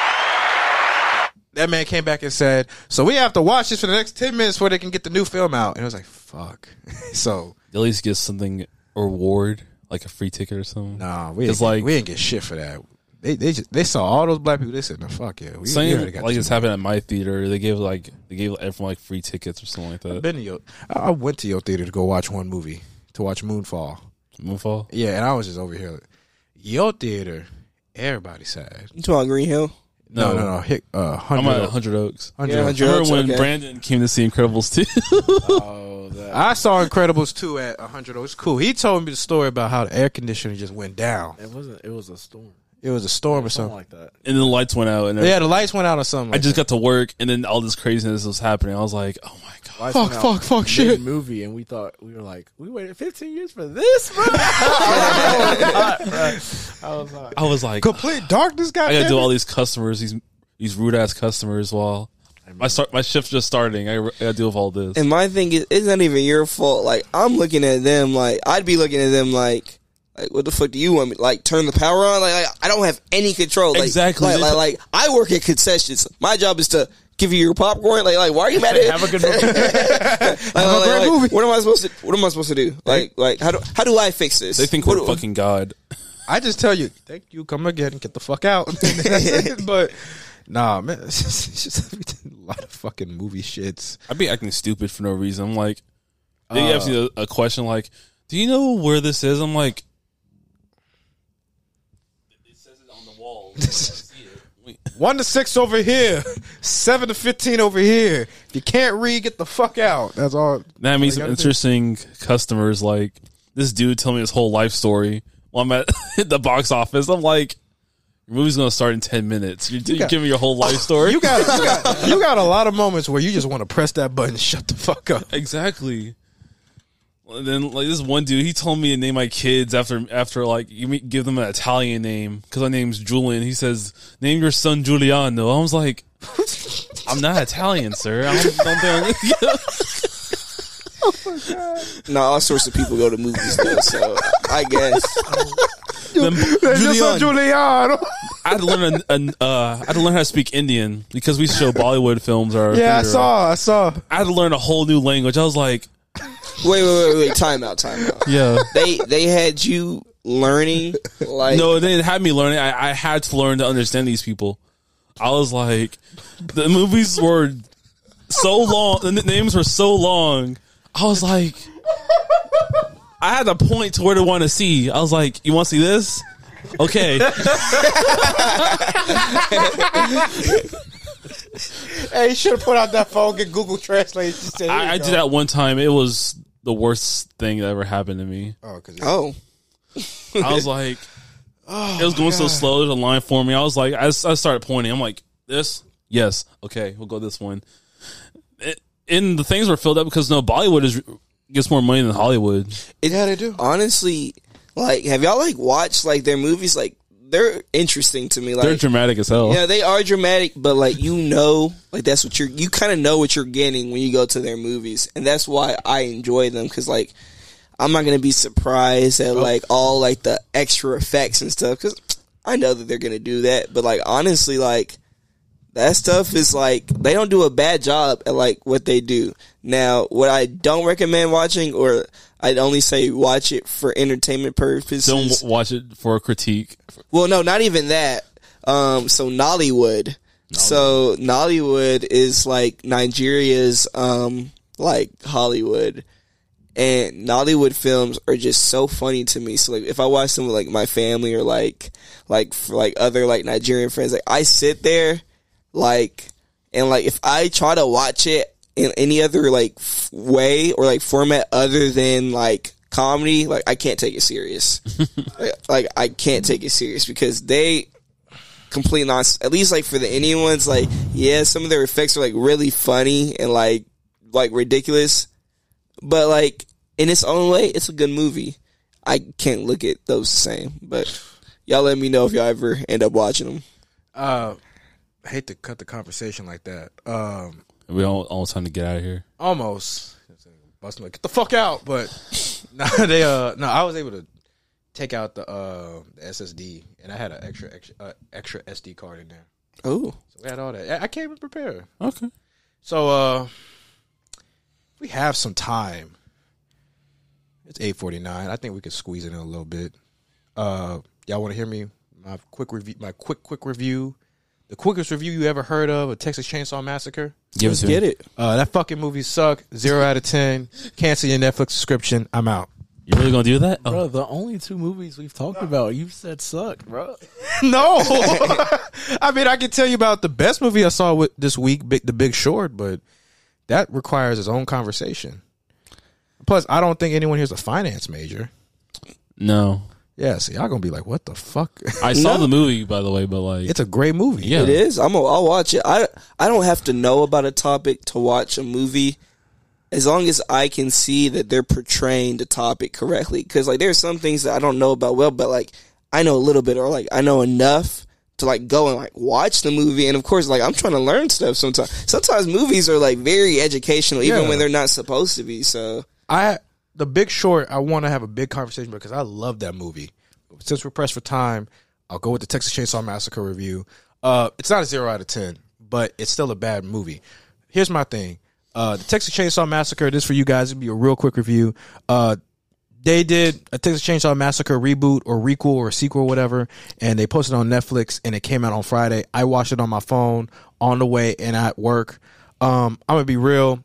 That man came back and said, "So we have to watch this for the next ten minutes before they can get the new film out." And I was like, "Fuck." so At least get something reward, like a free ticket or something. nah, we ain't, like- we ain't get shit for that. They they just they saw all those black people. They said, "No, fuck yeah." We, we Same already got like this it's happened at my theater. They gave like they gave everyone like free tickets or something like I've that. been to your, I I went to your theater to go watch one movie to watch Moonfall. Moonfall. Yeah, and I was just over here. Your theater, everybody sad. You talking about Green Hill? No, No. no, no. Hit, uh, I'm hundred. at Hundred Oaks. hundred Yeah, Oaks. 100 Remember Oaks, when okay. Brandon came to see Incredibles too? oh, that. I saw Incredibles two at hundred Oaks. Cool. He told me the story about how the air conditioner just went down. It wasn't. It was a storm. It was a storm or Something something. like that. and then the lights went out, and Yeah, the lights went out or something. I like just that. got to work, and then all this craziness was happening. I was like, oh my god. Lights Fuck, went fuck, fuck, shit. Movie, and we thought we were like, we waited 15 years for this, bro. Oh I was like, I was like, complete darkness. Got I gotta do all these customers, these these rude ass customers while my start my shift's just starting. I, I gotta deal with all this. And my thing is, it's not even your fault. Like I'm looking at them, like I'd be looking at them, like, like what the fuck do you want me? Like turn the power on? Like, like I don't have any control. Like, Exactly. Like, like, like I work at concessions. My job is to give you your popcorn. Like, like why are you mad at? Me? Have a good movie. like, like, a great like, movie. What am I supposed to? What am I supposed to do? Like, like how do how do I fix this? they think What we're do- fucking god. I just tell you, thank you. Come again get the fuck out. But nah, man, it's just, it's just a lot of fucking movie shits. I'd be acting stupid for no reason. I'm like, they uh, ask me a, a question like, "Do you know where this is?" I'm like, "It says it on the wall. I see it." Wait. One to six over here, seven to fifteen over here. If you can't read, get the fuck out. That's all. That means some you interesting customers like this dude tell me his whole life story while I'm at the box office. I'm like, your movie's gonna start in ten minutes. You're, you're got- giving me your whole life story. You got, you got, you got a lot of moments where you just want to press that button, and shut the fuck up. exactly. And then like this one dude, he told me to name my kids after after like you give them an Italian name because my name's Julian. He says name your son Giuliano. I was like, I'm not Italian, sir. I don't, don't think No, all sorts of people go to movies though. So I guess Then Just so Julian- I had to learn an, an, uh, I had to learn how to speak Indian because we show Bollywood films. Our Yeah, I saw, I saw. I had to learn a whole new language. I was like, wait, wait, wait, wait. Time out, time out. yeah. They they had you learning like No, they didn't have me learning. I, I had to learn to understand these people. I was like, the movies were so long. The names were so long. I was like, I had to point to where to want to see. I was like, you want to see this? Okay. hey, you should have put out that phone, get Google Translate. Just say, I, I did that one time. It was the worst thing that ever happened to me. Oh, 'cause Oh, I was like, oh, it was going so slow. There's a line for me. I was like, I, I started pointing. I'm like, this, yes, okay, we'll go this one. It, and the things were filled up because no Bollywood is gets more money than Hollywood. it had to do. honestly, like, have y'all like watched like their movies? Like, they're interesting to me. Like, They're dramatic as hell. Yeah, they are dramatic, but like you know, like that's what you're. You kind of know what you're getting when you go to their movies, and that's why I enjoy them because like I'm not gonna be surprised at oh. like all like the extra effects and stuff because I know that they're gonna do that. But like honestly, like that stuff is like they don't do a bad job at like what they do. Now, what I don't recommend watching, or I'd only say watch it for entertainment purposes. Don't w- watch it for a critique. Well, no, not even that. Um, so Nollywood. So Nollywood is like Nigeria's um like Hollywood. And Nollywood films are just so funny to me. So like if I watch them with like my family or like like like other like Nigerian friends, like I sit there like and like if I try to watch it in any other like f- way or like format other than like comedy, like I can't take it serious. like, like I can't take it serious because they complete nonsense. At least like for the Indian ones, like yeah, some of their effects are like really funny and like like ridiculous, but like in its own way, it's a good movie. I can't look at those the same, but y'all let me know if y'all ever end up watching them. Uh, I hate to cut the conversation like that. Um, We all almost time to get out of here. almost busting like get the fuck out, but no, they uh no, I was able to take out the uh the SSD and I had an extra extra uh, extra SD card in there, Oh, so we had all that. I- I came prepared. Okay. So uh, we have some time. It's eight forty nine. I think we could squeeze it in a little bit. Uh, y'all want to hear me? My quick review. My quick quick review. The quickest review you ever heard of a Texas Chainsaw Massacre. Give let's us get it. Uh, that fucking movie suck. Zero out of ten. Cancel your Netflix subscription. I'm out. You really gonna do that? Oh. Bro, the only two movies we've talked about, you've said suck, bro. no, I mean I can tell you about the best movie I saw with this week, Big, The Big Short, but that requires its own conversation. Plus, I don't think anyone here's a finance major. No. Yeah, so y'all gonna be like, "What the fuck?" I saw No. the movie by the way, but like it's a great movie. yeah. It is. I'm. A, I'll watch it. I. I don't have to know about a topic to watch a movie, as long as I can see that they're portraying the topic correctly. Because like there's some things that I don't know about well, but like I know a little bit, or like I know enough to like go and like watch the movie. And of course, like I'm trying to learn stuff sometimes. Sometimes movies are like very educational, even Yeah. when they're not supposed to be. So I the Big Short. I want to have a big conversation because I love that movie. Since we're pressed for time, I'll go with the Texas Chainsaw Massacre review. Uh, it's not a zero out of ten, but it's still a bad movie. Here's my thing: uh, the Texas Chainsaw Massacre. This for you guys. It'll be a real quick review. Uh, they did a Texas Chainsaw Massacre reboot or requel or sequel or whatever, and they posted on Netflix, and it came out on Friday. I watched it on my phone on the way and at work. Um, I'm gonna be real.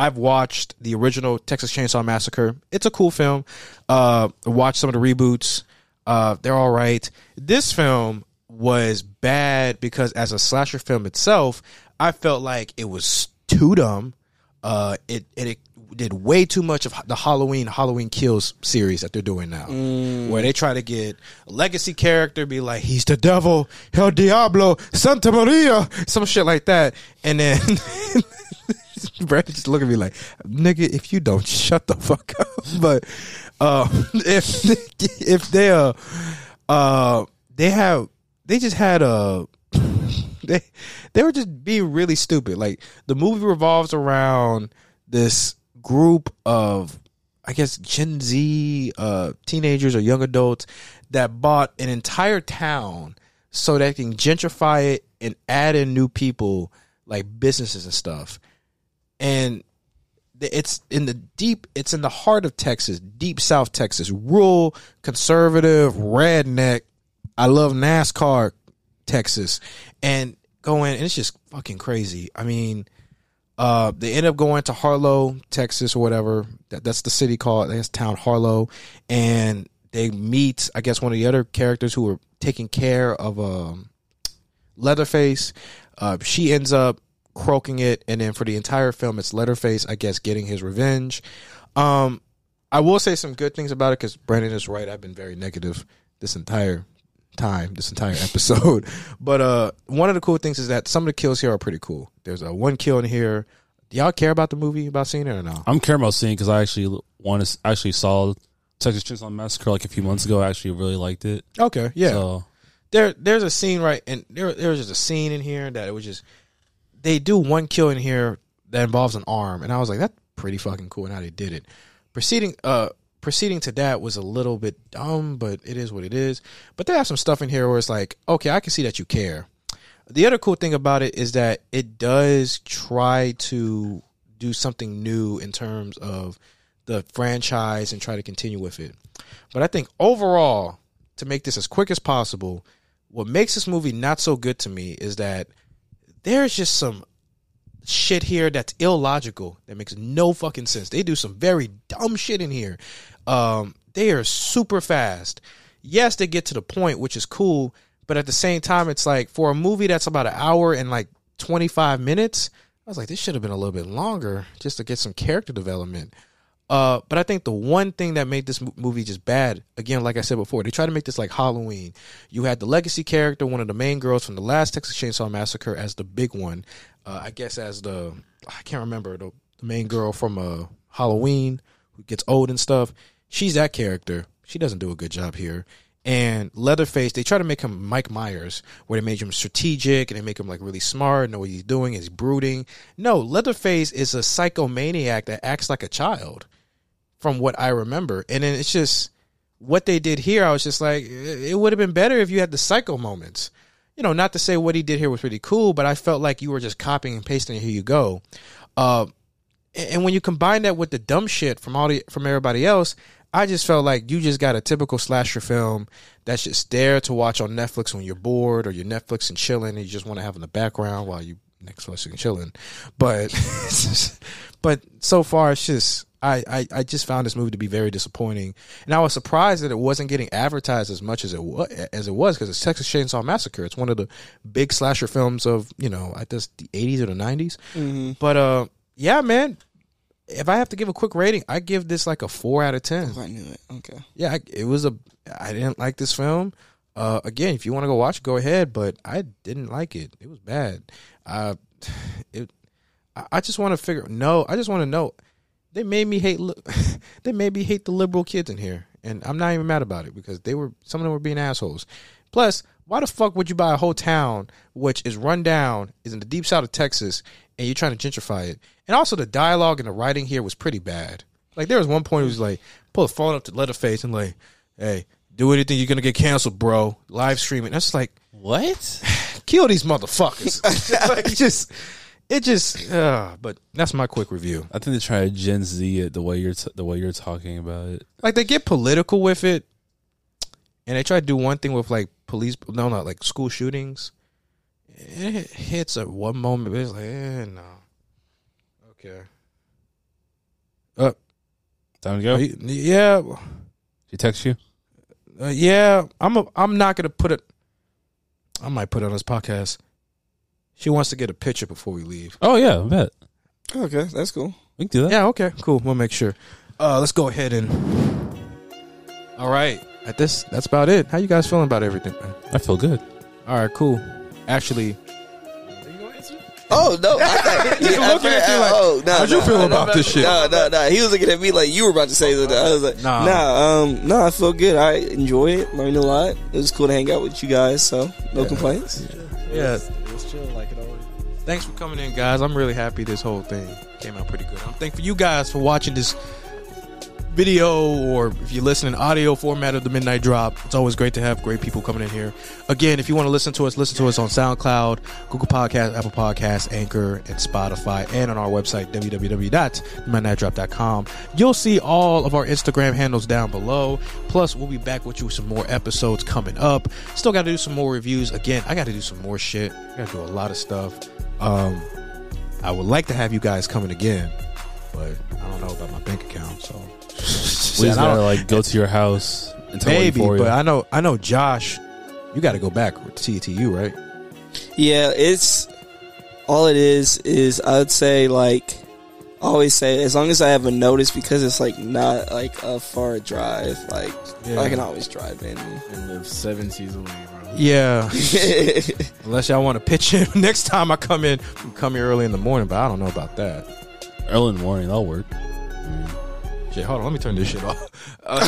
I've watched the original Texas Chainsaw Massacre. It's a cool film. Uh, watched some of the reboots. Uh, they're all right. This film was bad because as a slasher film itself, I felt like it was too dumb. Uh, it, it it did way too much of the Halloween Halloween Kills series that they're doing now, where they try to get a legacy character, be like he's the devil, El Diablo, Santa Maria, some shit like that, and then Brandon just look at me like, nigga, if you don't shut the fuck up. But uh, if if they uh uh they have they just had a they they were just being really stupid. Like the movie revolves around this group of I guess Gen Z uh teenagers or young adults that bought an entire town so they can gentrify it and add in new people like businesses and stuff. And it's in the deep it's in the heart of Texas, deep south Texas, rural, conservative, redneck. I love NASCAR Texas and going and it's just fucking crazy. I mean, uh, they end up going to Harlow, Texas, or whatever. That, that's the city called. That's town Harlow, and they meet. I guess one of the other characters who were taking care of um, Leatherface. Uh, she ends up croaking it, and then for the entire film, it's Leatherface, I guess, getting his revenge. Um, I will say some good things about it because Brandon is right. I've been very negative this entire time, this entire episode. but uh, one of the cool things is that some of the kills here are pretty cool. There's a one kill in here. Do y'all care about the movie about seeing it or no? I'm caring about seeing because I actually want to actually saw Texas Chainsaw Massacre like a few months ago. I actually really liked it. Okay, yeah. So there there's a scene right and there there was just a scene in here that it was just they do one kill in here that involves an arm and I was like that's pretty fucking cool and how they did it. Proceeding uh proceeding to that was a little bit dumb, but it is what it is. But they have some stuff in here where it's like, okay, I can see that you care. The other cool thing about it is that it does try to do something new in terms of the franchise and try to continue with it. But I think overall, to make this as quick as possible, what makes this movie not so good to me is that there's just some shit here that's illogical that makes no fucking sense. They do some very dumb shit in here. Um, they are super fast. Yes, they get to the point, which is cool, but at the same time, it's like for a movie that's about an hour and like 25 minutes, I was like, this should have been a little bit longer just to get some character development. Uh, but I think the one thing that made this movie just bad, again, like I said before, they tried to make this like Halloween. You had the legacy character, one of the main girls from the last Texas Chainsaw Massacre, as the big one. Uh, I guess as the I can't remember the, the main girl from uh, Halloween who gets old and stuff. She's that character. She doesn't do a good job here. And Leatherface, they try to make him Mike Myers, where they made him strategic and they make him like really smart, know what he's doing, he's brooding. No, Leatherface is a psychomaniac that acts like a child from what I remember. And then it's just what they did here. I was just like, it would have been better if you had the psycho moments. You know, not to say what he did here was pretty cool, but I felt like you were just copying and pasting. Here you go. Uh, and when you combine that with the dumb shit from all the from everybody else, I just felt like you just got a typical slasher film that's just there to watch on Netflix when you're bored or you're Netflix and chilling and you just want to have in the background while you Netflix and chilling. But but so far it's just I, I, I just found this movie to be very disappointing, and I was surprised that it wasn't getting advertised as much as it was as it was because it's Texas Chainsaw Massacre. It's one of the big slasher films of you know I guess the eighties or the 90s Mm-hmm. But uh, yeah, man. If I have to give a quick rating, I give this like a four out of ten. I knew it. Okay. Yeah, I, it was a. I didn't like this film. Uh, again, if you want to go watch it, go ahead. But I didn't like it. It was bad. Uh, it. I I just want to figure. No, I just want to know. They made me hate. they made me hate the liberal kids in here, and I'm not even mad about it because they were. Some of them were being assholes. Plus, why the fuck would you buy a whole town which is run down, is in the deep south of Texas, and you're trying to gentrify it? And also, the dialogue and the writing here was pretty bad. Like there was one point it was like pull a phone up to Leatherface and like, hey, do anything, you're gonna get canceled, bro. Live streaming. That's like what? kill these motherfuckers. like just it just uh, but that's my quick review. I think they try to Gen Z it the way you're t- the way you're talking about it. Like they get political with it and they try to do one thing with like police no no like school shootings. It hits at one moment, but it's like, eh, no. Okay. Uh, Time to go. yeah, She text you. uh, yeah. I'm a, I'm not gonna put it. I might put it on this podcast. She wants to get a picture before we leave. Oh yeah, I bet Okay, that's cool. we can do that. Yeah, okay, cool. We'll make sure. Uh, let's go ahead and. All right, at this, that's about it. How you guys feeling about everything? Man? I feel good. All right, cool. Actually, Oh no! I thought, He's I looking at you like, oh, no, how'd you no, feel no, about no, this shit? No, no, no. He was looking at me like you were about to say something. I was like, Nah. nah, um, no, I feel good. I enjoy it. Learned a lot. It was cool to hang out with you guys. So no complaints. yeah. Chill like it always. Thanks for coming in, guys. I'm really happy this whole thing came out pretty good. I'm thankful you guys for watching this video or if you listen in audio format of the midnight drop it's always great to have great people coming in here. Again if you want to listen to us listen to us on soundcloud google podcast apple Podcasts, anchor and spotify and on our website www.midnightdrop.com you'll see all of our instagram handles down below. Plus we'll be back with you with some more episodes coming up. Still got to do some more reviews. Again i got to do some more shit. I got to do a lot of stuff. Um i would like to have you guys coming again but i don't know about my bank account so We just don't- gotta like go to your house and tell Maybe, for you. but I know I know Josh. You got to go back with TTU, right? Yeah, it's all it is is I would say like I always say as long as I have a notice because it's like not like a far drive, like Yeah. I can always drive in. And live seven seas away, bro. Yeah, unless y'all want to pitch in next time I come in, come here early in the morning. But I don't know about that. Early in the morning, that'll work. Shit, hold on, let me turn this shit off. Uh,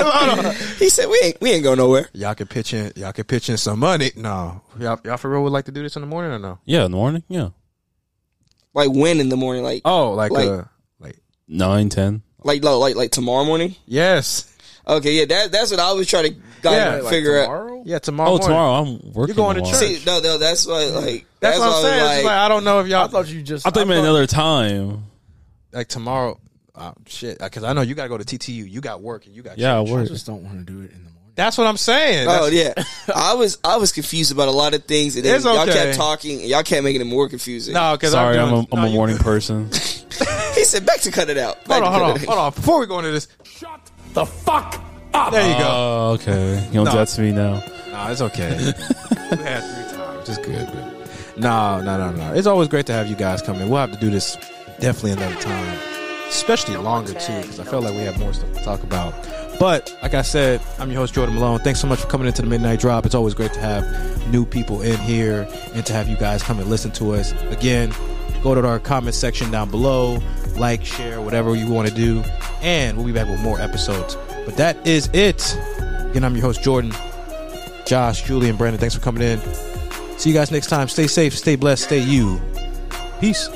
hold on. he said we ain't we ain't going nowhere. Y'all can pitch in. Y'all can pitch in some money. No, y'all, y'all for real would like to do this in the morning or no? Yeah, in the morning. Yeah, Like when in the morning, like Oh, like, Like- uh, like nine, ten. like like like, like tomorrow morning. yes, Okay, yeah, that that's what I was trying to like, Yeah, Like figure out. tomorrow? yeah, tomorrow. Oh, morning. tomorrow I'm working. You're going to tomorrow. church. See, no, no, that's what like That's, what I'm why I was saying. It's just like, I don't know if y'all I thought you just. I thought you meant another time. like tomorrow. Uh, shit, because I know you got to go to TTU. You got work and you got Yeah, I church. I work. just don't want to do it in the morning. That's what I'm saying. Oh That's- yeah, I was I was confused about a lot of things, and then It's y'all okay. kept talking, and y'all kept making it more confusing. No, because Sorry, I'm, doing, a, I'm no, a you morning person. he said, "Back to cut it out." Back Hold on, to hold on, it hold on. Before we go into this, shut The fuck up. there you go. Oh, okay. You don't No. do that to me now. Nah, it's okay. we had three times. It's good, but no, no, no, no. It's always great to have you guys come in. We'll have to do this definitely another time, especially longer too, because I felt like we have more stuff to talk about. But like I said, I'm your host Jordan Malone. Thanks so much for coming into the Midnight Drop. It's always great to have new people in here and to have you guys come and listen to us. Again, go to our comment section down below, like, share, whatever you want to do, and we'll be back with more episodes. But that is it. Again, I'm your host Jordan. Josh, Julie, and Brandon, thanks for coming in. See you guys next time. Stay safe, stay blessed, stay you. Peace.